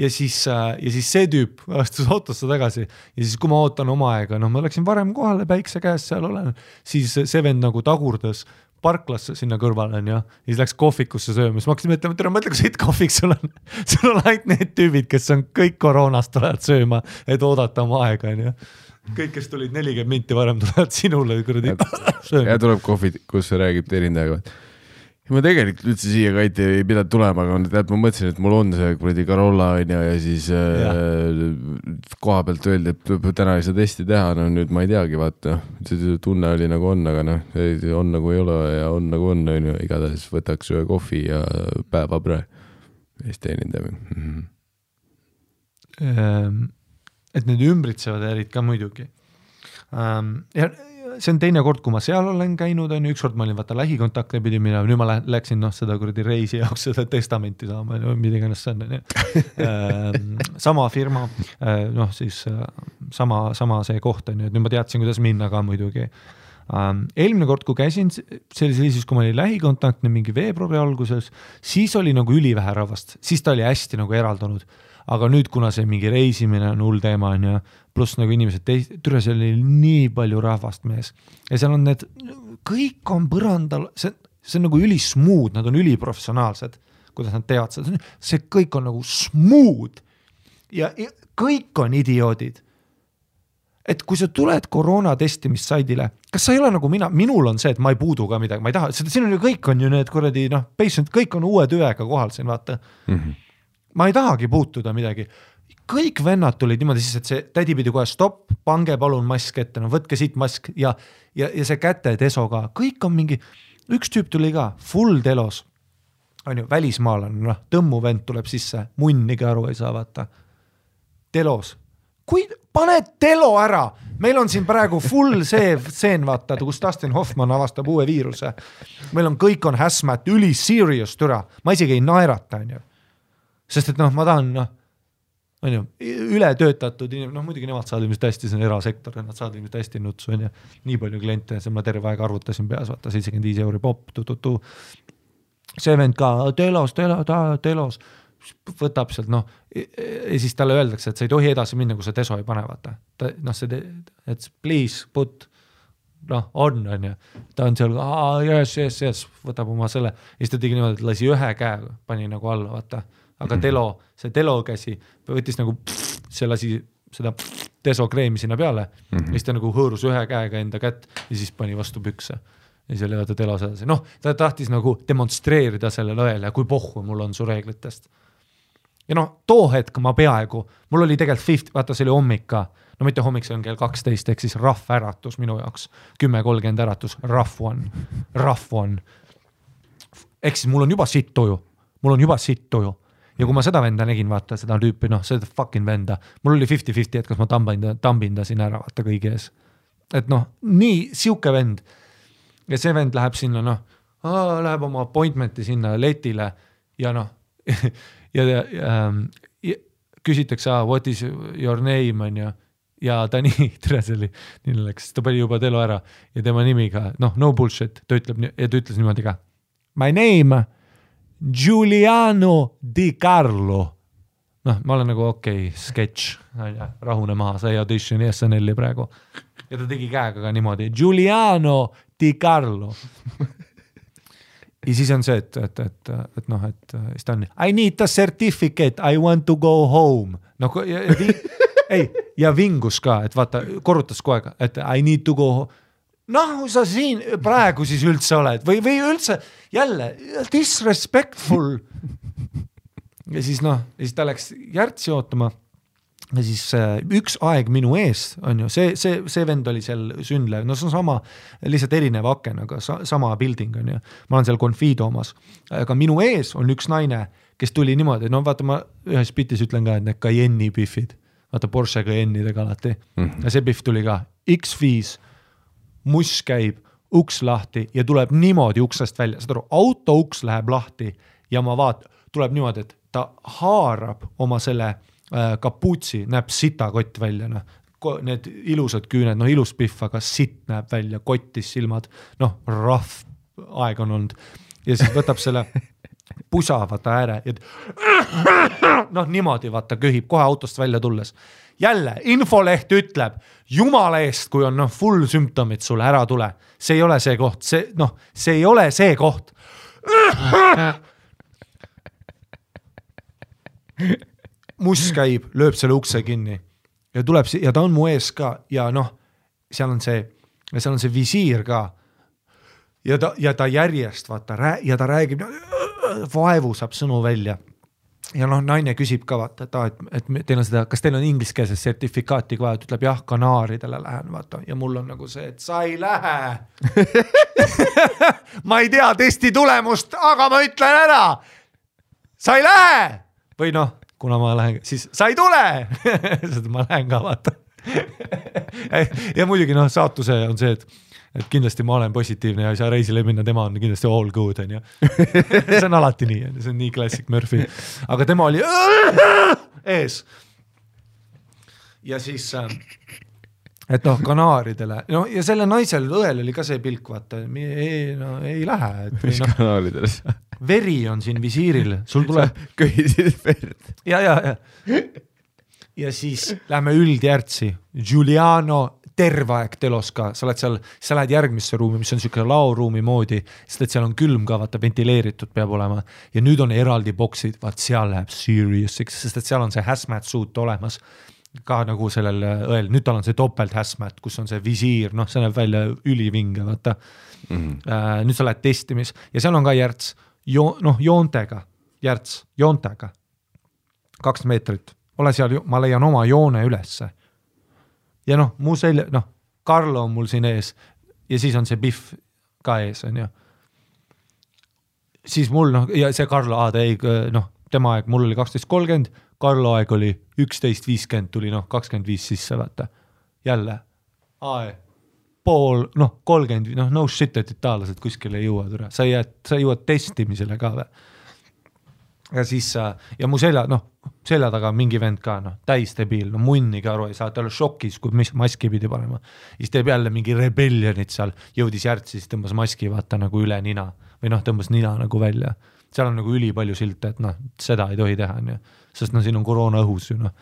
ja siis, äh, ja siis see tüüp astus autosse tagasi ja siis, kui ma ootan oma aega, noh, ma läksin varem kohale, päikse käes seal olen, siis see vend nagu tagurdas parklasse sinna kõrvale onju, ja siis läks kohvikusse sööma, siis ma hakkasin mõtlema, et tere, mõtle, kui siit kohvik sul on. sul on ainult need tüübid, kes on kõik koroonast tulevad sööma, et oodata oma aega onju. kõik, kes tulid nelikümmend minti varem, tulevad sinule kuradi ja tuleb kohvi, kus räägib teenindajaga. Ma tegelikult üldse siia kanti ei pidanud tulema, aga tead, ma mõtlesin, et mul on see kuradi Carola onju ja siis äh, koha pealt öeldi, et täna ei saa testi teha, no nüüd ma ei teagi, vaata. tunne oli nagu on, aga noh, on nagu ei ole ja on nagu on onju, igatahes võtaks ühe kohvi ja päevabre. ja siis teenindame mm. -hmm. Ehm, et need ümbritsevad ärid ka muidugi. ja see on teine kord, kui ma seal olen käinud, on ju, ükskord ma olin vaata lähikontakte pidi minema, nüüd ma lä- läksin noh, seda kuradi reisi jaoks seda testamenti saama, mida iganes see on, on ju. sama firma, noh siis äh, sama, sama see koht on ju, et nüüd ma teadsin, kuidas minna ka muidugi eelmine kord, kui käisin, see oli siis, kui ma olin lähikontaktne mingi veebruari alguses, siis oli nagu ülivähe rahvast, siis ta oli hästi nagu eraldunud. aga nüüd, kuna see mingi reisimine on hull teema on ju, pluss nagu inimesed teis-, türa seal oli nii palju rahvast mees ja seal on need, kõik on põrandal, see, see on nagu ülismuud, nad on üliprofessionaalsed, kuidas nad teevad seda, see kõik on nagu smooth ja, ja kõik on idioodid et kui sa tuled koroona testimissaidile, kas sa ei ole nagu mina, minul on see, et ma ei puudu ka midagi, ma ei taha, siin on ju kõik on ju need kuradi noh, patient, kõik on uue tüvega kohal siin vaata. Mm -hmm. ma ei tahagi puutuda midagi. Kõik vennad tulid niimoodi siis, et see tädi pidi kohe stopp, pange palun mask ette, no võtke siit mask ja, ja, ja see käte deso ka, kõik on mingi, üks tüüp tuli ka full telos. on ju, välismaalane, noh, Tõmmu vend tuleb sisse, munnigi aru ei saa, vaata. telos, kui pane telo ära, meil on siin praegu full see stseen, vaata, kus Dustin Hoffman avastab uue viiruse. meil on, kõik on hazmat, üli serious türa, ma isegi ei naerata, on ju. sest et noh, ma tahan noh, on ju, ületöötatud inimene, noh muidugi nemad saavad ilmselt hästi, see on erasektor nad saavad ilmselt hästi nutsu, on ju. nii palju kliente, see ma terve aeg arvutasin peas, vaata seitsekümmend viis euri popp, tu-tu-tu. see vend ka, telos, telos, telos, võtab sealt noh, ja siis talle öeldakse, et sa ei tohi edasi minna, kui sa deso ei pane, vaata. ta noh, see, et please put noh, on, on ju, ta on seal, jess, jess, jess, võtab oma selle ja siis ta tegi niimoodi, et lasi ühe käe, pani nagu alla, vaata. Aga Telo, see Telo käsi võttis nagu, see lasi seda desokreemi sinna peale mm, -hmm. ja siis ta nagu hõõrus ühe käega enda kätt ja siis pani vastu pükse. ja siis oli vaata Telos edasi, noh, ta tahtis nagu demonstreerida sellele õele, kui pohhu mul on su reeglitest. ja noh, too hetk ma peaaegu, mul oli tegelikult fifty, vaata, see oli hommik ka no mitte hommik, see on kell kaksteist ehk siis rough äratus minu jaoks, kümme kolmkümmend äratus, rough one, rough one. ehk siis mul on juba sitt tuju, mul on juba sitt tuju ja kui ma seda venda nägin, vaata seda tüüpi, noh, seda fucking venda, mul oli fifty-fifty, et kas ma tambin ta, tambin ta sinna ära, vaata kõigi ees. et noh, nii sihuke vend ja see vend läheb sinna, noh, läheb oma appointment'i sinna letile ja noh ja, ja, ja, ja küsitakse, what is your name on ju ja ta nii, tere, see oli, nii läks, ta pani juba telo ära ja tema nimi ka, noh, no bullshit, ta ütleb ja ta ütles niimoodi ka. My name Giuliano Di Carlo. noh, ma olen nagu okei okay,, sketš, rahune maha, sa ei auditioni SNL-i praegu. ja ta tegi käega ka niimoodi, Giuliano Di Carlo. ja siis on see, et, et, et, et noh, et siis ta on, I need a certificate, I want to go home. noh, ja, ja ei, ja vingus ka, et vaata, korrutas kogu aeg, et I need to go home noh, sa siin praegu siis üldse oled või, või üldse jälle disrespectful. ja siis noh, ja siis ta läks Järtsi ootama. ja siis äh, üks aeg minu ees on ju see, see, see vend oli seal Synlev, no see on sama, lihtsalt erineva aknaga sa,, sama building on ju. ma olen seal Confido omas, aga minu ees on üks naine, kes tuli niimoodi, no vaata, ma ühes bitis ütlen ka, et need Cayenne'i pihvid, vaata Porsche Cayennidega alati mm, -hmm. ja see pihv tuli ka X5 muss käib, uks lahti ja tuleb niimoodi uksest välja, saad aru, auto uks läheb lahti ja ma vaatan, tuleb niimoodi, et ta haarab oma selle äh, kapuutsi, näeb sitakott välja, noh. Need ilusad küüned, no ilus pihv, aga sitt näeb välja, kottis silmad, noh, rahv aeg on olnud ja siis võtab selle pusa vaata ääre ja noh, niimoodi vaata köhib kohe autost välja tulles. Jälle infoleht ütleb jumala eest, kui on noh, full sümptomid sul, ära tule, see ei ole see koht, see noh, see ei ole see koht. muss käib, lööb selle ukse kinni ja tuleb ja ta on mu ees ka ja noh, seal on see, seal on see visiir ka. ja ta, ja ta järjest vaata rää- ja ta räägib, vaevu saab sõnu välja ja noh, naine küsib ka vaata, et aa, et, et teil on seda, kas teil on ingliskeelset sertifikaati ka vaja, ta ütleb jah, Kanaaridele lähen vaata. Ja mul on nagu see, et sa ei lähe. Ma ei tea testi tulemust, aga ma ütlen ära. sa ei lähe! Või noh, kuna ma lähen, siis sa ei tule! Sest ma lähen ka vaata. Ja muidugi noh, saatuse on see, et et kindlasti ma olen positiivne ja ei saa reisile minna, tema on kindlasti all good on ju. see on alati nii, on ju, see on nii klassik Murphy, aga tema oli ees. ja siis äh, et noh, Kanaaridele, no ja sellel naisel, õel oli ka see pilk, vaata, ei, no ei lähe, mis noh, kanaalidel sa veri on siin visiiril, sul tuleb köhisid verd? ja, ja, ja. ja siis lähme üldjärtsi, Giuliano terve aeg telos ka, sa oled seal, sa lähed järgmisse ruumi, mis on siuke laoruumi moodi, sest et seal on külm ka, vaata ventileeritud peab olema ja nüüd on eraldi boksid, vaat seal läheb serious'iks, sest et seal on see hazmat suit olemas ka nagu sellel õel, nüüd tal on see topelt hazmat, kus on see visiir, noh, see näeb välja ülivinge, vaata Mhm. äh, nüüd sa lähed testimis ja seal on ka järts, jo-, noh, joontega, järts, joontega. kaks meetrit, ole seal, ma leian oma joone ülesse. Ja noh, mu selja, noh, Carlo on mul siin ees ja siis on see Pihv ka ees, on ju. siis mul noh, ja see Carlo, aa ta ei, noh, tema aeg, mul oli kaksteist kolmkümmend, Carlo aeg oli üksteist viiskümmend tuli noh, kakskümmend viis sisse, vaata. jälle, aa pool, noh, kolmkümmend, noh, no shit, et itaallased kuskile ei jõua, türa, sa jääd, sa jõuad testimisele ka või? Ja siis äh, ja mu selja, noh, selja taga on mingi vend ka, noh, täis debiil, no munnigi aru ei saa, ta oli šokis, kui mis maski pidi panema. siis teeb jälle mingi rebellionit seal, jõudis järtsi, siis tõmbas maski vaata nagu üle nina või noh, tõmbas nina nagu välja. seal on nagu ülipalju silte, et noh, seda ei tohi teha, onju, sest no siin on koroona õhus ju noh.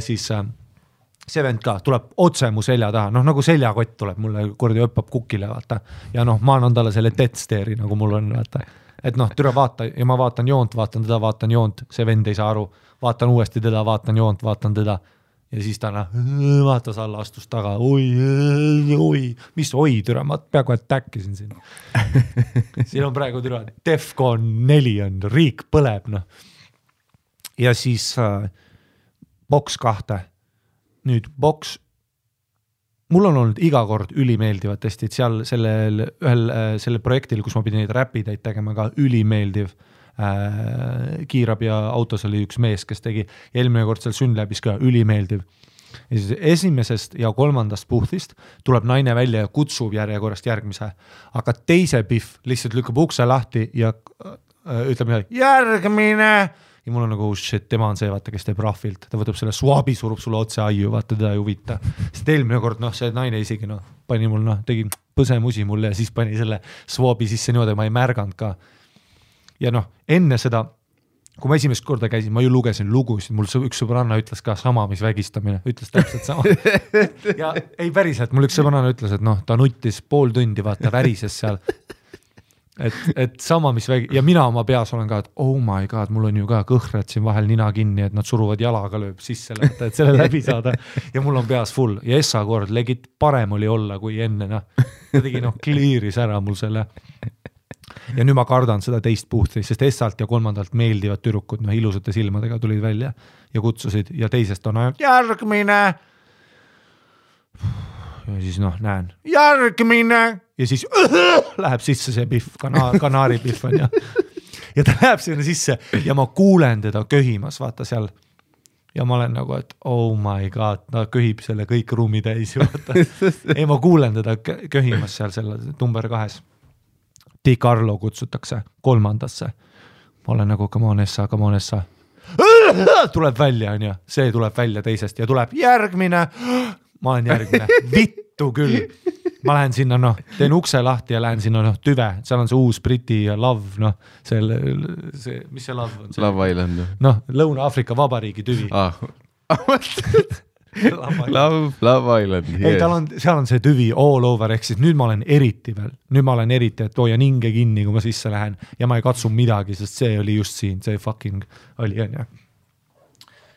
siis äh, see vend ka tuleb otse mu selja taha, noh nagu seljakott tuleb mulle kuradi hüppab kukile, vaata. ja noh, ma annan talle selle death stare'i nagu mul on, vaata. Et noh, türa vaata ja ma vaatan joont, vaatan teda, vaatan joont, see vend ei saa aru. vaatan uuesti teda, vaatan joont, vaatan teda. ja siis ta noh, vaatas alla, astus taga, oi, oi, mis oi, türa, ma peaaegu attack isin siin. siin on praegu türa, Defcon neli on, riik põleb, noh. ja siis äh, boks kahte nüüd boks, mul on olnud iga kord ülimeeldivad testid seal sellel ühel äh, sellel projektil, kus ma pidin neid räpidaid tegema ka ülimeeldiv äh,. kiirabi ja autos oli üks mees, kes tegi, eelmine kord seal Synlabis ka ülimeeldiv. ja siis esimesest ja kolmandast puhvist tuleb naine välja ja kutsub järjekorrast järgmise, aga teise Pihv lihtsalt lükkab ukse lahti ja äh, ütleb midagi, järgmine ja mul on nagu oh shit, tema on see, vaata, kes teeb rahvilt, ta võtab selle swabi, surub sulle otse aiu, vaata teda ei huvita. sest eelmine kord noh, see naine isegi noh, pani mul noh, tegi põsemusi mulle ja siis pani selle swabi sisse niimoodi, ma ei märganud ka. ja noh, enne seda, kui ma esimest korda käisin, ma ju lugesin lugusid, mul üks sõbranna ütles ka sama, mis vägistamine, ütles täpselt sama. ja ei päriselt, mul üks sõbranna ütles, et noh, ta nuttis pool tundi, vaata värises seal et, et sama, mis vägi- ja mina oma peas olen ka, et oh my god, mul on ju ka kõhred siin vahel nina kinni, et nad suruvad jalaga, lööb sisse, et selle läbi saada. ja mul on peas full ja Essa kord legit parem oli olla kui enne, noh. ta tegi noh, clear'is ära mul selle. ja nüüd ma kardan seda teist puhti, sest Essalt ja kolmandalt meeldivad tüdrukud, noh ilusate silmadega tulid välja ja kutsusid ja teisest on ainult järgmine ja siis noh, näen järgmine ja siis läheb sisse see pihv, kana-, kanaaripihv on ju. ja ta läheb sinna sisse ja ma kuulen teda köhimas, vaata seal. ja ma olen nagu, et oh my god, ta köhib selle kõik ruumi täis ju vaata. ei, ma kuulen teda kö- köhimas seal selle number kahes. Di Carlo kutsutakse kolmandasse. ma olen nagu come on Essa, come on Essa tuleb välja, onju, see tuleb välja teisest ja tuleb järgmine. Ma olen järgmine, vittu küll. ma lähen sinna, noh, teen ukse lahti ja lähen sinna, noh, tüve, seal on see uus Briti love, noh, selle, see, mis see love on? Love Island noh, Lõuna-Aafrika Vabariigi tüvi ah. Love Love, Love Island ei, tal on, seal on see tüvi all over, ehk siis nüüd ma olen eriti veel, nüüd ma olen eriti, et hoian hinge kinni, kui ma sisse lähen ja ma ei katsu midagi, sest see oli just siin, see fucking oli onju.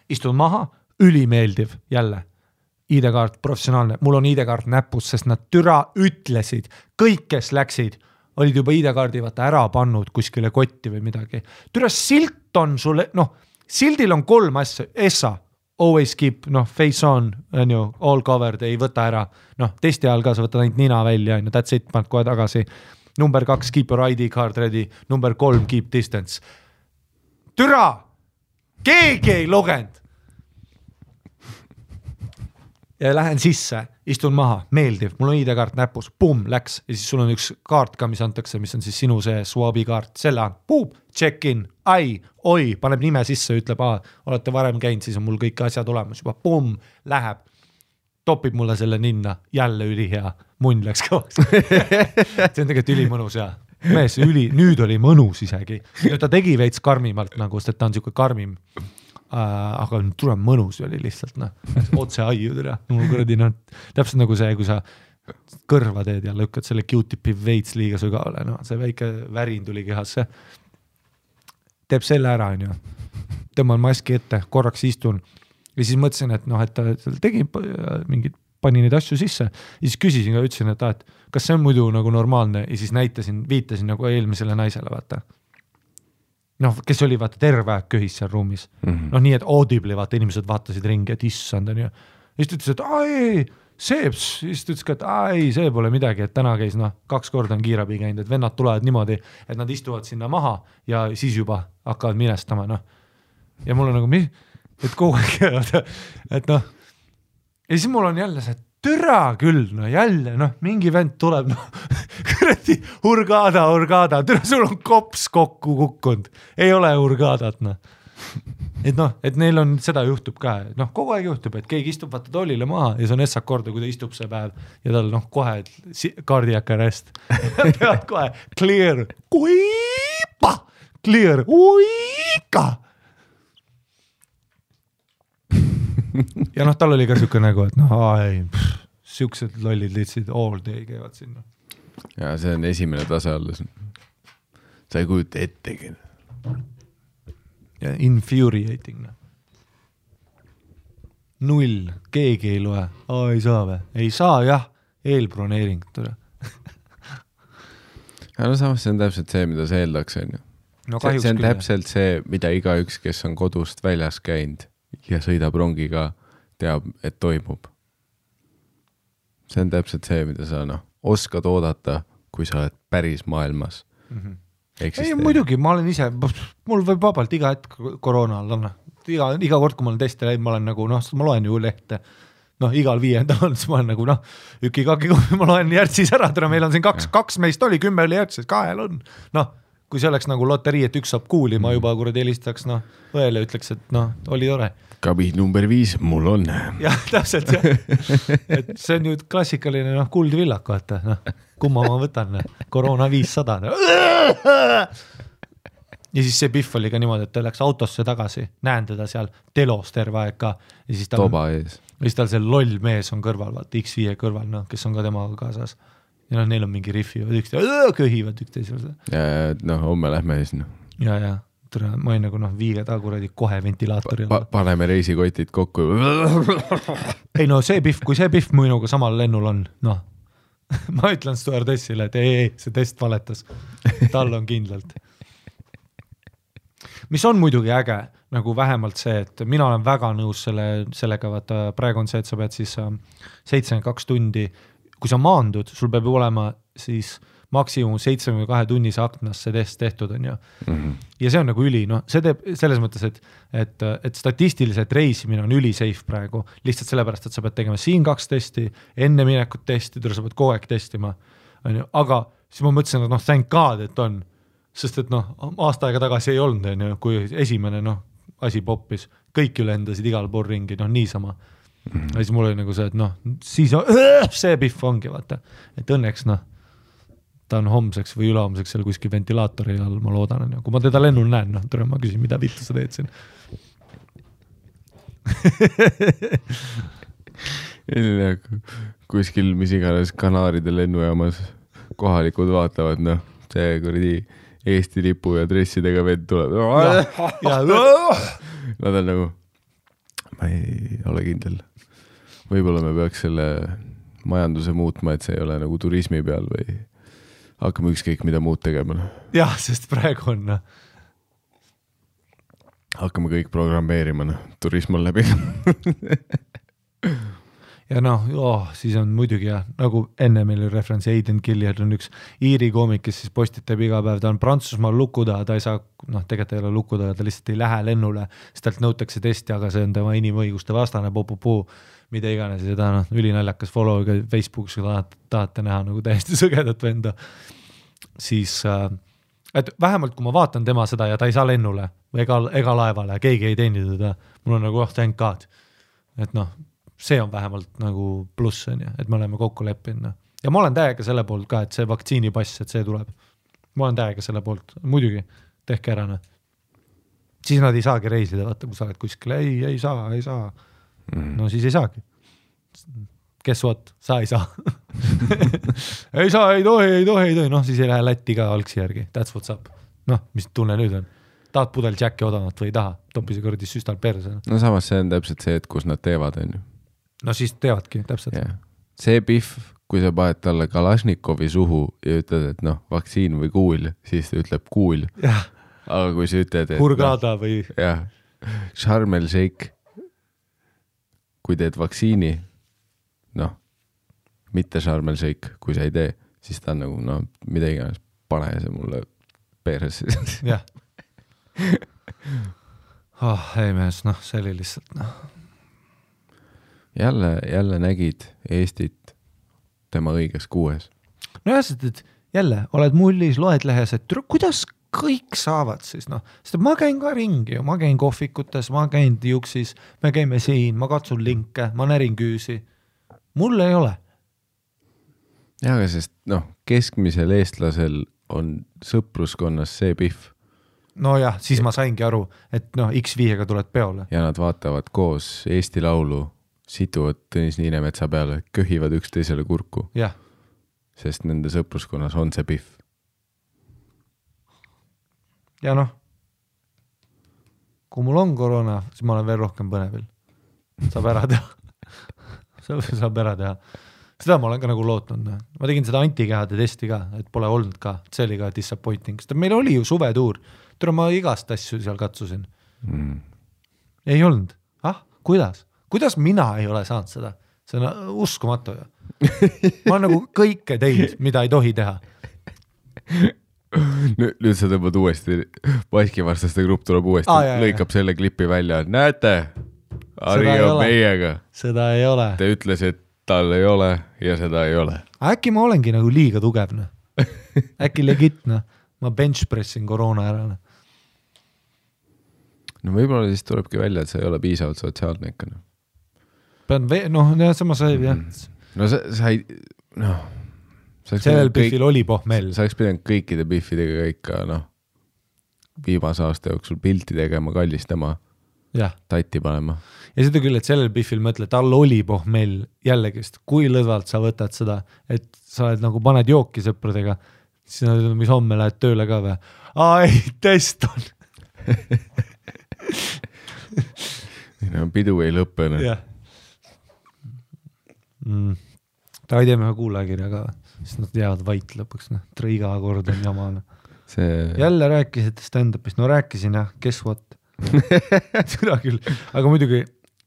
istun maha, ülimeeldiv jälle ID-kaart professionaalne, mul on ID-kaart näpus, sest nad türa ütlesid, kõik, kes läksid, olid juba ID-kaardi vaata ära pannud kuskile kotti või midagi. türa silt on sulle, noh, sildil on kolm asja, ESSA, always keep, noh, face on, on ju, all covered, ei võta ära. noh, testi ajal ka sa võtad ainult nina välja, on ju, that's it, paned kohe tagasi. number kaks, keep your ID card ready, number kolm, keep distance. türa, keegi ei lugenud ja lähen sisse, istun maha, meeldiv, mul on ID-kaart näpus, pumm, läks. Ja siis sul on üks kaart ka, mis antakse, mis on siis sinu see swab'i kaart, selle on, puum, check in, ai, oi, paneb nime sisse, ütleb, olete varem käinud, siis on mul kõik asjad olemas. Juba, pumm, läheb. topib mulle selle ninna, jälle ülihea, munn läks kõvaks. See on tegelikult ülimõnus ja mees, üli, nüüd oli mõnus isegi, ta tegi veits karmimalt nagu, sest et ta on sihuke karmim. Aga tule mõnus oli lihtsalt noh, otse aiu tere, mul kuradi noh, täpselt nagu see, kui sa kõrva teed ja lükkad selle Q-tipi veits liiga sügavale, noh, see väike värin tuli kehasse. teeb selle ära, onju. tõmban maski ette, korraks istun. Ja siis mõtlesin, et noh, et ta tegi mingeid, pani neid asju sisse. Ja siis küsisin ka, ütlesin, et aa, et kas see on muidu nagu normaalne? Ja siis näitasin, viitasin nagu eelmisele naisele, vaata noh, kes oli vaata terve aeg köhis seal ruumis mm -hmm., noh, nii et audibly vaata inimesed vaatasid ringi, et issand onju. ja siis ta ütles, et aa ei, see, siis ta ütles ka, et aa ei, see pole midagi, et täna käis noh, kaks korda on kiirabi käinud, et vennad tulevad niimoodi, et nad istuvad sinna maha ja siis juba hakkavad minestama, noh. ja mul on nagu, et kogu aeg, et noh. ja siis mul on jälle see, et türa küll, no jälle noh, mingi vend tuleb, noh kuradi Hurgada, Hurgada, türa sul on kops kokku kukkunud, ei ole Hurgadat noh. et noh, et neil on, seda juhtub ka, noh, kogu aeg juhtub, et keegi istub vaata toolile maha ja see on essak korda, kui ta istub see päev ja tal noh, kohe cardiac arrest tead kohe clear, kuipa, clear, uika ja noh, tal oli ka siuke nägu, et noh, ei, siuksed lollid litsid all day käivad sinna. ja see on esimene tase alles. sa ei kujuta ettegi. infuriating noh. null, keegi ei loe, ei saa või? ei saa jah, eelbroneering, tule aga no samas see on täpselt see, mida sa eeldaks, onju. see, on küll, täpselt see, mida igaüks, kes on kodust väljas käinud ja sõidab rongiga, teab, et toimub. see on täpselt see, mida sa noh, oskad oodata, kui sa oled päris maailmas mm. -hmm. ei muidugi, ma olen ise, mul võib vabalt iga hetk koroona olla, noh, iga, iga kord, kui ma olen testi läinud, ma olen nagu noh, ma loen ju lehte noh, igal viiendal on, siis ma olen nagu noh, üki-kaki, ma loen Järtsis ära, tere, meil on siin kaks, kaks meist oli, kümme oli Järtsis, kahel on, noh kui see oleks nagu loterii, et üks saab kuuli, ma juba kuradi helistaks noh õele, ütleks, et noh, oli tore kabiin number viis, mul on. jah, täpselt jah, et see on ju klassikaline noh, kuldvillak, vaata noh, kumma ma võtan, noh. koroona viissada no.. ja siis see Pihv oli ka niimoodi, et ta läks autosse tagasi, näen teda seal telos terve aeg ka ja siis tal. toba ees. ja siis tal see loll mees on kõrval, vaata X5 kõrval, noh, kes on ka temaga kaasas. ja noh, neil on mingi rifivad üksteise, köhivad üksteisele. noh, homme lähme siis noh. ja, ja tere, ma olin nagu noh, viige ta kuradi kohe ventilaatori alla pa. paneme reisikotid kokku ei no see Pihv, kui see Pihv minuga samal lennul on, noh ma ütlen stjuardessile, et ei, ei, see test valetas. tal on kindlalt. mis on muidugi äge, nagu vähemalt see, et mina olen väga nõus selle, sellega, vaata praegu on see, et sa pead siis äh, seitsekümmend kaks tundi, kui sa maandud, sul peab olema siis äh, maksimum seitsmekümne kahe tunnise aknas see test tehtud, on ju mm. -hmm. ja see on nagu üli, noh, see teeb selles mõttes, et, et, et statistiliselt reisimine on üli safe praegu, lihtsalt sellepärast, et sa pead tegema siin kaks testi, enne minekut testida, sa pead kogu aeg testima, on ju, aga siis ma mõtlesin, et noh, thank god, et on, sest et noh, aasta aega tagasi ei olnud, on ju, kui esimene noh, asi poppis, kõik ju lendasid igal pool ringi, noh, niisama mm. -hmm. ja siis mul oli nagu see, et noh, siis on, see pihv ongi vaata, et õnneks noh ta on homseks või ülehomseks seal kuskil ventilaatori all, ma loodan, onju, kui ma teda lennul näen, noh, tule ma küsin, mida vittu sa teed siin kuskil mis iganes Kanaaride lennujaamas kohalikud vaatavad, noh, see kuradi Eesti lipu ja dressidega vend tuleb. Nad on nagu, ma ei ole kindel. võib-olla me peaks selle majanduse muutma, et see ei ole nagu turismi peal või hakkame ükskõik mida muud tegema. jah, sest praegu on noh, hakkame kõik programmeerima, noh, turism on läbi. ja noh oh,, siis on muidugi jah, nagu enne meil oli referents, Aiden Gilliard on üks Iiri koomik, kes siis postitab iga päev, ta on Prantsusmaal luku taga, ta ei saa, noh, tegelikult ei ole luku taga, ta lihtsalt ei lähe lennule, siis talt nõutakse testi, aga see on tema inimõiguste vastane pupupuu, mida iganes ja seda noh, ülinaljakas follow iga Facebookis, kui tahate, tahate näha nagu täiesti sõgedat venda, siis äh, et vähemalt kui ma vaatan tema seda ja ta ei saa lennule ega, ega laevale, keegi ei teeni teda, mul on nagu oh thank god, et noh, see on vähemalt nagu pluss on ju, et me oleme kokku leppinud noh. ja ma olen täiega selle poolt ka, et see vaktsiinipass, et see tuleb. ma olen täiega selle poolt, muidugi, tehke ära noh. siis nad ei saagi reisida, vaata, kui sa oled kuskil, ei, ei saa, ei saa, no siis ei saagi. Guess what, sa ei saa ei saa, ei tohi, ei tohi, ei tohi, noh siis ei lähe Lätti ka algsi järgi, that's what's up. noh, mis tunne nüüd on? tahad pudel Jacki odavamat või ei taha, topi see kuradi süstal perse. no samas see on täpselt see, et kus nad teevad, on ju. no siis teevadki täpselt. jah, see Pihv, kui sa paned talle Kalašnikovi suhu ja ütled, et noh, vaktsiin või kuul, siis ta ütleb kuul, jah, aga kui sa ütled, et noh, Hurghada või jah, Sharm el Sheikh, kui teed vaktsiini, noh, mitte Sharm el Sheikh, kui sa ei tee, siis ta on nagu no mida iganes, pane see mulle perse. jah oh,. ei mees, noh, see oli lihtsalt noh, jälle, jälle nägid Eestit tema õiges kuues. nojah, sest et jälle oled mullis, loed lehes, et kuidas kõik saavad siis noh, sest ma käin ka ringi ju, ma käin kohvikutes, ma käin Diuksis, me käime siin, ma katsun linke, ma närin küüsi. mul ei ole, jaa, aga sest noh, keskmisel eestlasel on sõpruskonnas see Pihv. Nojah, siis ma saingi aru, et noh, X5-ga tuled peole, ja nad vaatavad koos Eesti Laulu, situvad Tõnis Niinemetsa peale, köhivad üksteisele kurku, jah, sest nende sõpruskonnas on see Pihv. Ja noh, kui mul on koroona, siis ma olen veel rohkem põnevil, saab ära teha. Saab, ära teha. seda ma olen ka nagu lootnud, noh, ma tegin seda antikehade testi ka, et pole olnud ka, see oli ka disappointing, sest meil oli ju suvetuur, tule ma igast asju seal katsusin, Mm. ei olnud, ah, kuidas, kuidas mina ei ole saanud seda, see on äh, uskumatu ju. ma olen nagu kõike teinud, mida ei tohi teha, nüüd, nüüd sa tõmbad uuesti, maskivastaste grupp tuleb uuesti ah,, lõikab selle klipi välja, näete, ei on meiega, seda ei ole. ta ütles, et tal ei ole ja seda ei ole. äkki ma olengi nagu liiga tugev noh, äkki legit noh, ma bench pressin koroona ära noh. no võib-olla siis tulebki välja, et sa ei ole piisavalt sotsiaalne ikka noh. pean noh, samas jah, no sa, sa ei, noh. Sellel Biffil oli pohmell, sa oleks pidanud kõikide Biffidega ikka noh, viimase aasta jooksul pilti tegema, kallistama, tatti panema. ja seda küll, et sellel Biffil mõtle, tal oli pohmell jällegist, kui lõdvalt sa võtad seda, et sa oled nagu paned jooki sõpradega, siis nad ütlevad, mis homme lähed tööle ka või? aa ei, test on, no pidu ei lõppe noh. jah mm.. ühe kuulajakirja ka, siis nad jäävad vait lõpuks, noh, iga kord on jama noh. see, jälle rääkisid stand-up'ist, no rääkisin jah, guess what? Seda küll, aga muidugi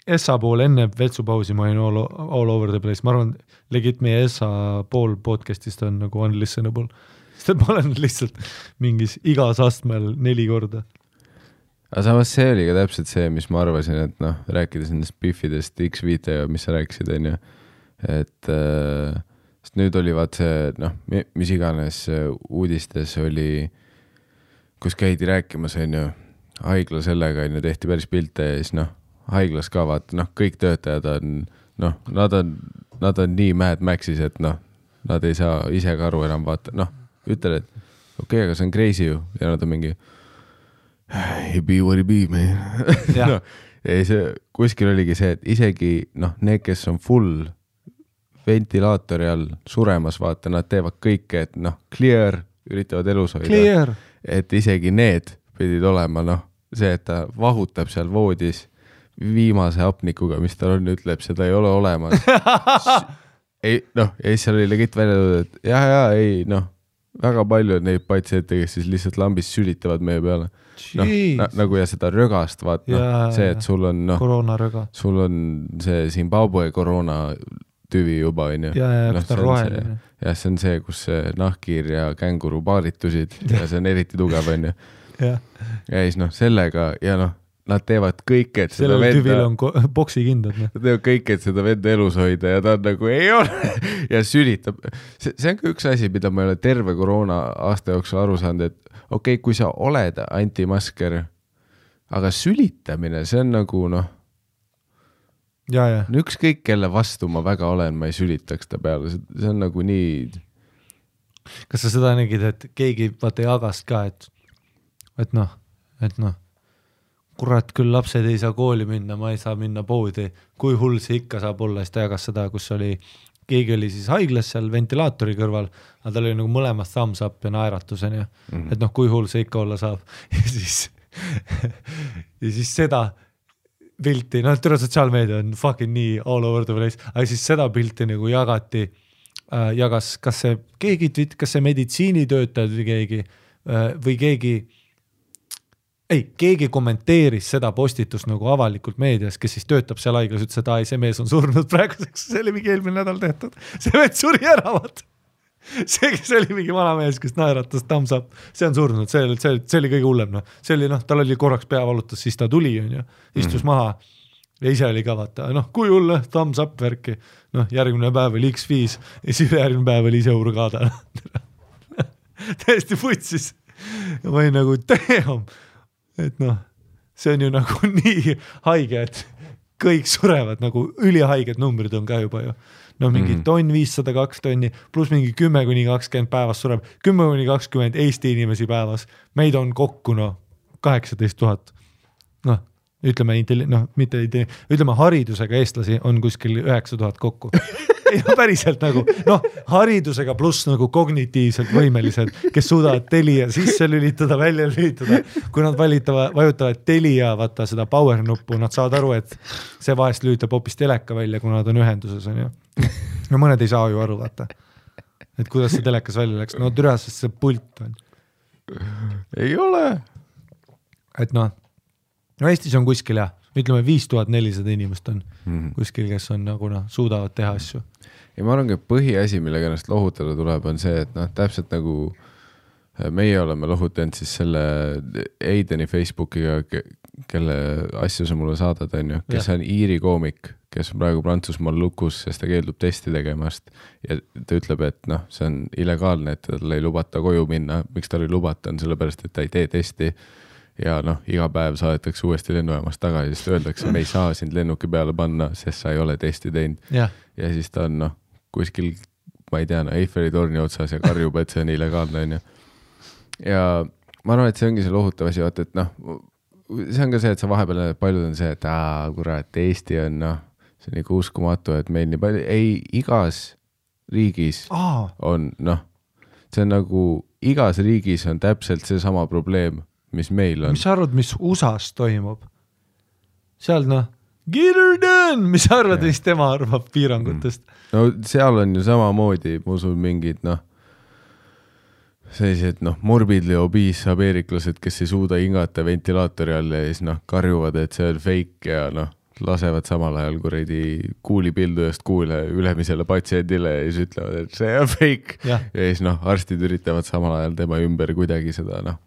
Essa pool enne vetsupausi ma olin all, all over the place, ma arvan, legit meie Essa pool podcast'ist on nagu unlistenable, sest et ma olen lihtsalt mingis igas astmel neli korda. aga samas see oli ka täpselt see, mis ma arvasin, et noh, rääkides nendest Biffidest X5 ja mis sa rääkisid, onju, et äh, sest nüüd oli vaat see noh, mis iganes äh, uudistes oli, kus käidi rääkimas, onju, haigla sellega onju, tehti päris pilte ja siis noh, haiglas ka vaata noh, kõik töötajad on noh, nad on, nad on nii Mad Maxis, et noh, nad ei saa ise ka aru enam vaata, noh, ütled, et okei okay,, aga see on crazy ju ja nad on mingi It be what it be, man. Noh, ei see kuskil oligi see, et isegi noh, need, kes on full ventilaatori all suremas, vaata, nad teevad kõike, et noh, clear, üritavad elus hoida. Et isegi need pidid olema noh, see, et ta vahutab seal voodis viimase hapnikuga, mis tal on, ütleb, seda ei ole olemas. ei noh, ja siis seal oli legit välja toodud, et ja, ja ei noh, väga palju neid patsiente, kes siis lihtsalt lambist sülitavad meie peale. noh na,, nagu ja seda rögast, vaat noh see, et sul on noh, sul on see Zimbabwe koroona tüvi juba onju. ja, ja, Noh, kus ta on on roheline. jah, see on see, kus nahkhiir ja känguru paaritusid ja see on eriti tugev onju. ja siis noh, sellega ja noh, nad teevad kõike, et seda sellel tüvil venda, on ko- poksikindad, noh. nad teevad kõike, et seda venda elus hoida ja ta on nagu ei ole ja sülitab. see, see on ka üks asi, mida ma ei ole terve koroona aasta jooksul aru saanud, et okei okay,, kui sa oled antimasker, aga sülitamine, see on nagu noh, ja, ja, no ükskõik kelle vastu ma väga olen, ma ei sülitaks ta peale, see on nagu nii, kas sa seda nägid, et keegi vaata jagas ka, et, et noh, et noh, kurat küll lapsed ei saa kooli minna, ma ei saa minna poodi, kui hull see ikka saab olla, siis ta jagas seda, kus oli, keegi oli siis haiglas seal ventilaatori kõrval, aga tal oli nagu mõlemas thumbs up ja naeratus onju mm. -hmm. et noh, kui hull see ikka olla saab. Ja siis ja siis seda pilti, noh, terve sotsiaalmeedia on fucking nii all over the place, aga siis seda pilti nagu jagati äh,, jagas, kas see keegi, kas see meditsiinitöötajad või keegi äh, või keegi ei, keegi kommenteeris seda postitust nagu avalikult meedias, kes siis töötab seal haiglas, ütles, et aa ei, see mees on surnud praeguseks, see oli mingi eelmine nädal tehtud, see vend suri ära, vaata. see, kes oli mingi vana mees, kes naeratas thumbs up, see on surnud, see, see, see oli kõige hullem, noh, see oli noh, tal oli korraks pea valutas, siis ta tuli, onju, istus mm -hmm. maha ja ise oli ka vaata, noh, kui hull, thumbs up värki, noh, järgmine päev oli X5 ja siis ülejärgmine päev oli ise urgada. täiesti vutsis. ma olin nagu damn, et noh, see on ju nagu nii haige, et kõik surevad nagu ülihaiged numbrid on ka juba ju. no mingi mm. Mhm. tonn viissada kaks tonni pluss mingi kümme kuni kakskümmend päevas sureb, kümme kuni kakskümmend Eesti inimesi päevas, meid on kokku noh, kaheksateist tuhat. noh, ütleme intelli-, noh, mitte intelli-, ütleme haridusega eestlasi on kuskil üheksa tuhat kokku. ei no päriselt nagu noh, haridusega pluss nagu kognitiivselt võimelised, kes suudavad Telia sisse lülitada, välja lülitada. kui nad valitavad, vajutavad Telia vaata seda power nuppu, nad saavad aru, et see vahest lülitab hoopis teleka välja, kuna nad on ühenduses onju. no mõned ei saa ju aru, vaata. et kuidas see telekas välja läks, no türa, sest see pult on, ei ole. et noh, no Eestis on kuskil jah, ütleme viis tuhat nelisada inimest on Mhm. kuskil, kes on nagu noh, suudavad teha asju. Ja ma arvangi, et põhiasi, millega ennast lohutada tuleb, on see, et noh, täpselt nagu äh, meie oleme lohutanud siis selle Aideni Facebookiga, kelle asju sa mulle saadad, on ju, kes Jah. on Iiri koomik, kes on praegu Prantsusmaal lukus, sest ta keeldub testi tegemast ja ta ütleb, et noh, see on illegaalne, et tal ei lubata koju minna, miks tal ei lubata, on sellepärast, et ta ei tee testi. Ja noh, iga päev saadetakse uuesti lennujaamast tagasi, sest öeldakse, me ei saa sind lennuki peale panna, sest sa ei ole testi teinud. Ja siis ta on noh, kuskil, ma ei tea no,, Eiffeli torni otsas ja karjub, et see on illegaalne, onju. ja ma arvan, et see ongi see lohutav asi, vaata, et noh, see on ka see, et sa vahepeal näed, et paljud on see, et aa, kurat, Eesti on noh, see on ikka uskumatu, et meil nii palju, ei, igas riigis aa, on noh, see on nagu igas riigis on täpselt seesama probleem, mis meil on mis. sa arvad, mis USA-s toimub? seal noh, get her done, mis sa arvad, mis tema arvab piirangutest? no seal on ju samamoodi, ma usun, mingid noh, sellised noh, morbidly obese ameeriklased, kes ei suuda hingata ventilaatori all ja siis noh, karjuvad, et see on fake ja noh, lasevad samal ajal kuradi kuulipildujast kuule ülemisele patsiendile ja siis ütlevad, et see on fake. ja siis noh, arstid üritavad samal ajal tema ümber kuidagi seda noh,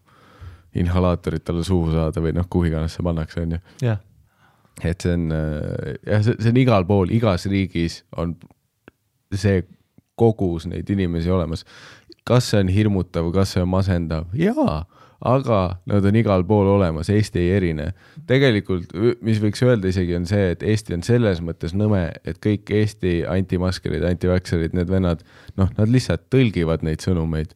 inhalaatorit talle suhu saada või noh, kuhu iganes see pannakse, onju jah, et see on äh, jah, see, on igal pool, igas riigis on see kogus neid inimesi olemas. kas see on hirmutav, kas see on masendav? jaa, aga nad on igal pool olemas, Eesti ei erine. tegelikult, mis võiks öelda isegi, on see, et Eesti on selles mõttes nõme, et kõik Eesti antimaskerid, antivaxerid, need vennad, noh, nad lihtsalt tõlgivad neid sõnumeid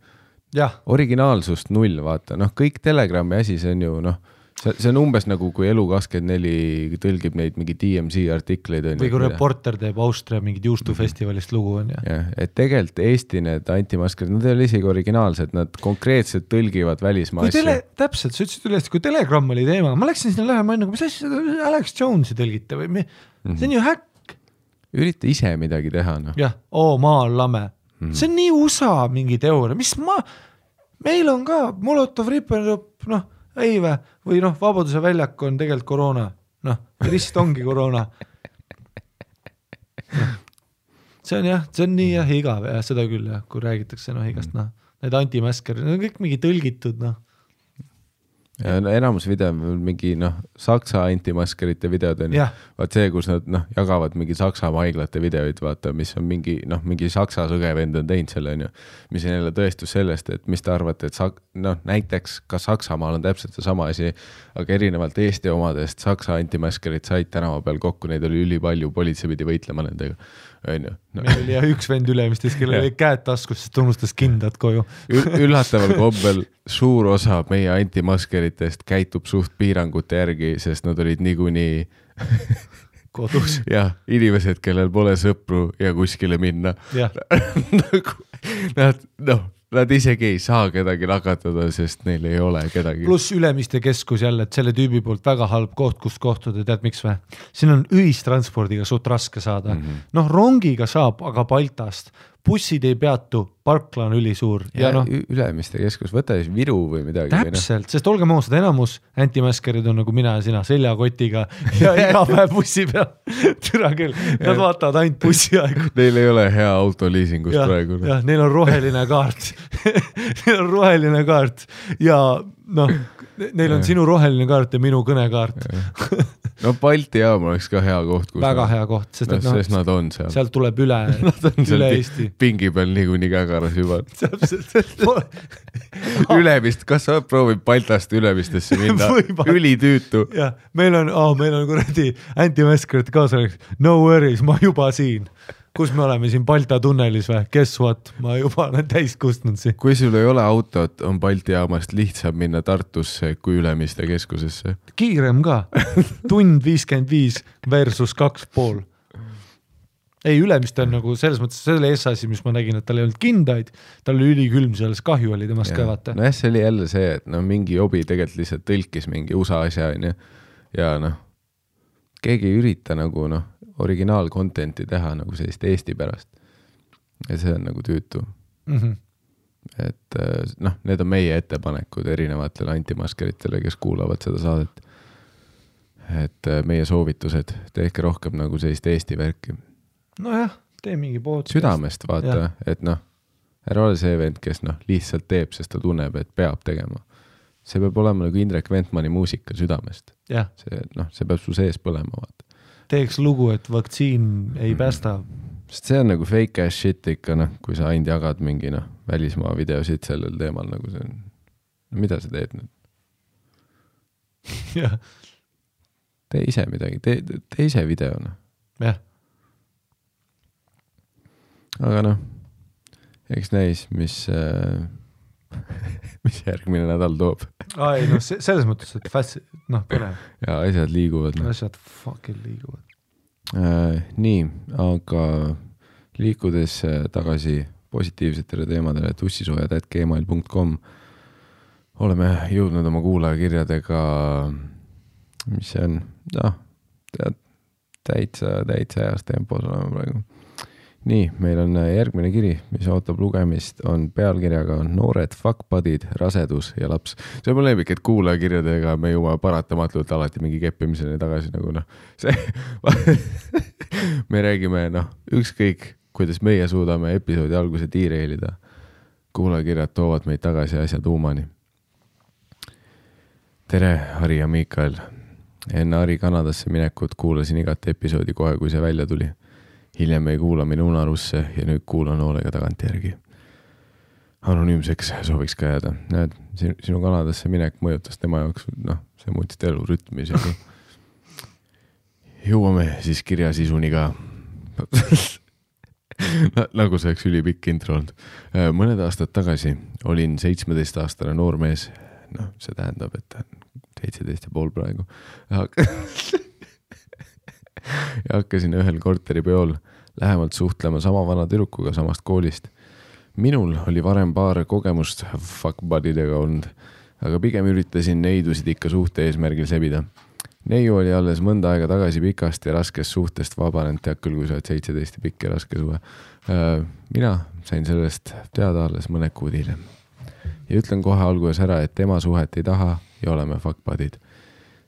originaalsust null, vaata, noh, kõik Telegrami asi, see on ju noh, see, see on umbes nagu, kui Elu24 tõlgib neid mingi DMC artikleid või kui. Reporter teeb Austria mingit juustufestivalist lugu on ju. jah, et tegelikult Eesti need antimaskrid, nad ei ole isegi originaalsed, nad konkreetselt tõlgivad välismaa asju., täpselt, sa ütlesid üles, kui Telegram oli teema, ma läksin sinna lähema, nagu, mis asja, Alex Jones'i tõlgite või mi-, Mhm. see on ju häkk. ürita ise midagi teha, noh. jah, oo maa on lame Mhm. see on nii USA mingi teooria, mis ma, meil on ka Molotov-Ribbentrop, noh, ei vä, või noh, Vabaduse väljak on tegelikult koroona, noh, rist ongi koroona. see on jah, see on nii jah igav jah, seda küll jah, kui räägitakse noh igast noh, need antimaskerid, need on kõik mingi tõlgitud noh, ja no enamus video on mingi noh, Saksa antimaskerite videod on ju. Vaat see, kus nad noh, jagavad mingi Saksamaa haiglate videoid, vaata, mis on mingi noh, mingi Saksa sõgevend on teinud selle onju. mis on jälle tõestus sellest, et mis te arvate, et Sak-, noh näiteks ka Saksamaal on täpselt seesama asi, aga erinevalt Eesti omadest Saksa antimaskerid said tänava peal kokku, neid oli ülipalju, politsei pidi võitlema nendega, onju. meil oli jah üks vend Ülemistes, kellel olid käed taskus, sest ta unustas kindad koju. üllataval kombel suur osa meie antimaskeritest käitub suht piirangute järgi, sest nad olid niikuinii kodus, jah, inimesed, kellel pole sõpru ja kuskile minna. Nagu nad noh, nad isegi ei saa kedagi nakatada, sest neil ei ole kedagi. pluss Ülemiste keskus jälle, et selle tüübi poolt väga halb koht, kus kohtuda, tead miks või? siin on ühistranspordiga suht raske saada mm -hmm., noh rongiga saab, aga Baltast, bussid ei peatu, parkla on ülisuur ja, ja noh, Ülemiste keskus, võta siis Viru või midagi. täpselt, sest olgem ausad, enamus antimaskerid on nagu mina ja sina seljakotiga ja iga päev bussi peal. türa küll, nad vaatavad ainult bussiaegu. Neil ei ole hea autoliisingus jah praegu, noh. jah, neil on roheline kaart Neil on roheline kaart ja noh, neil on sinu roheline kaart ja minu kõnekaart. no Balti jaam oleks ka hea koht, väga hea koht, sest noh, et noh sest, nad on seal. sealt tuleb üle, Nad üle Eesti. pingi peal niikuinii kägaras juba. Ülemist, kas sa oled proovinud Baltast Ülemistesse minna ülitüütu. jah, meil on oh,, meil on kuradi anti-maskerite kaasajaks, no worries, ma juba siin. Kus me oleme siin Balta tunnelis või? Guess what, ma juba olen täis kustnud siin. kui sul ei ole autot, on Balti jaamast lihtsam minna Tartusse kui Ülemiste keskusesse. kiirem ka, tund viiskümmend viis versus kaks pool. ei, Ülemiste on nagu selles mõttes, see oli S asi, mis ma nägin, et tal ei olnud kindaid, tal oli ülikülm seal, siis kahju oli temast ka vaata. nojah, see oli jälle see, et no mingi jobi tegelikult lihtsalt tõlkis mingi USA asja onju ja noh, keegi ei ürita nagu noh, originaal content'i teha nagu sellist Eesti pärast. ja see on nagu tüütu, Mm -hmm. et äh, noh, need on meie ettepanekud erinevatele antimaskeritele, kes kuulavad seda saadet. et äh, meie soovitused, tehke rohkem nagu sellist Eesti värki, nojah, tee mingi pood. südamest vaata et noh, ära ole see vend, kes noh, lihtsalt teeb, sest ta tunneb, et peab tegema. see peab olema nagu Indrek Ventmani muusika südamest, see noh, see peab su sees põlema, vaata. Teeks lugu, et vaktsiin ei päästa. sest see on nagu fake ass shit ikka noh, kui sa ainult jagad mingi noh, välismaa videosid sellel teemal nagu see on, mida sa teed nüüd, jah, tee ise midagi, tee, tee ise video noh, jah, aga noh, eks näis, mis äh, mis järgmine nädal toob aa ei noh, selles mõttes, et fast, noh, põnev, ja asjad liiguvad noh. asjad fucking liiguvad. Äh, nii, aga liikudes äh, tagasi positiivsetele teemadele, tussisoojad.gmail.com oleme jõudnud oma kuulajakirjadega, mis see on, noh, tead, täitsa, täitsa heas tempos oleme praegu. nii, meil on äh, järgmine kiri, mis ootab lugemist, on pealkirjaga Noored fuckbudid, rasedus ja laps. see on mu lemmik, et kuulajakirjadega me jõuame paratamatult alati mingi keppimiseni tagasi nagu noh, see me räägime noh, ükskõik kuidas meie suudame episoodi alguse tiireilida, kuulajakirjad toovad meid tagasi asja tuumani. tere, Harri ja Miikael. enne Harri Kanadasse minekut kuulasin igat episoodi kohe, kui see välja tuli. Hiljem jäi kuulamine unarusse ja nüüd kuulan hoolega tagantjärgi. anonüümseks sooviks ka jääda, näed, sinu, Kanadasse minek mõjutas tema jaoks, noh, see muutis ta elurütmi isegi. jõuame siis kirja sisuni ka nagu see oleks ülipikk intro olnud. mõned aastad tagasi olin seitsmeteistaastane noormees, noh, see tähendab, et ta on seitseteist ja pool praegu. ja hakkasin ühel korteripeol lähemalt suhtlema sama vana tüdrukuga samast koolist. minul oli varem paar kogemust fuck buddy'dega olnud, aga pigem üritasin neidusid ikka suhte eesmärgil sebida. neiu oli alles mõnda aega tagasi pikast ja raskest suhtest vabanenud, tead küll, kui sa oled seitseteist ja pikk ja raske suhe. mina sain sellest teada alles mõned kuud hiljem. ja ütlen kohe alguses ära, et tema suhet ei taha ja oleme fuck buddy'd.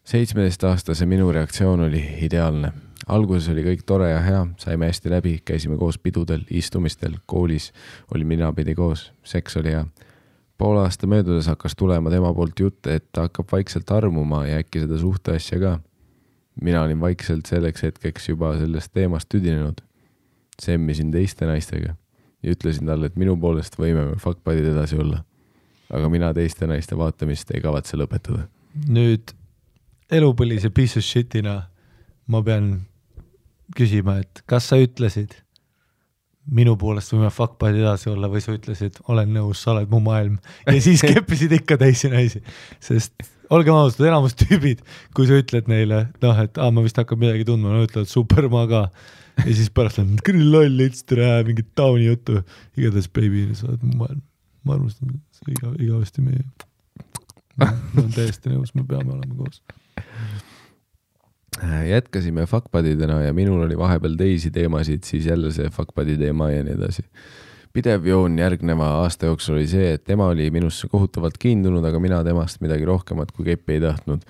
seitsmeteistaastase minu reaktsioon oli ideaalne alguses oli kõik tore ja hea, saime hästi läbi, käisime koos pidudel, istumistel, koolis olime ninapidi koos, seks oli hea. poole aasta möödudes hakkas tulema tema poolt jutt, et ta hakkab vaikselt armuma ja äkki seda suhteasja ka. mina olin vaikselt selleks hetkeks juba sellest teemast tüdinenud. semmisin teiste naistega ja ütlesin talle, et minu poolest võime me fuck buddy'd edasi olla. aga mina teiste naiste vaatamist ei kavatse lõpetada. nüüd elupõlise piece of shit'ina ma pean küsima, et kas sa ütlesid minu poolest võime fuck buddy edasi olla või sa ütlesid, olen nõus, sa oled mu maailm ja siis keppisid ikka teisi naisi, sest olgem ausad, enamus tüübid, kui sa ütled neile, noh, et aa, ma vist hakkan midagi tundma, nad ütlevad super, ma ka. ja siis pärast on küll loll, ütlesid ära mingit tauni juttu, igatahes baby, sa oled mu maailm, ma armastan sind iga, igavesti meie. ma olen täiesti nõus, me peame olema koos. Jätkasime fuck buddy'dena ja minul oli vahepeal teisi teemasid, siis jälle see fuck buddy teema ja nii edasi. pidev joon järgneva aasta jooksul oli see, et tema oli minusse kohutavalt kiindunud, aga mina temast midagi rohkemat kui keppi ei tahtnud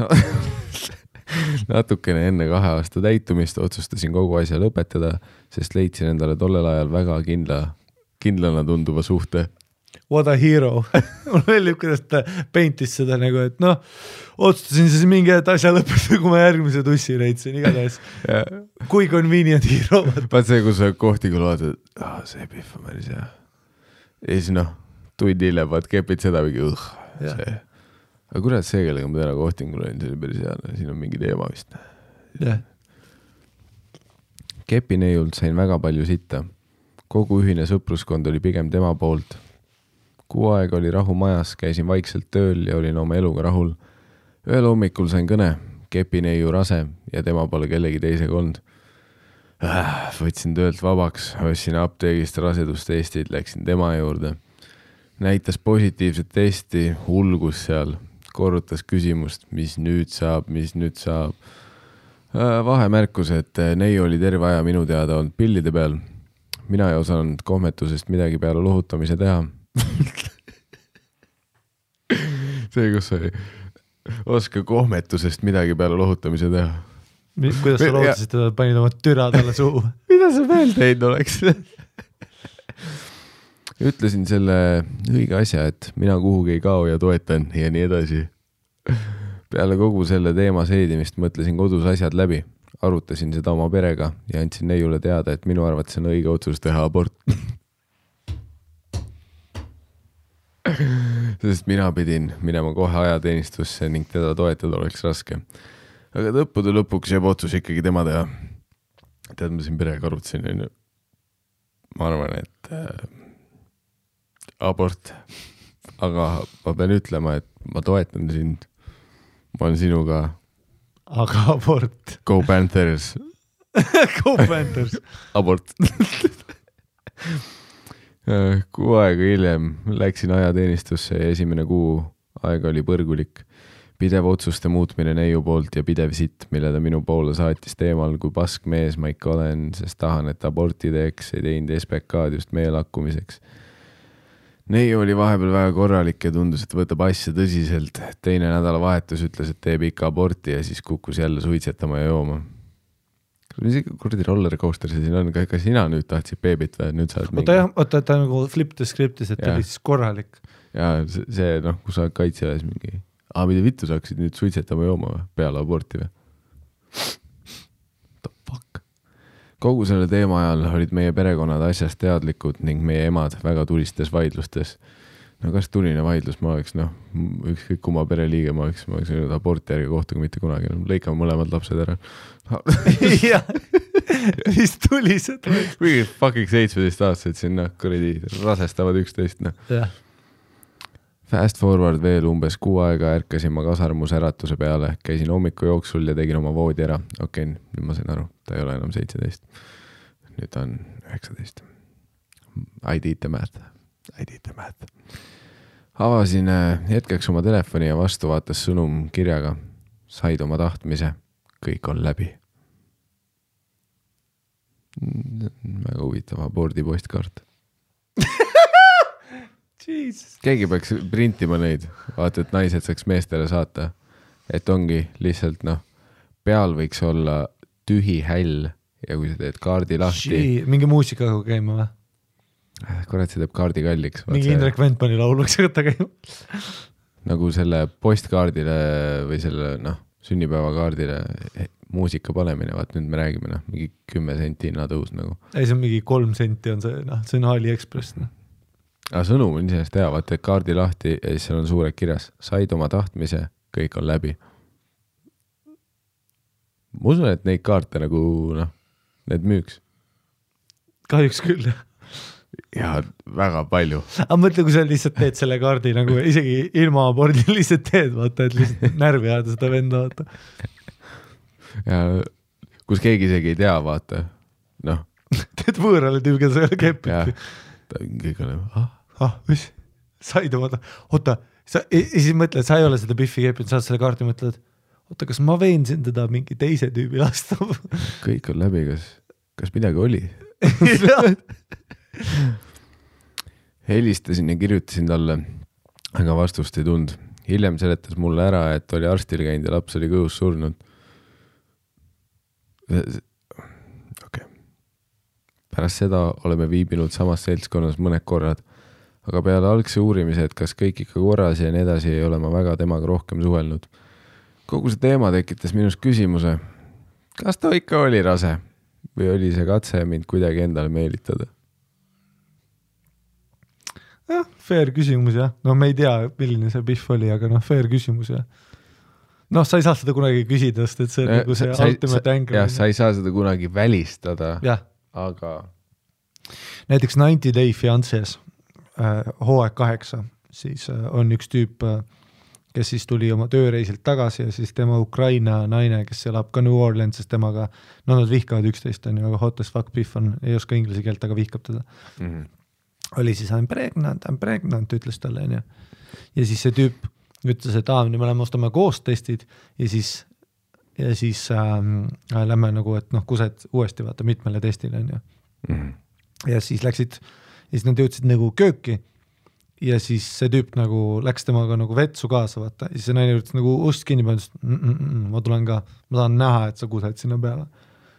no. natukene enne kahe aasta täitumist otsustasin kogu asja lõpetada, sest leidsin endale tollel ajal väga kindla, kindlana tunduva suhte. What a hero mulle meeldib, kuidas ta paintis seda nagu, et noh, otsustasin siis mingi hetk asja lõpetada, kui ma järgmise tussi leidsin, igatahes kui convenient hero. vaat see, kus sa kohtikul vaatad, ah, see pihv on päris hea. ja siis noh, tund hiljem vaat kepid seda mingi, Jah. see. aga kurat, see, kellega ma täna kohtingul olin, see oli päris hea, siin on mingi teema vist. jah, kepineiult sain väga palju sitta. kogu ühine sõpruskond oli pigem tema poolt. Kuu aega oli rahu majas, käisin vaikselt tööl ja olin oma eluga rahul. ühel hommikul sain kõne, kepineiu rase ja tema pole kellegi teisega olnud. võtsin töölt vabaks, ostsin apteegist rasedustestid, läksin tema juurde. näitas positiivset testi, ulgus seal, korrutas küsimust, mis nüüd saab, mis nüüd saab Äh, vahemärkus, et äh, neiu oli terve aja minu teada olnud pillide peal. mina ei osanud kohmetusest midagi peale lohutamise teha. see, kus oli, oska kohmetusest midagi peale lohutamise teha. kuidas sa lootsid, et panid oma türa talle suhu? mida sa veel teinud oleks? ütlesin selle õige asja, et mina kuhugi ei kao ja toetan ja nii edasi. peale kogu selle teema seedimist mõtlesin kodus asjad läbi, arutasin seda oma perega ja andsin neiule teada, et minu arvates on õige otsus teha abort. Sest mina pidin minema kohe ajateenistusse ning teda toetada oleks raske. aga lõppude lõpuks jääb otsus ikkagi tema teha tead, ma siin perega arutasin, onju. ma arvan, et äh, abort, aga ma pean ütlema, et ma toetan sind. ma olen sinuga, aga abort, Go Panthers, Go Panthers. abort. kuu aega hiljem läksin ajateenistusse ja esimene kuu aega oli põrgulik. pidev otsuste muutmine neiu poolt ja pidev sitt, mille ta minu poole saatis teemal, kui pask mees ma ikka olen, sest tahan, et aborti teeks, ei teinud SBK-d just meie lakkumiseks. neiu oli vahepeal väga korralik ja tundus, et võtab asja tõsiselt. teine nädalavahetus ütles, et teeb ikka aborti ja siis kukkus jälle suitsetama ja jooma. Mis kuradi roller coaster see siin on, ka sina nüüd tahtsid beebit või nüüd sa oled oota jah, oota, ta nagu flip the script'is, et ta oli siis korralik. ja see, see noh, kui sa oled kaitseväes mingi, aa mida vittu sa hakkasid nüüd suitsetama jooma või peale aborti või? The fuck? kogu selle teema ajal olid meie perekonnad asjast teadlikud ning meie emad väga tulistes vaidlustes. No kas tuline vaidlus, ma oleks noh, ükskõik kumma pereliige ma oleks, ma oleks öelnud aborti ärge kohtuge mitte kunagi, lõikame mõlemad lapsed ära. jah, mis tuli seda. mingi fucking seitsmeteistaastased siin noh, kuradi rasestavad üksteist noh. jah, Fast forward veel umbes kuu aega ärkasin ma kasarmus äratuse peale, käisin hommikujooksul ja tegin oma voodi ära. okei okay,, nüüd ma sain aru, ta ei ole enam seitseteist. nüüd ta on üheksateist. I did the math, I did the math. Avasin äh, hetkeks oma telefoni ja vastu vaatas sõnum kirjaga. said oma tahtmise, kõik on läbi. väga huvitav abordi postkaart keegi peaks printima neid, vaata, et naised saaks meestele saata. et ongi lihtsalt noh, peal võiks olla tühi häll ja kui sa teed kaardi lahti. mingi muusikaga käima või? Kurat, see teeb kaardi kalliks. mingi Indrek Ventmani laul võiks võtta käima. nagu selle postkaardile või selle noh, sünnipäevakaardile muusika panemine, vaat nüüd me räägime noh, mingi kümme senti hinnatõus nagu. ei, see on mingi kolm senti on see, noh, see on Aliekspress noh aga sõnum on iseenesest hea, vaata, kaardi lahti ja siis seal on suurelt kirjas, said oma tahtmise, kõik on läbi. ma usun, et neid kaarte nagu noh, need müüks. kahjuks küll, jah. Ja väga palju. aga mõtle, kui sa lihtsalt teed selle kaardi nagu isegi ilma abordi lihtsalt teed, vaata, et lihtsalt närvi ajada seda venda, vaata. ja kus keegi isegi ei tea, vaata, noh. teed võõrale tüübi, keda sa ei ole keppinud. kõik on nagu, ah ah, mis, said oma, oota, sa ja siis mõtled, sa ei ole seda Biffi keppinud, saad selle kaardi, mõtled, oota, kas ma veensin teda mingi teise tüübi lasta kõik on läbi, kas, kas midagi oli helistasin ja kirjutasin talle, aga vastust ei tulnud. hiljem seletas mulle ära, et oli arstil käinud ja laps oli kõhus surnud. okei okay.. pärast seda oleme viibinud samas seltskonnas mõned korrad aga peale algse uurimise, et kas kõik ikka korras ja nii edasi, ei ole ma väga temaga rohkem suhelnud. kogu see teema tekitas minus küsimuse, kas ta ikka oli rase või oli see katse mind kuidagi endale meelitada? Jah, fair küsimus jah, no me ei tea, milline see Pihv oli, aga noh, fair küsimus jah. noh, sa ei saa seda kunagi küsida, sest et see on nagu see sa, ultimate anger. jah, sa ei saa seda kunagi välistada, aga. näiteks Ninety Day Fiances Äh, hooaeg kaheksa, siis äh, on üks tüüp, äh, kes siis tuli oma tööreisilt tagasi ja siis tema Ukraina naine, kes elab ka New Orleansis temaga, no nad vihkavad üksteist, on ju, aga hot as fuck Biff on, ei oska inglise keelt, aga vihkab teda mm. -hmm. Oli siis I m pregnant, I m pregnant, ütles talle, on ju. ja siis see tüüp ütles, et aa, nüüd me lähme ostame koos testid ja siis, ja siis ähm, lähme nagu, et noh, kused uuesti vaata mitmele testile, on ju mm. -hmm. ja siis läksid ja siis nad jõudsid nagu kööki ja siis see tüüp nagu läks temaga nagu vetsu kaasa, vaata, ja siis see naine üritas nagu ust kinni panna, ütles mm, mm, ma tulen ka, ma tahan näha, et sa kused sinna peale.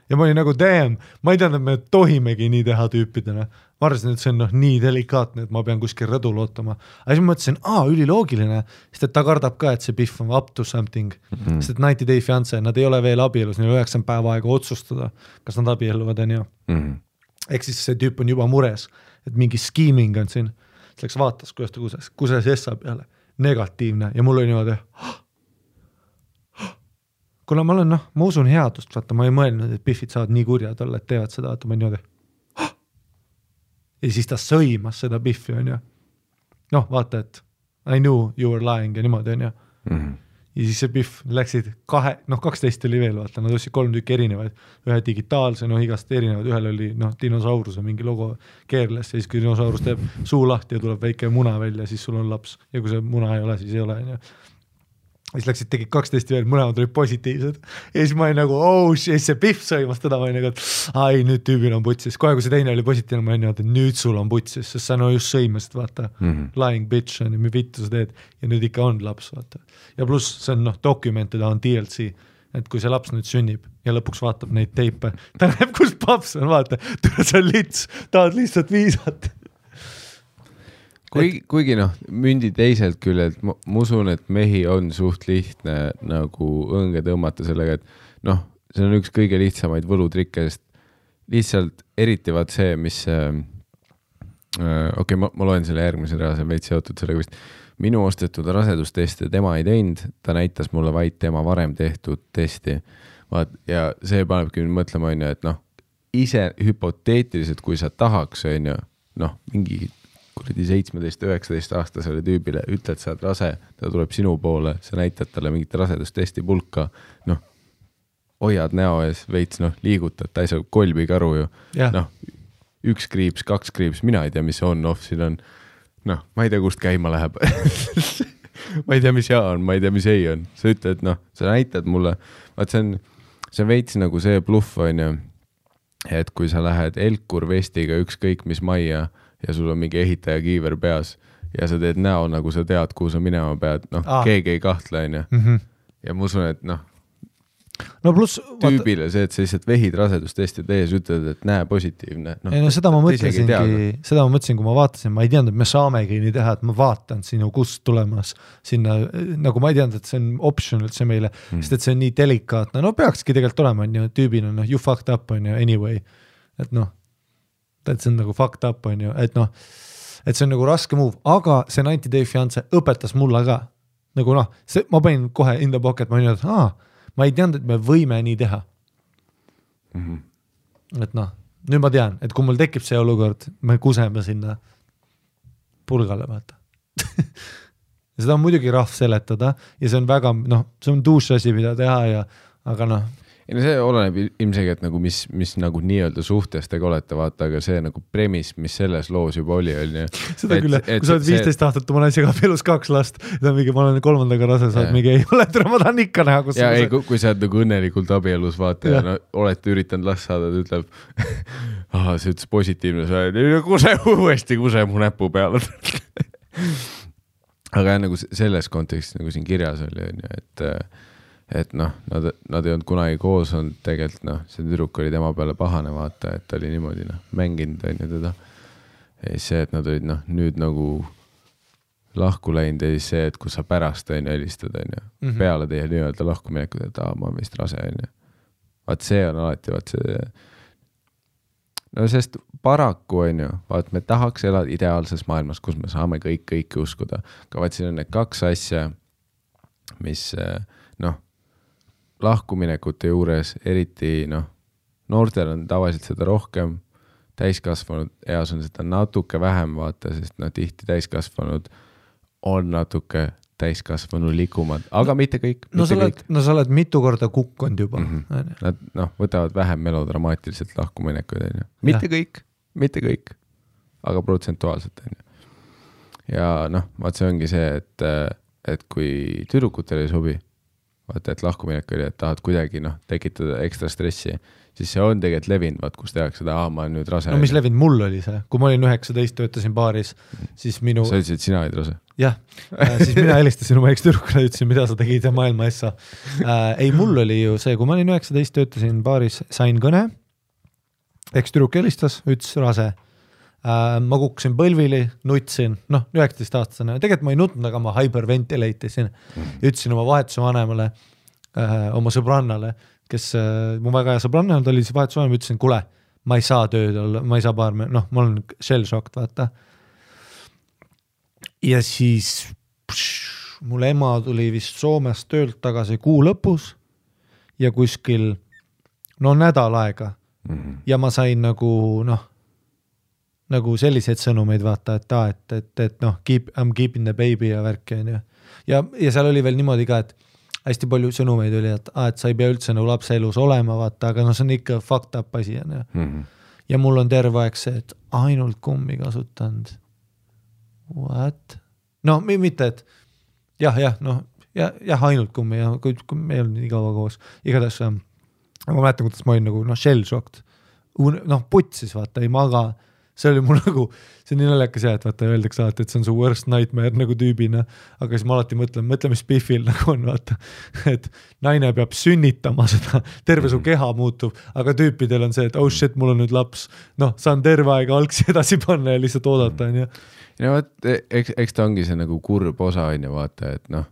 Ja ma olin nagu damn, ma ei teadnud, et me tohimegi nii teha tüüpidena. ma arvasin, et see on noh, nii delikaatne, et ma pean kuskil rõdul ootama. aga siis ma mõtlesin, aa, üliloogiline, sest et ta kardab ka, et see Pihv on up to something mm. -hmm. sest et Ninety Day Fiance, nad ei ole veel abielus, neil on üheksakümmend päeva aega otsustada, kas nad abielluvad, on ju mm -hmm.. ehk siis see tüüp on juba mures et mingi scheming on siin, siis läks vaatas, kuidas ta kuses, kuses Essa peale, negatiivne ja mul oli niimoodi kuna ma olen noh, ma usun headust, vaata, ma ei mõelnud, et Biffid saavad nii kurjad olla, et teevad seda, vaata ma niimoodi. ja siis ta sõimas seda Biffi, onju. noh, vaata, et I knew you were lying ja niimoodi, onju. Mhm ja siis see Pihv läksid kahe, noh, kaksteist oli veel, vaata, nad ostsid kolm tükki erinevaid, ühe digitaalse, noh, igast erinevad, ühel oli noh, dinosauruse mingi logo keerles ja siis, kui dinosaurus teeb suu lahti ja tuleb väike muna välja, siis sul on laps ja kui see muna ei ole, siis ei ole, onju siis läksid, tegid kaksteist veel, mõlemad olid positiivsed. Ja siis ma olin nagu oh shit, see Pihv sõimas teda, ma olin nagu, et ai nüüd tüübil on putsis, kohe kui see teine oli positiivne, ma olin niimoodi, et nüüd sul on putsis, sest sa no just sõimasid, vaata. Mm, -hmm. lying bitch on ju, mis vittu sa teed. Ja nüüd ikka on laps, vaata. ja pluss see on noh, documented on DLC, et kui see laps nüüd sünnib ja lõpuks vaatab neid teipe, ta näeb, kus paps on, vaata, sa lits, tahad lihtsalt viisata kuigi, kuigi noh, mündi teiselt küljelt ma, ma usun, et mehi on suht lihtne nagu õnge tõmmata sellega, et noh, see on üks kõige lihtsamaid võlutrikke, sest lihtsalt eriti vaat see, mis äh,, okei okay,, ma, ma loen selle järgmise rea, see on veits seotud sellega vist. minu ostetud rasedusteste tema ei teinud, ta näitas mulle vaid tema varem tehtud testi. vaat ja see panebki mind mõtlema, on ju, et noh, ise hüpoteetiliselt, kui sa tahaks, on ju, noh, mingi kuradi seitsmeteist, üheksateist aastasele tüübile ütled, sa oled rase, ta tuleb sinu poole, sa näitad talle mingit rasedustesti pulka, noh, hoiad näo ees veits, noh, liigutad, ta ei saa kolbigi aru ju. noh, üks kriips, kaks kriips, mina ei tea, mis see on-off siin on. noh, ma ei tea, kust käima läheb ma ei tea, mis ja on, ma ei tea, mis ei on, sa ütled, noh, sa näitad mulle, vaat see on, see on veits nagu see bluff, on ju. et kui sa lähed Elkur vestiga ükskõik mis majja ja sul on mingi ehitaja kiiver peas ja sa teed näo, nagu sa tead, kuhu sa minema pead, noh ah., keegi ei kahtle, on ju. Mhm. ja ma usun, et noh, no pluss tüübile see, et sa lihtsalt vehid rasedustesti tees, ütled, et näe, positiivne no,. ei no seda ma mõtlesingi, seda ma mõtlesin, kui ma vaatasin, ma ei teadnud, et me saamegi nii teha, et ma vaatan sinu kust tulemas sinna, nagu ma ei teadnud, et see on option üldse meile mm., sest et see on nii delikaatne, no peakski tegelikult olema, on ju, tüübina noh, you fucked up on ju anyway, et noh, et see on nagu fucked up on ju, et noh, et see on nagu raske move, aga see Ninety Day Fiance õpetas mulle ka nagu noh, see, ma panin kohe in the pocket, ma olin, et aa ma ei teadnud, et me võime nii teha mm. -hmm. et noh, nüüd ma tean, et kui mul tekib see olukord, me kuseme sinna pulgale, vaata seda on muidugi rahv seletada ja see on väga noh, see on douche asi, mida teha ja, aga noh, ei no see oleneb ilmselgelt nagu, mis, mis nagu nii-öelda suhtes te olete, vaata, aga see nagu premise, mis selles loos juba oli, on ju. seda et, küll jah, kui sa oled viisteist aastat oma naisega abielus kaks last, ta on mingi, ma olen kolmandaga rase, sa oled mingi, ei ole, ma tahan ikka näha, kus. ja ei, kui sa oled nagu õnnelikult abielus, vaata ja, no, olete üritanud last saada, ta ütleb ah, see ütles positiivne, sa oled, kuse uuesti, kuse mu näpu peale aga nagu selles kontekstis nagu siin kirjas oli, on ju, et et noh, nad, nad ei olnud kunagi koos olnud, tegelikult noh, see tüdruk oli tema peale pahane, vaata, et ta oli niimoodi noh, mänginud on ju teda. ja siis see, et nad olid noh, nüüd nagu lahku läinud ja siis see, et kus sa pärast on ju helistad, on ju, mhm. peale teie nii-öelda lahkuminekut, et aa, ma olen vist rase, on ju. vaat see on alati, vaat see. no sest paraku on ju, vaat me tahaks elada ideaalses maailmas, kus me saame kõik kõike uskuda, aga vaat siin on need kaks asja, mis noh lahkuminekute juures, eriti noh, noortel on tavaliselt seda rohkem, täiskasvanud eas on seda natuke vähem, vaata, sest noh, tihti täiskasvanud on natuke täiskasvanulikumad, aga mitte kõik. no sa oled, no sa oled mitu korda kukkunud juba mm. -hmm. Nad noh, võtavad vähem melodramaatiliselt lahkuminekuid, on ju. mitte ja. kõik, mitte kõik, aga protsentuaalselt, on ju. ja noh, vaat see ongi see, et, et kui tüdrukutele ei sobi vaata, et lahkuminek oli, et tahad kuidagi noh, tekitada ekstra stressi, siis see on tegelikult levinud, vaat kus tehakse seda, aa, ma olen nüüd rase. no mis levinud mul oli see, kui ma olin üheksateist, töötasin baaris, siis minu. sa ütlesid, sina olid rase? jah äh,, siis mina helistasin oma ekstüdrukule, ütlesin, mida sa tegid ja maailma essa äh,. ei, mul oli ju see, kui ma olin üheksateist, töötasin baaris, sain kõne. ekstüdruk helistas, ütles rase. Ma kukkusin põlvili, nutsin, noh, üheksateistaastasena, tegelikult ma ei nutnud, aga ma hyperventilate isin mm.. ütlesin oma vahetuse vanemale äh,, oma sõbrannale, kes äh,, mu väga hea sõbranna, ta oli siis vahetuse vanem, ütlesin, kuule, ma ei saa tööd olla, ma ei saa paar, noh, ma olen shell shocked, vaata. ja siis pš, mul ema tuli vist Soomest töölt tagasi kuu lõpus ja kuskil no nädal aega mm. -hmm. ja ma sain nagu noh nagu selliseid sõnumeid vaata, et aa, et, et, et noh, keep, I m keeping the baby ja värki on ju. ja, ja seal oli veel niimoodi ka, et hästi palju sõnumeid oli, et aa, et sa ei pea üldse nagu lapse elus olema, vaata, aga noh, see on ikka fucked up asi on ju. Mhm. ja mul on terve aeg see, et ainult kummi kasutanud. What? no mitte, et jah, jah, noh, jah, jah, ainult kummi ja kui, kui me ei olnud nii kaua koos, igatahes ähm, ma mäletan, kuidas ma olin nagu noh, shell shocked. noh, putsis vaata, ei maga see oli mul nagu, see on nii naljakas jah, et vaata öeldakse alati, et see on su worst nightmare nagu tüübina, aga siis ma alati mõtlen, mõtle, mis Biffil nagu on, vaata. et naine peab sünnitama seda, terve su mhm. keha muutub, aga tüüpidel on see, et oh shit, mul on nüüd laps. noh, saan terve aeg algsi edasi panna ja lihtsalt oodata, on ju. no vot, eks, eks ta ongi see nagu kurb osa, on ju, vaata, et noh,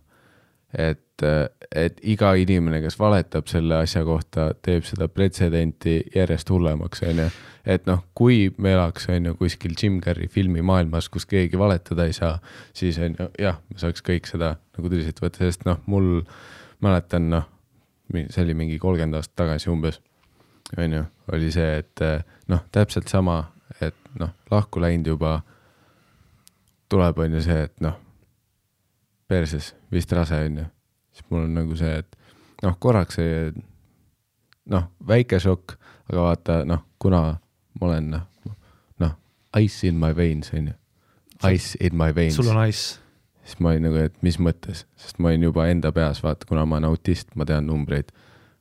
et et iga inimene, kes valetab selle asja kohta, teeb seda pretsedenti järjest hullemaks, on ju et noh, kui me elaks, on ju, kuskil Jim Carrey filmimaailmas, kus keegi valetada ei saa, siis on ju jah, me saaks kõik seda nagu tõsiselt võtta, sest noh, mul mäletan noh, see oli mingi kolmkümmend aastat tagasi umbes, on ju, oli see, et noh, täpselt sama, et noh, lahku läinud juba tuleb, on ju see, et noh, perses vist rase on ju, siis mul on nagu see, et noh, korraks see noh, väike šokk, aga vaata noh, kuna ma olen noh, noh, ice in my veins on ju, ice in my veins, sul on ice. siis ma olin nagu, et mis mõttes, sest ma olin juba enda peas, vaata, kuna ma olen autist, ma tean numbreid,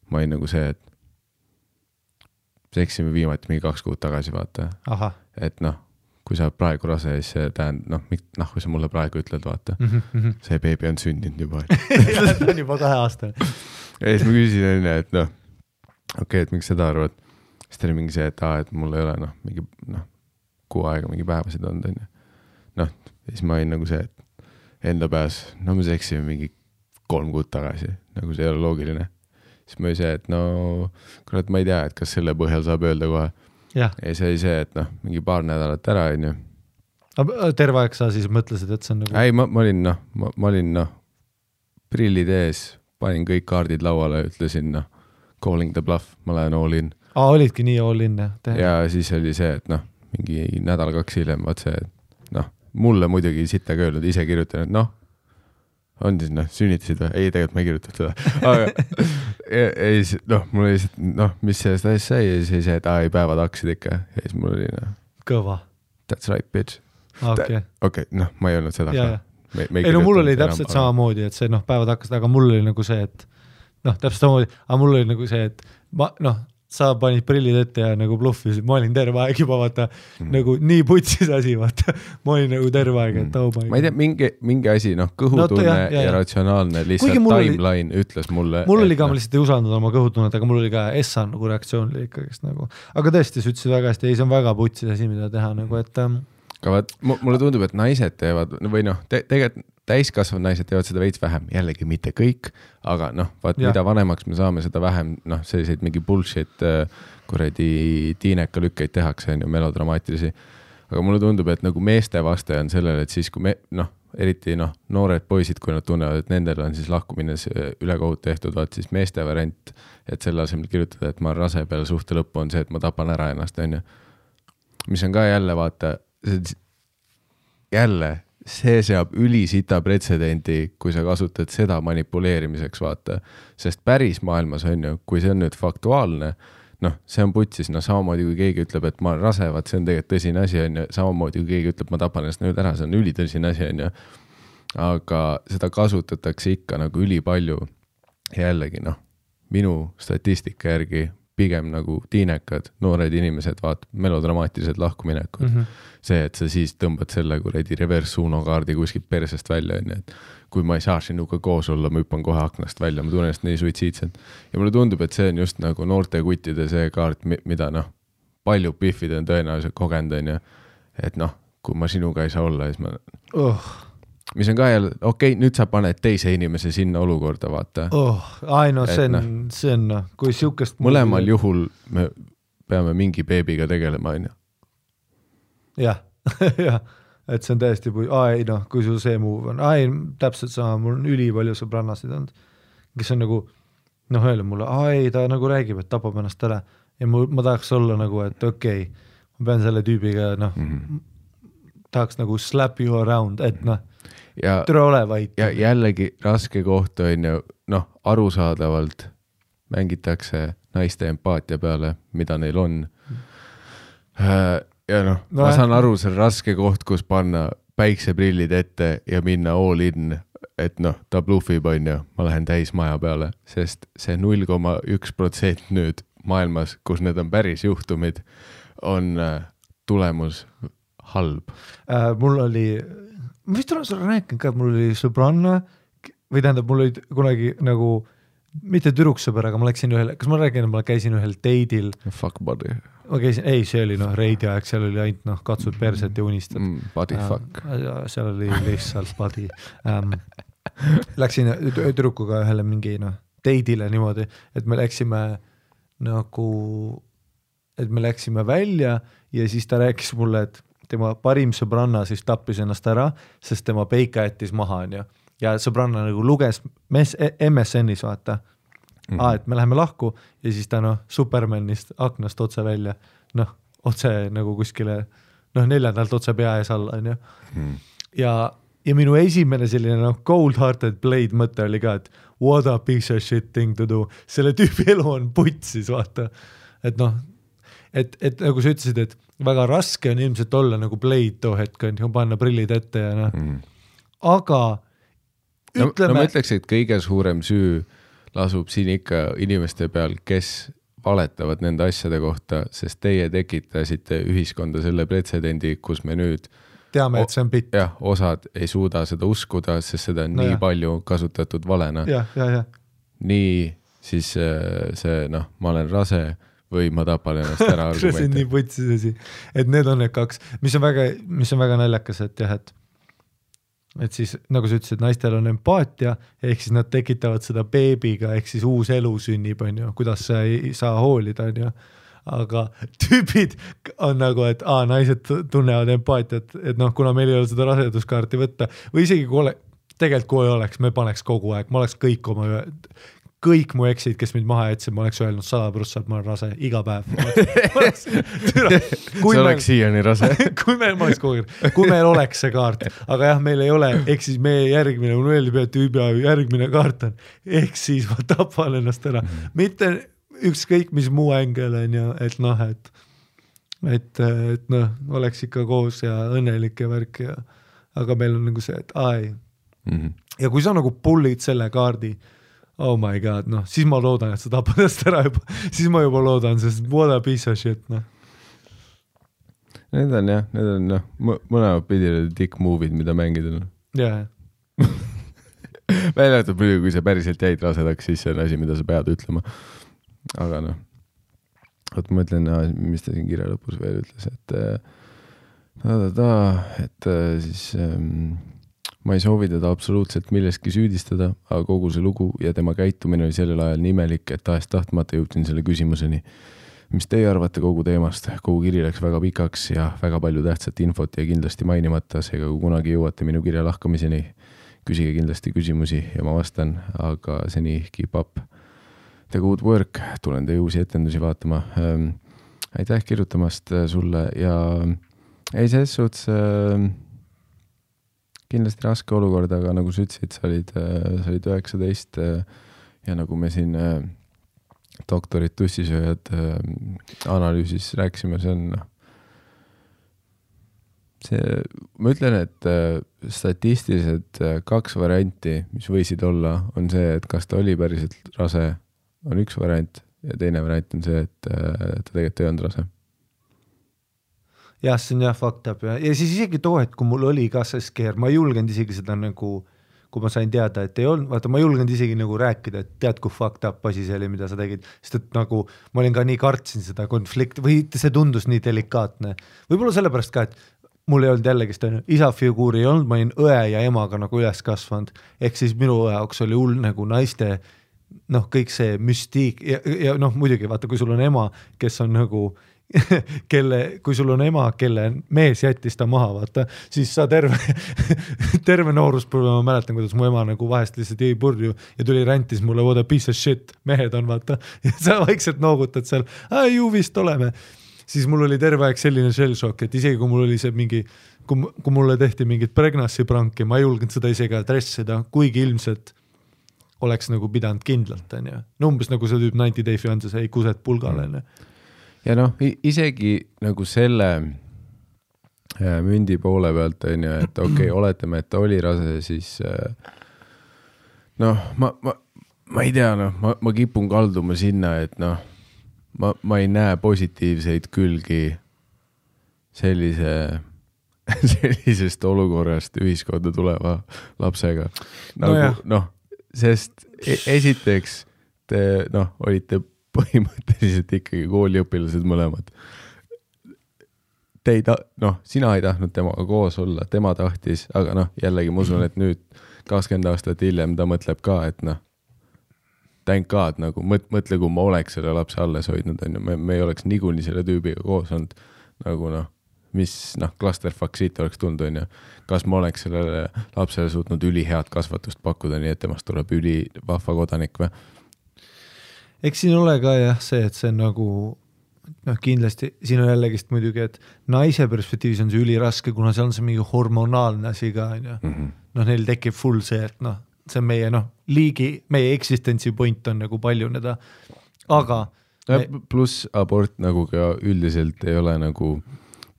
ma olin nagu see, et seksime viimati mingi kaks kuud tagasi, vaata. Et noh, kui sa praegu rase, siis tähendab, noh, noh, kui sa mulle praegu ütled, vaata, mm. -hmm. see beebi on sündinud juba. ta on juba kaheaastane. ja siis ma küsisin onju, et noh, okei okay,, et miks seda arvad. siis ta oli mingi see, et aa, et mul ei ole noh, mingi noh, kuu aega mingi päevasid olnud onju. noh, siis ma olin nagu see, et enda peas, no me seksime mingi kolm kuud tagasi, nagu see ei ole loogiline. siis ma olin see, et no kurat, ma ei tea, et kas selle põhjal saab öelda kohe. Ja see oli see, et noh, mingi paar nädalat ära onju terve aeg sa siis mõtlesid, et see on nagu, ei, ma, ma olin noh, ma, ma olin noh, prillid ees, panin kõik kaardid lauale, ütlesin noh, calling the bluff, ma lähen all in. aa, olidki nii all in jah? ja siis oli see, et noh, mingi nädal-kaks hiljem, vaat see, noh, mulle muidugi sittagi öelnud, ise kirjutan, et noh, on siis noh, sünnitasid või? ei, tegelikult ma ei kirjutanud seda, aga ja, siis noh, mul oli lihtsalt noh, mis sellest asjast sai ja siis oli see, et aa ei, päevad hakkasid ikka ja siis mul oli noh, kõva, that's right bitch. okei. noh, ma ei öelnud seda me ei no mul oli enam, täpselt aga- samamoodi, et see noh, päevad hakkasid, aga mul oli nagu see, et noh, täpselt samamoodi, aga mul oli nagu see, et ma noh, sa panid prillid ette ja nagu bluffisid, ma olin terve aeg juba vaata mm. nagu nii putsis asi, vaata. ma olin nagu terve aeg, et oh my ma ei tea, mingi, mingi asi, noh, No kõhutunne jah, no, jah, ja, ja jah. ratsionaalne lihtsalt timeline oli... ütles mulle. mul oli ka, ma lihtsalt ei usaldanud oma kõhutunnet, aga mul oli ka Essa nagu reaktsioon oli ikkagist nagu, aga tõesti, sa ütlesid väga hästi, ei, see on väga putsis asi, mida teha nagu, et ähm, aga vaat mulle tundub, et naised teevad või noh te,, tegelikult täiskasvanud naised teevad seda veits vähem, jällegi mitte kõik, aga noh, vaat Jah. mida vanemaks me saame, seda vähem noh, selliseid mingi bullshit äh, kuradi tiinekalükkeid tehakse, on ju, melodramaatilisi. aga mulle tundub, et nagu meeste vaste on sellele, et siis, kui me noh, eriti noh, noored poisid, kui nad tunnevad, et nendel on siis lahkumises äh, ülekohut tehtud, vaat siis meeste variant, et selle asemel kirjutada, et ma olen rase peale suhte lõppu, on see, et ma tapan ära ennast, on ju. mis on ka jälle vaata, jälle see seab ülisita pretsedendi, kui sa kasutad seda manipuleerimiseks, vaata. sest päris maailmas on ju, kui see on nüüd faktuaalne, noh, see on putsis, noh samamoodi kui keegi ütleb, et ma olen rase, vaat see on tegelikult tõsine asi, on ju, samamoodi kui keegi ütleb, ma tapan ennast nüüd ära, see on ülitõsine asi, on ju. aga seda kasutatakse ikka nagu ülipalju. jällegi noh, minu statistika järgi pigem nagu tiinekad, noored inimesed, vaat melodramaatilised lahkuminekud mm. -hmm. see, et sa siis tõmbad selle kuradi reverse uno kaardi kuskilt persest välja, onju, et kui ma ei saa sinuga koos olla, ma hüppan kohe aknast välja, ma tunnen ennast nii suitsiidselt. ja mulle tundub, et see on just nagu noorte kuttide see kaart, mida noh, paljud pihvid on tõenäoliselt kogenud, onju. et noh, kui ma sinuga ei saa olla, siis ma oh, mis on ka jälle, okei okay,, nüüd sa paned teise inimese sinna olukorda, vaata. oh, ai no see noh. on, see on noh, kui siukest. mõlemal juhul me peame mingi beebiga tegelema, onju. jah, jah, et see on täiesti, aa ei noh, kui sul see move on, aa ei täpselt sama, mul on ülipalju sõbrannasid olnud, kes on nagu noh, öelnud mulle, aa ei ta nagu räägib, et tapab ennast ära ja mul, ma tahaks olla nagu, et okei okay,, ma pean selle tüübiga noh mm. -hmm. tahaks nagu slap you around, et noh, ja, tere ole vait. ja jällegi raske koht on ju, noh, arusaadavalt mängitakse naiste empaatia peale, mida neil on. ja noh No ma jah. saan aru, see on raske koht, kus panna päikseprillid ette ja minna all in, et noh, ta bluffib, on ju, ma lähen täismaja peale, sest see null koma üks protsent nüüd maailmas, kus need on päris juhtumid, on äh, tulemus halb. äh,. mul oli, ma vist olen sulle rääkinud ka, et mul oli sõbranna või tähendab, mul olid kunagi nagu mitte tüdruksõber, aga ma läksin ühele, kas ma räägin, et ma käisin ühel date'il, Fuck body ma käisin, ei, see oli noh, reidi aeg, seal oli ainult noh, katsud perset ja unistad mm,, body Ähm, fuck. seal oli lihtsalt body ähm,. Läksin tü- tüdrukuga ühele mingi noh, date'ile niimoodi, et me läksime nagu, et me läksime välja ja siis ta rääkis mulle, et tema parim sõbranna siis tappis ennast ära, sest tema peika jättis maha, onju. ja sõbranna nagu luges mes-, MSN-is vaata mm, -hmm. et me läheme lahku ja siis ta noh, Supermanist aknast otse välja, noh, otse nagu kuskile noh, neljandalt otse pea ees alla, onju. Mm. ja, ja minu esimene selline noh, cold-hearted blade mõte oli ka, et what a piece of shit thing to do, selle tüübi elu on putsis, vaata. et noh, et, et nagu sa ütlesid, et väga raske on ilmselt olla nagu blade too hetk on ju, panna prillid ette ja noh mm., aga ütleme no,. no ma ütleks, et kõige suurem süü lasub siin ikka inimeste peal, kes valetavad nende asjade kohta, sest teie tekitasite ühiskonda selle pretsedendi, kus me nüüd teame, et see on bitt. jah, osad ei suuda seda uskuda, sest seda on no nii jah. palju kasutatud valena. nii siis äh, see noh, ma olen rase või ma tapan ennast ära see on nii putsis asi, et need on need kaks, mis on väga, mis on väga naljakas, et jah, et et siis nagu sa ütlesid, naistel on empaatia, ehk siis nad tekitavad seda beebiga, ehk siis uus elu sünnib, on ju, kuidas sa ei saa hoolida, on ju. aga tüübid on nagu, et aa, naised tunnevad empaatiat, et noh, kuna meil ei ole seda raseduskaarti võtta. Või isegi kui ole, tegelikult kui ei oleks, me paneks kogu aeg, ma oleks kõik oma kõik mu eksid, kes mind maha jätsid, ma oleks öelnud sada prossa, et ma olen rase iga päev. sa oleks siiani rase kui meil, ma oleks kogu aeg, kui meil oleks see kaart, aga jah, meil ei ole, ehk siis meie järgmine, mulle meeldib, et tüübi järgmine kaart on, ehk siis ma tapan ennast ära, mhm. mitte ükskõik mis muu ängel on ju, et noh, et et, et noh, oleks ikka koos ja õnnelik ja värk ja aga meil on nagu see, et ai mm. -hmm. ja kui sa nagu pull'id selle kaardi oh my god, noh, siis ma loodan, et sa tapad ennast ära juba, siis ma juba loodan, sest what a piece of shit, noh. Need on jah, need on noh, mõlemat pidi dick move'id, mida mängida. Noh. jaa. välja arvatud muidugi, kui sa päriselt jäid rasedaks, siis see on asi, mida sa pead ütlema. aga noh, vot ma mõtlen, mis ta siin kirja lõpus veel ütles, et äh, ta-ta-ta, et äh, siis ähm, ma ei soovi teda absoluutselt milleski süüdistada, aga kogu see lugu ja tema käitumine oli sellel ajal nii imelik, et tahes-tahtmata jõudsin selle küsimuseni. mis teie arvate kogu teemast? kogu kiri läks väga pikaks ja väga palju tähtsat infot jäi kindlasti mainimata, seega kui kunagi jõuate minu kirja lahkamiseni, küsige kindlasti küsimusi ja ma vastan, aga seni keep up the good work, tulen teie uusi etendusi vaatama ähm,. aitäh kirjutamast sulle ja ei, selles suhtes äh, kindlasti raske olukord, aga nagu sa ütlesid, sa olid, äh, sa olid üheksateist äh, ja nagu me siin äh, doktorid tussisööjad analüüsis rääkisime, see on noh, see, ma ütlen, et statistiliselt kaks varianti, mis võisid olla, on see, et kas ta oli päriselt rase, on üks variant ja teine variant on see, et ta tegelikult ei olnud rase jah, see on jah fucked up ja, ja siis isegi too hetk, kui mul oli ka see skeer, ma ei julgenud isegi seda nagu, kui ma sain teada, et ei olnud, vaata, ma ei julgenud isegi nagu rääkida, et tead, kui fucked up asi see oli, mida sa tegid, sest et nagu ma olin ka nii kartsin seda konflikti või see tundus nii delikaatne. võib-olla sellepärast ka, et mul ei olnud jällegist onju, isa figuuri ei olnud, ma olin õe ja emaga nagu üles kasvanud, ehk siis minu jaoks oli hull nagu naiste noh, kõik see müstiik ja, ja noh, muidugi vaata, kui sul on ema, kes on nagu äh, kelle, kui sul on ema, kelle mees jättis ta maha, vaata, siis sa terve terve nooruspõlve ma mäletan, kuidas mu ema nagu vahest lihtsalt jäi purju ja tuli rändis mulle what a piece of shit, mehed on vaata. ja sa vaikselt noogutad seal, ju vist oleme. siis mul oli terve aeg selline shell shock, et isegi kui mul oli see mingi, kui, kui mulle tehti mingit pregnancy pranki, ma ei julgenud seda isegi adressida, kuigi ilmselt oleks nagu pidanud kindlalt, onju. no umbes nagu see tüüp Ninety Day Fiance's, ei kuset pulgale, onju ja noh, isegi nagu selle äh, mündi poole pealt on ju, et okei okay,, oletame, et ta oli rase, siis äh, noh, ma, ma, ma ei tea, noh, ma, ma kipun kalduma sinna, et noh, ma, ma ei näe positiivseid külgi sellise sellisest olukorrast ühiskonda tuleva lapsega. nagu noh no, sest e esiteks te noh, olite põhimõtteliselt ikkagi kooliõpilased mõlemad. Te ei ta-, noh, sina ei tahtnud temaga koos olla, tema tahtis, aga noh, jällegi ma usun, et nüüd kakskümmend aastat hiljem ta mõtleb ka, et noh, thank god nagu mõt-, mõtle, kui ma oleks selle lapse alles hoidnud, on ju, me, me ei oleks niikuinii selle tüübiga koos olnud. nagu noh, mis noh, clusterfuck siit oleks tulnud, on ju. kas ma oleks sellele lapsele suutnud ülihead kasvatust pakkuda, nii et temast tuleb ülivahva kodanik või? Eks siin ole ka jah see, et see on nagu noh, kindlasti siin on jällegist muidugi, et naise perspektiivis on see üliraske, kuna seal on see mingi hormonaalne asi ka onju. Mhm. noh, neil tekib full see, et noh, see on meie noh, liigi, meie eksistentsi point on nagu paljuneda. aga me, pluss abort nagu ka üldiselt ei ole nagu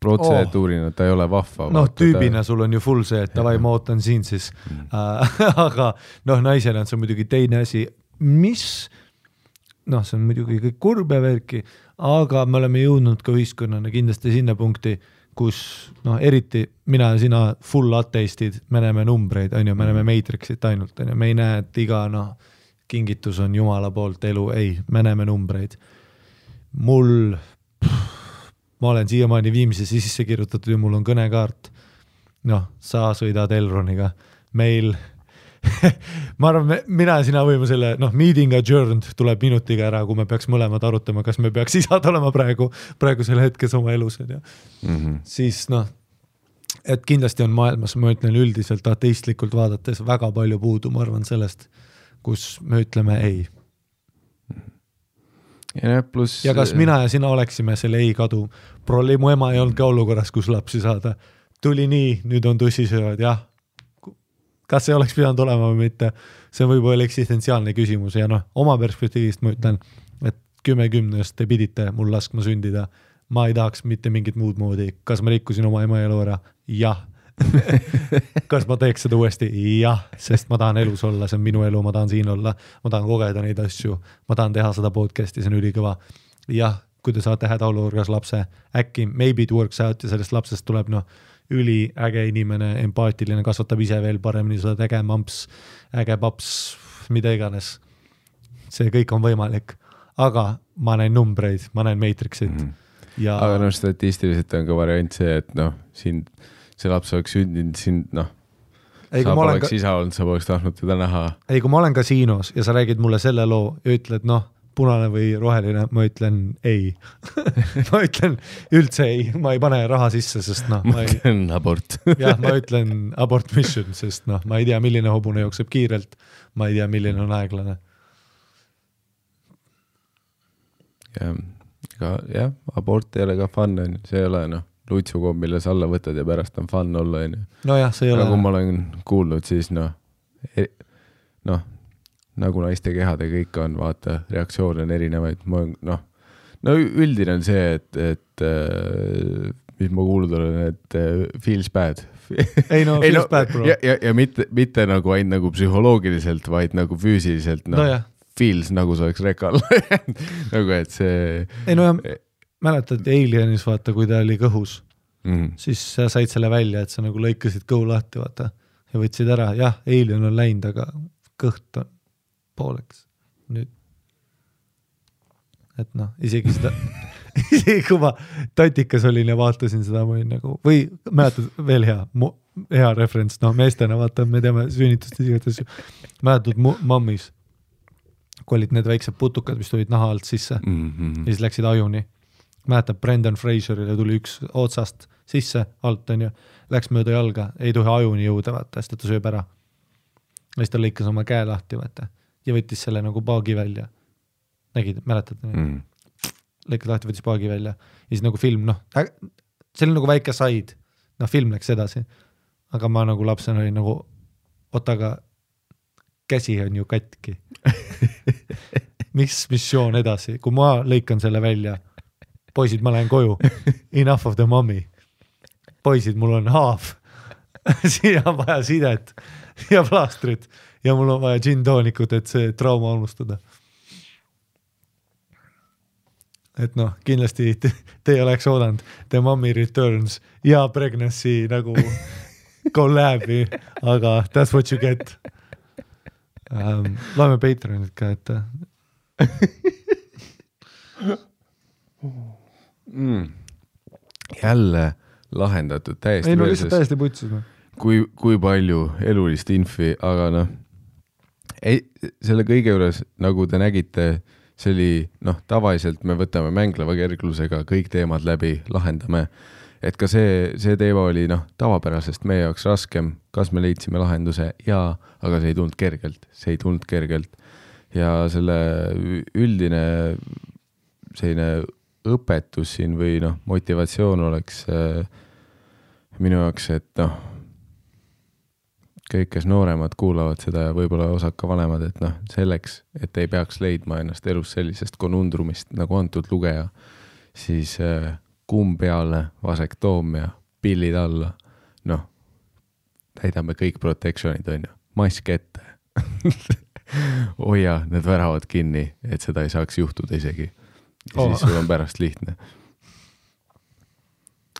protseduurina oh., ta ei ole vahva. noh, tüübina sul on ju full see, et davai, ma ootan sind siis Mm. äh,. aga noh, naisena on see muidugi teine asi, mis noh, see on muidugi kõik kurb ja värki, aga me oleme jõudnud ka ühiskonnana kindlasti sinna punkti, kus noh, eriti mina ja sina, full ateistid, me näeme numbreid, on ju, me näeme Matrixit ainult, on ju, me ei näe, et iga noh, kingitus on Jumala poolt elu, ei, me näeme numbreid. mul, ma olen siiamaani viimsesse sisse kirjutatud ja mul on kõnekaart. noh, sa sõidad Elroniga, meil ma arvan, mina ja sina võime selle noh, meeting adjourned tuleb minutiga ära, kui me peaks mõlemad arutama, kas me peaks isad olema praegu, praegusel hetkes oma elus on ju, Mhm. siis noh, et kindlasti on maailmas, ma ütlen üldiselt ateistlikult vaadates väga palju puudu, ma arvan sellest, kus me ütleme ei ja pluss. ja kas mina ja sina oleksime selle ei kadu, mu ema ei olnud ka olukorras, kus lapsi saada. tuli nii, nüüd on tussisööjad, jah. Kas see oleks pidanud olema või mitte, see on võib-olla eksistentsiaalne küsimus ja noh, oma perspektiivist ma ütlen, et kümme kümnest te pidite mul laskma sündida. ma ei tahaks mitte mingit muud moodi, kas ma rikkusin oma ema elu ära? jah. kas ma teeks seda uuesti? jah, sest ma tahan elus olla, see on minu elu, ma tahan siin olla, ma tahan kogeda neid asju, ma tahan teha seda podcast'i, see on ülikõva. jah, kui te saate hädaolukorras lapse, äkki maybe it works out ja sellest lapsest tuleb noh, üliäge inimene, empaatiline, kasvatab ise veel paremini seda äge mamps, äge paps, mida iganes. see kõik on võimalik, aga ma näen numbreid, ma näen Matrixit mm -hmm. ja aga noh, statistiliselt on ka variant see, et noh, sind, see laps oleks sündinud sind, noh, ei, sa olen ka poleks, isa olnud, sa poleks tahtnud teda näha. ei, kui ma olen kasiinos ja sa räägid mulle selle loo ja ütled noh, punane või roheline, ma ütlen ei ma ütlen üldse ei, ma ei pane raha sisse, sest noh, ma ei, mõtlen abort. jah, ma ütlen abort mission, sest noh, ma ei tea, milline hobune jookseb kiirelt, ma ei tea, milline on aeglane. jah, ega jah, abort ei ole ka fun, on ju, see ei ole noh, lutsukomm, mille sa alla võtad ja pärast on fun olla, on ju. nojah, see ei ole nagu ma olen kuulnud, siis noh, noh, nagu naiste kehad ja kõik on, vaata, reaktsioone on erinevaid, ma noh, no üldine on see, et, et äh, mis ma kuulnud olen, et äh, feels bad. ei no feels bad bro. ja, ja, ja mitte, mitte nagu ainult nagu psühholoogiliselt, vaid nagu füüsiliselt, noh nojah, feels nagu sa oleks rekal. Nagu et see ei nojah, mäletad Alienis vaata, kui ta oli kõhus, mm, siis sa said selle välja, et sa nagu lõikasid kõhu lahti, vaata, ja võtsid ära, jah, Alien on läinud, aga kõht on pooleks nüüd. et noh, isegi seda, isegi kui ma tatikas olin ja vaatasin seda, ma olin nagu või mäletad veel hea, hea referents, noh meestena vaata, me teame sünnitustes igatahes mäletad Mammis, kui olid need väiksed putukad, mis tulid naha alt sisse mm, ja mm, siis läksid ajuni. mäletad, Brendan Fraserile tuli üks otsast sisse, alt onju, läks mööda jalga, ei tohi ajuni jõuda, vaata, sest et ta sööb ära. ja siis ta lõikas oma käe lahti, vaata, ja võttis selle nagu paagi välja. nägid, mäletad mm.? lõikas lahti, võttis paagi välja ja siis nagu film, noh, see oli nagu väike said, noh, film läks edasi. aga ma nagu lapsena olin nagu, oota, aga käsi on ju katki. mis missioon edasi, kui ma lõikan selle välja, poisid, ma lähen koju, enough of the mommy. poisid, mul on haav, siia on vaja sidet ja plaastrit ja mul on vaja džinntoonikut, et see trauma unustada et noh, kindlasti te, te ei oleks oodanud The Mummy Returns ja Pregnancy nagu kolläbi, aga that's what you get um,. loeme Patreonit ka ette. Mm. jälle lahendatud täiesti ei no lihtsalt täiesti putsis noh. kui, kui palju elulist infi, aga noh, ei, selle kõige juures, nagu te nägite, see oli noh, tavaliselt me võtame mängleva kerglusega kõik teemad läbi, lahendame. et ka see, see teema oli noh, tavapärasest meie jaoks raskem, kas me leidsime lahenduse, jaa, aga see ei tulnud kergelt, see ei tulnud kergelt. ja selle üldine selline õpetus siin või noh, motivatsioon oleks äh, minu jaoks, et noh, kõik, kes nooremad kuulavad seda ja võib-olla osad ka vanemad, et noh, selleks, et ei peaks leidma ennast elus sellisest konundrumist nagu antud lugeja, siis äh, kumm peale, vasektoomia, pillid alla, noh, täidame kõik protection'id, on ju, mask ette hoia need väravad kinni, et seda ei saaks juhtuda isegi. ja oh. siis sul on pärast lihtne.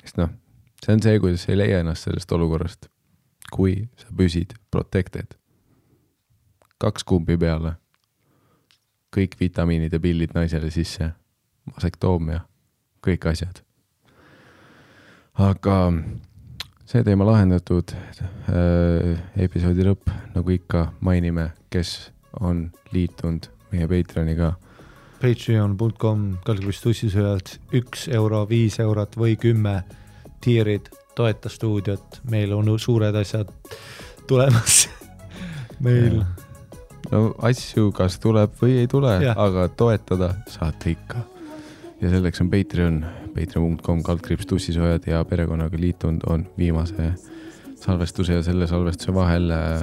sest noh, see on see, kuidas ei leia ennast sellest olukorrast, kui sa püsid protected. kaks kumbi peale, kõik vitamiinid ja pillid naisele sisse, vasektoomia, kõik asjad. aga see teema lahendatud äh,, episoodi lõpp, nagu ikka, mainime, kes on liitunud meie Patreoniga. Patreon.com, kalkulatis tussisööjalt üks euro, viis eurot või kümme tiirid, toeta stuudiot, meil on suured asjad tulemas meil. no asju kas tuleb või ei tule, aga toetada saate ikka. ja selleks on Patreon, patreon.com kaldkriips tussisoojad ja perekonnaga liitunud on viimase salvestuse ja selle salvestuse vahel äh,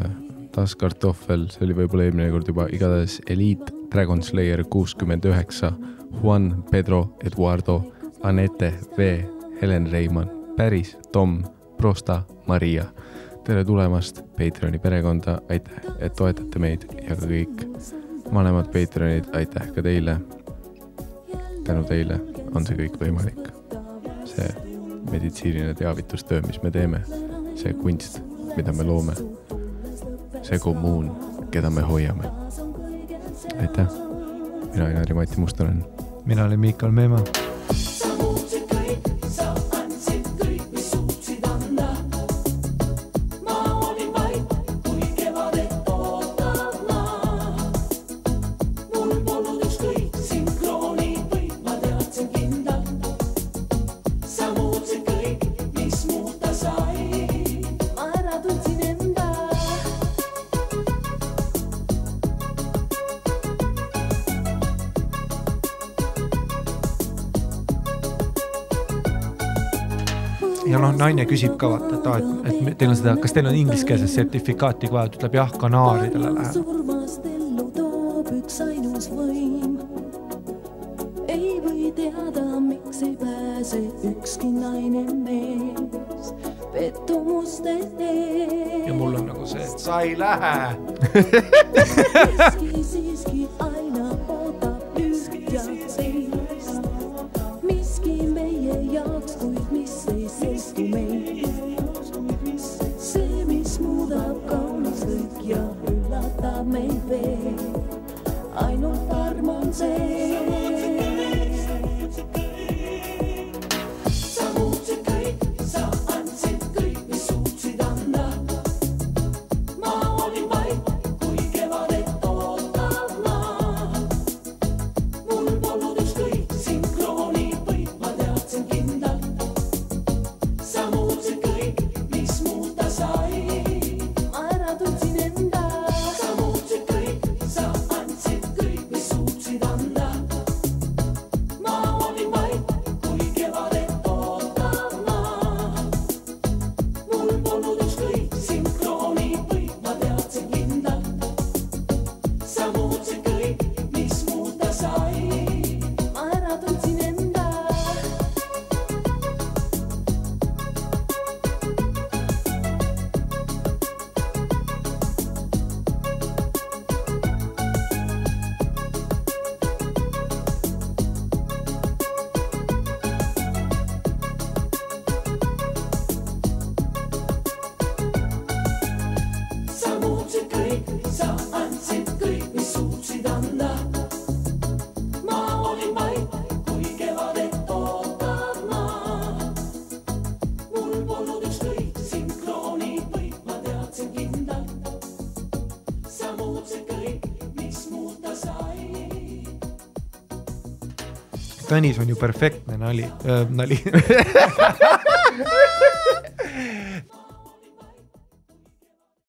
taaskartohvel, see oli võib-olla eelmine kord juba, igatahes Elite Dragon Slayer kuuskümmend üheksa, Juan Pedro Eduardo, Anette V, Helen Reimann, Päris, Tom, Prosta, Maria. tere tulemast Patreoni perekonda, aitäh, et toetate meid ja ka kõik vanemad Patreonid, aitäh ka teile. tänu teile on see kõik võimalik. see meditsiiniline teavitustöö, mis me teeme, see kunst, mida me loome see kommuun, keda me hoiame. aitäh, mina olen Harri-Mati Mustonen. mina olen Miikal Meemaa naine küsib ka vaata, et aa, et, et teil on seda, kas teil on ingliskeelset sertifikaati ka vaja, ta ütleb jah, Kanaaridele läheb. ei või teada, miks ei pääse ükski naine mees pettumuste ees. ja mul on nagu see, et sa ei lähe Tõnis on ju perfektne nali äh,, nali